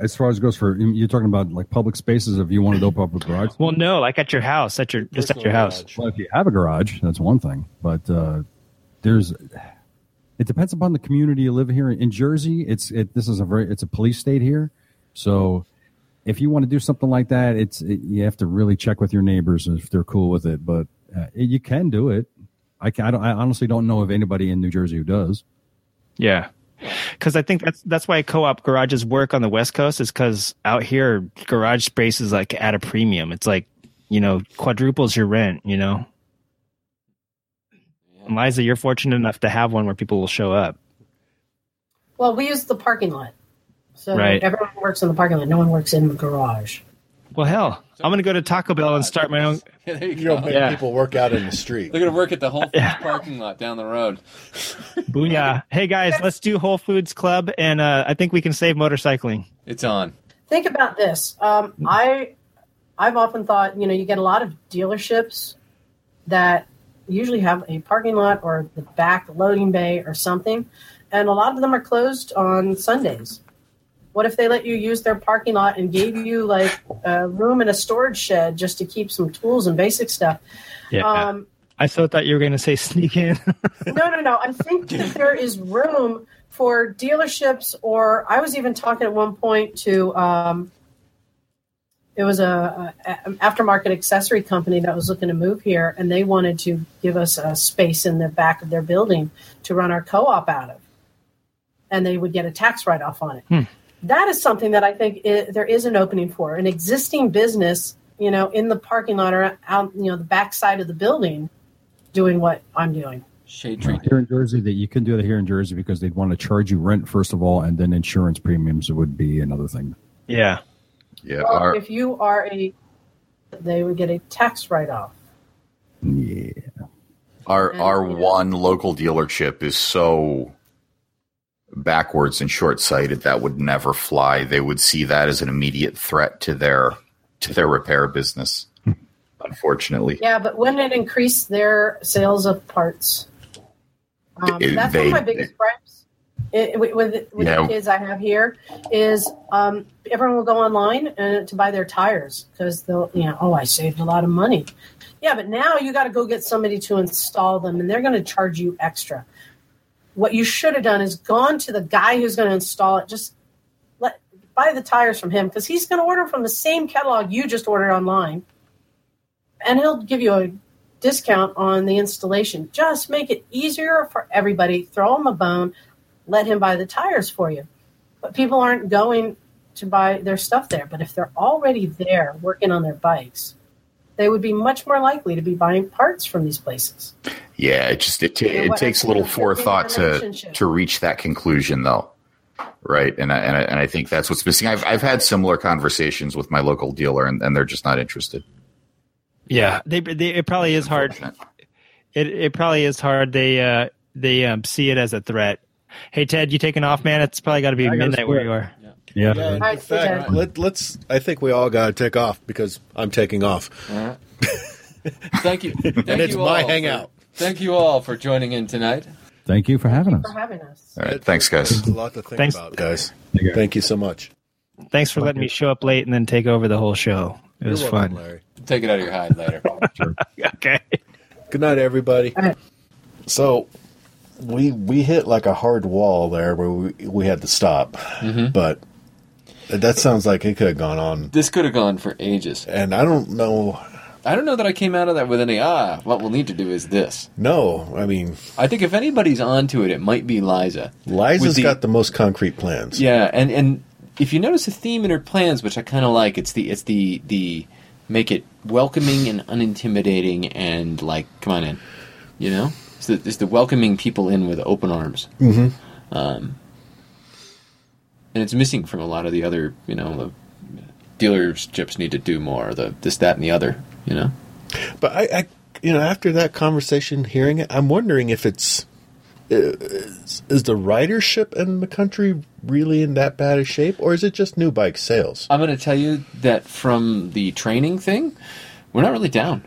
as far as it goes for you're talking about like public spaces if you wanted to open up a garage. Well, no, like at your house, at your just at your house. Well, if you have a garage, that's one thing. But uh, there's it depends upon the community you live here in Jersey. It's it this is a very it's a police state here, so if you want to do something like that, it's it, you have to really check with your neighbors if they're cool with it. But uh, you can do it. I can, I, don't, I honestly don't know of anybody in New Jersey who does. Yeah. Because I think that's that's why co-op garages work on the West Coast is because out here garage space is like at a premium. It's like you know quadruples your rent. You know, And Liza, you're fortunate enough to have one where people will show up. Well, we use the parking lot. So Right. everyone works in the parking lot. No one works in the garage. Well, hell, I'm gonna go to Taco Bell and start my own. Yeah, there you You don't make Yeah. people work out in the street. They're gonna work at the Whole Foods parking lot down the road. Booyah! Hey guys, let's do Whole Foods Club, and uh, I think we can save motorcycling. It's on. Think about this. Um, I, I've often thought, you know, you get a lot of dealerships that usually have a parking lot or the back loading bay or something, and a lot of them are closed on Sundays. What if they let you use their parking lot and gave you like a room in a storage shed just to keep some tools and basic stuff? Yeah. Um, I so thought you were gonna say sneak in. no, no, no. I think that there is room for dealerships, or I was even talking at one point to. Um, it was a, a, aftermarket accessory company that was looking to move here, and they wanted to give us a space in the back of their building to run our co-op out of, and they would get a tax write-off on it. That is something that I think i there is an opening for an existing business, you know, in the parking lot or out, you know, the back side of the building, doing what I'm doing. Shade tree Here in Jersey, that you can do that here in Jersey because they'd want to charge you rent first of all, and then insurance premiums would be another thing. yeah. Yeah. Well, our- if you are a, they would get a tax write-off. Yeah. Our our one local dealership is so backwards and short sighted that would never fly. They would see that as an immediate threat to their to their repair business. Unfortunately, Yeah, but wouldn't it increase their sales of parts? Um, It- that's they- one of my biggest gripes it, with, with, with Yeah. the kids I have here is um, everyone will go online uh, to buy their tires because they'll, you know, oh, I saved a lot of money. Yeah, but now you got to go get somebody to install them, and they're going to charge you extra. What you should have done is gone to the guy who's going to install it. Just let buy the tires from him because he's going to order from the same catalog you just ordered online, and he'll give you a discount on the installation. Just make it easier for everybody. Throw him a bone. Let him buy the tires for you. But people aren't going to buy their stuff there. But if they're already there working on their bikes, they would be much more likely to be buying parts from these places. yeah. It just it, ta- Yeah, it what- takes a little it's a big forethought to to reach that conclusion, though. Right, and I, and I, and I think that's what's missing. I've I've had similar conversations with my local dealer, and, and they're just not interested. Yeah, they, they it probably is hard. It it probably is hard. They uh they um, see it as a threat. Hey Ted, you taking off, man? It's probably got to be midnight where you are. Yeah. Yeah, in Alright, fact, okay. let, let's. I think we all got to take off because I'm taking off. Thank you. Thank And it's you my hangout. For, thank you all for joining in tonight. Thank you for having us. for having us. All right. Thanks, guys. It's a lot to think Thanks. about, guys. you. Thank you so much. Thanks for letting me show up late and then take over the whole show. It was You're welcome, fun. Larry. Take it out of your hide later. Okay. Good night, everybody. So we we hit like a hard wall there where we we had to stop, Mm-hmm. but that sounds like it could have gone on. this could have gone for ages. And I don't know. I don't know that I came out of that with any ah. What we'll need to do is this. No, I mean I think if anybody's onto it, it might be Liza. Liza's the- got the most concrete plans. Yeah, and and if you notice a theme in her plans, which I kind of like, it's the it's the the make it welcoming and unintimidating and like come on in, you know, it's the, it's the welcoming people in with open arms. Mhm. Um, and it's missing from a lot of the other, you know, the dealerships need to do more. The this that and the other, you know. But I, I, you know, after that conversation, hearing it, I'm wondering if it's is, is the ridership in the country really in that bad a shape, or is it just new bike sales? I'm going to tell you that from the training thing, we're not really down.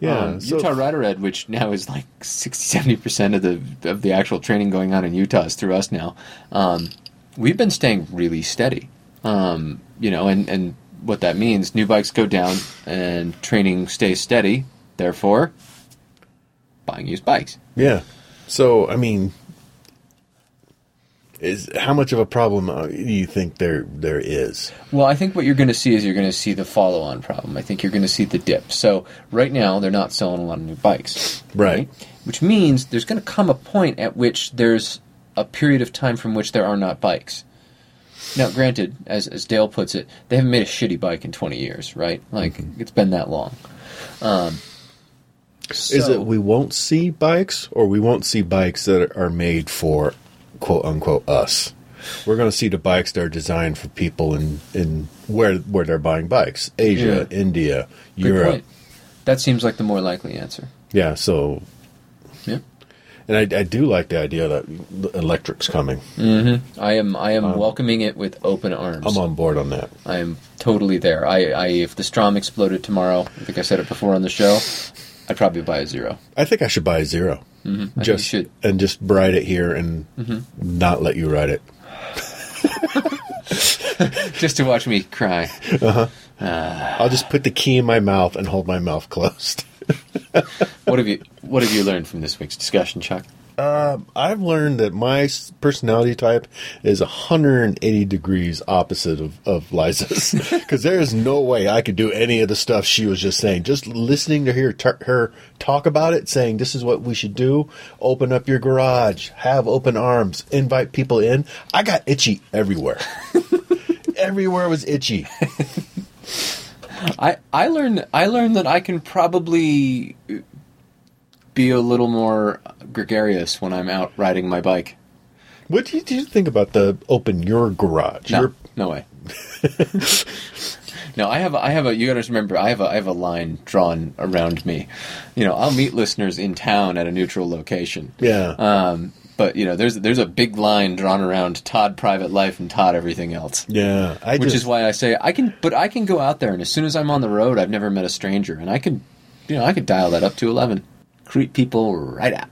Yeah, um, so- Utah Rider Ed, which now is like 60, 70 percent of the of the actual training going on in Utah is through us now. Um, we've been staying really steady, um, you know, and and what that means, new bikes go down and training stays steady. Therefore, buying used bikes. Yeah. So I mean, is how much of a problem uh, do you think there there is? Well, I think what you're going to see is you're going to see the follow-on problem. I think you're going to see the dip. So right now they're not selling a lot of new bikes, Right. Which means there's going to come a point at which there's a period of time from which there are not bikes. Now, granted, as as Dale puts it, they haven't made a shitty bike in 20 years, right? Like it's been that long. Um, is it we won't see bikes, or we won't see bikes that are made for quote unquote us? We're going to see the bikes that are designed for people in in where where they're buying bikes, Asia, Yeah. India, Good Europe. point. That seems like the more likely answer. Yeah. So. And I, I do like the idea that electric's coming. Mm-hmm. I am I am welcoming it with open arms. I'm on board on that. I am totally there. I, I if the Strom exploded tomorrow, I think I said it before on the show, I'd probably buy a zero. I think I should buy a 0 Mhm. I think Just you should. and just ride it here and Mhm. not let you ride it. Just to watch me cry. Uh-huh. Uh, I'll just put the key in my mouth and hold my mouth closed. What have you What have you learned from this week's discussion, Chuck? Um, I've learned that my personality type is 180 degrees opposite of, of Liza's. Because there is no way I could do any of the stuff she was just saying. Just listening to hear t- her talk about it, saying this is what we should do open up your garage, have open arms, invite people in. I got itchy everywhere. everywhere was itchy. I I learned I learned that I can probably be a little more gregarious when I'm out riding my bike. What do you, do you think about the open your garage? No, Your- no way. no, I have a, I have a. You got to remember, I have a I have a line drawn around me. You know, I'll meet listeners in town at a neutral location. Yeah. Um, but you know, there's there's a big line drawn around Todd private life and Todd everything else. Yeah, I which just- is why I say I can. But I can go out there, and as soon as I'm on the road, I've never met a stranger, and I can, you know, I could dial that up to eleven, creep people right out.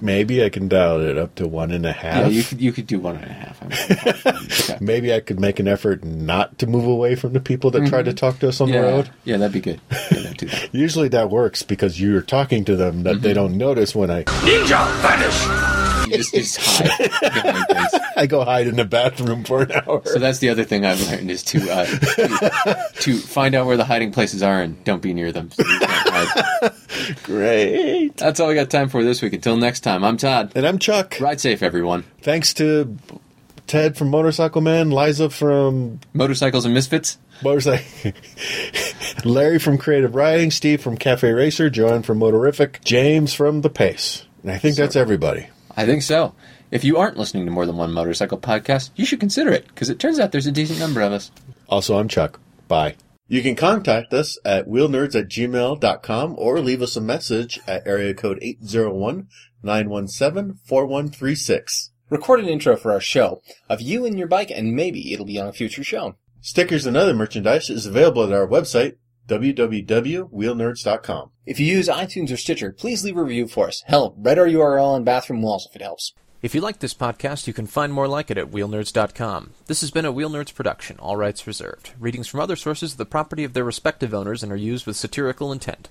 Maybe I can dial it up to one and a half. Yeah, you could you could do one and a half. I mean, Maybe I could make an effort not to move away from the people that try to mm-hmm. talk to us on yeah, the road. yeah, that'd be good. Yeah, that'd do that. Usually that works because you're talking to them that they mm-hmm. don't notice when I Ninja vanish. You just, just hide. I go hide in the bathroom for an hour. So that's the other thing I've learned is to, uh, to to find out where the hiding places are and don't be near them. So you. Great. That's all we got time for this week. Until next time, I'm Todd. And I'm Chuck. Ride safe, everyone. Thanks to Ted from Motorcycle Men, Liza from Motorcycles and Misfits. Motorcycle, Larry from Creative Riding, Steve from Cafe Racer, Joanne from Moterrific, James from The Pace. And I think that's everybody. I think so. If you aren't listening to more than one motorcycle podcast, you should consider it because it turns out there's a decent number of us. Also, I'm Chuck. Bye. You can contact us at wheelnerds at gmail.com or leave us a message at area code 801 917 4136. record an intro for our show of you and your bike, and maybe it'll be on a future show. Stickers and other merchandise is available at our website, www.wheelnerds.com. If you use iTunes or Stitcher, please leave a review for us. Hell, write our URL on bathroom walls if it helps. If you like this podcast, you can find more like it at wheelnerds.com. This has been a Wheelnerds production, all rights reserved. Readings from other sources are the property of their respective owners and are used with satirical intent.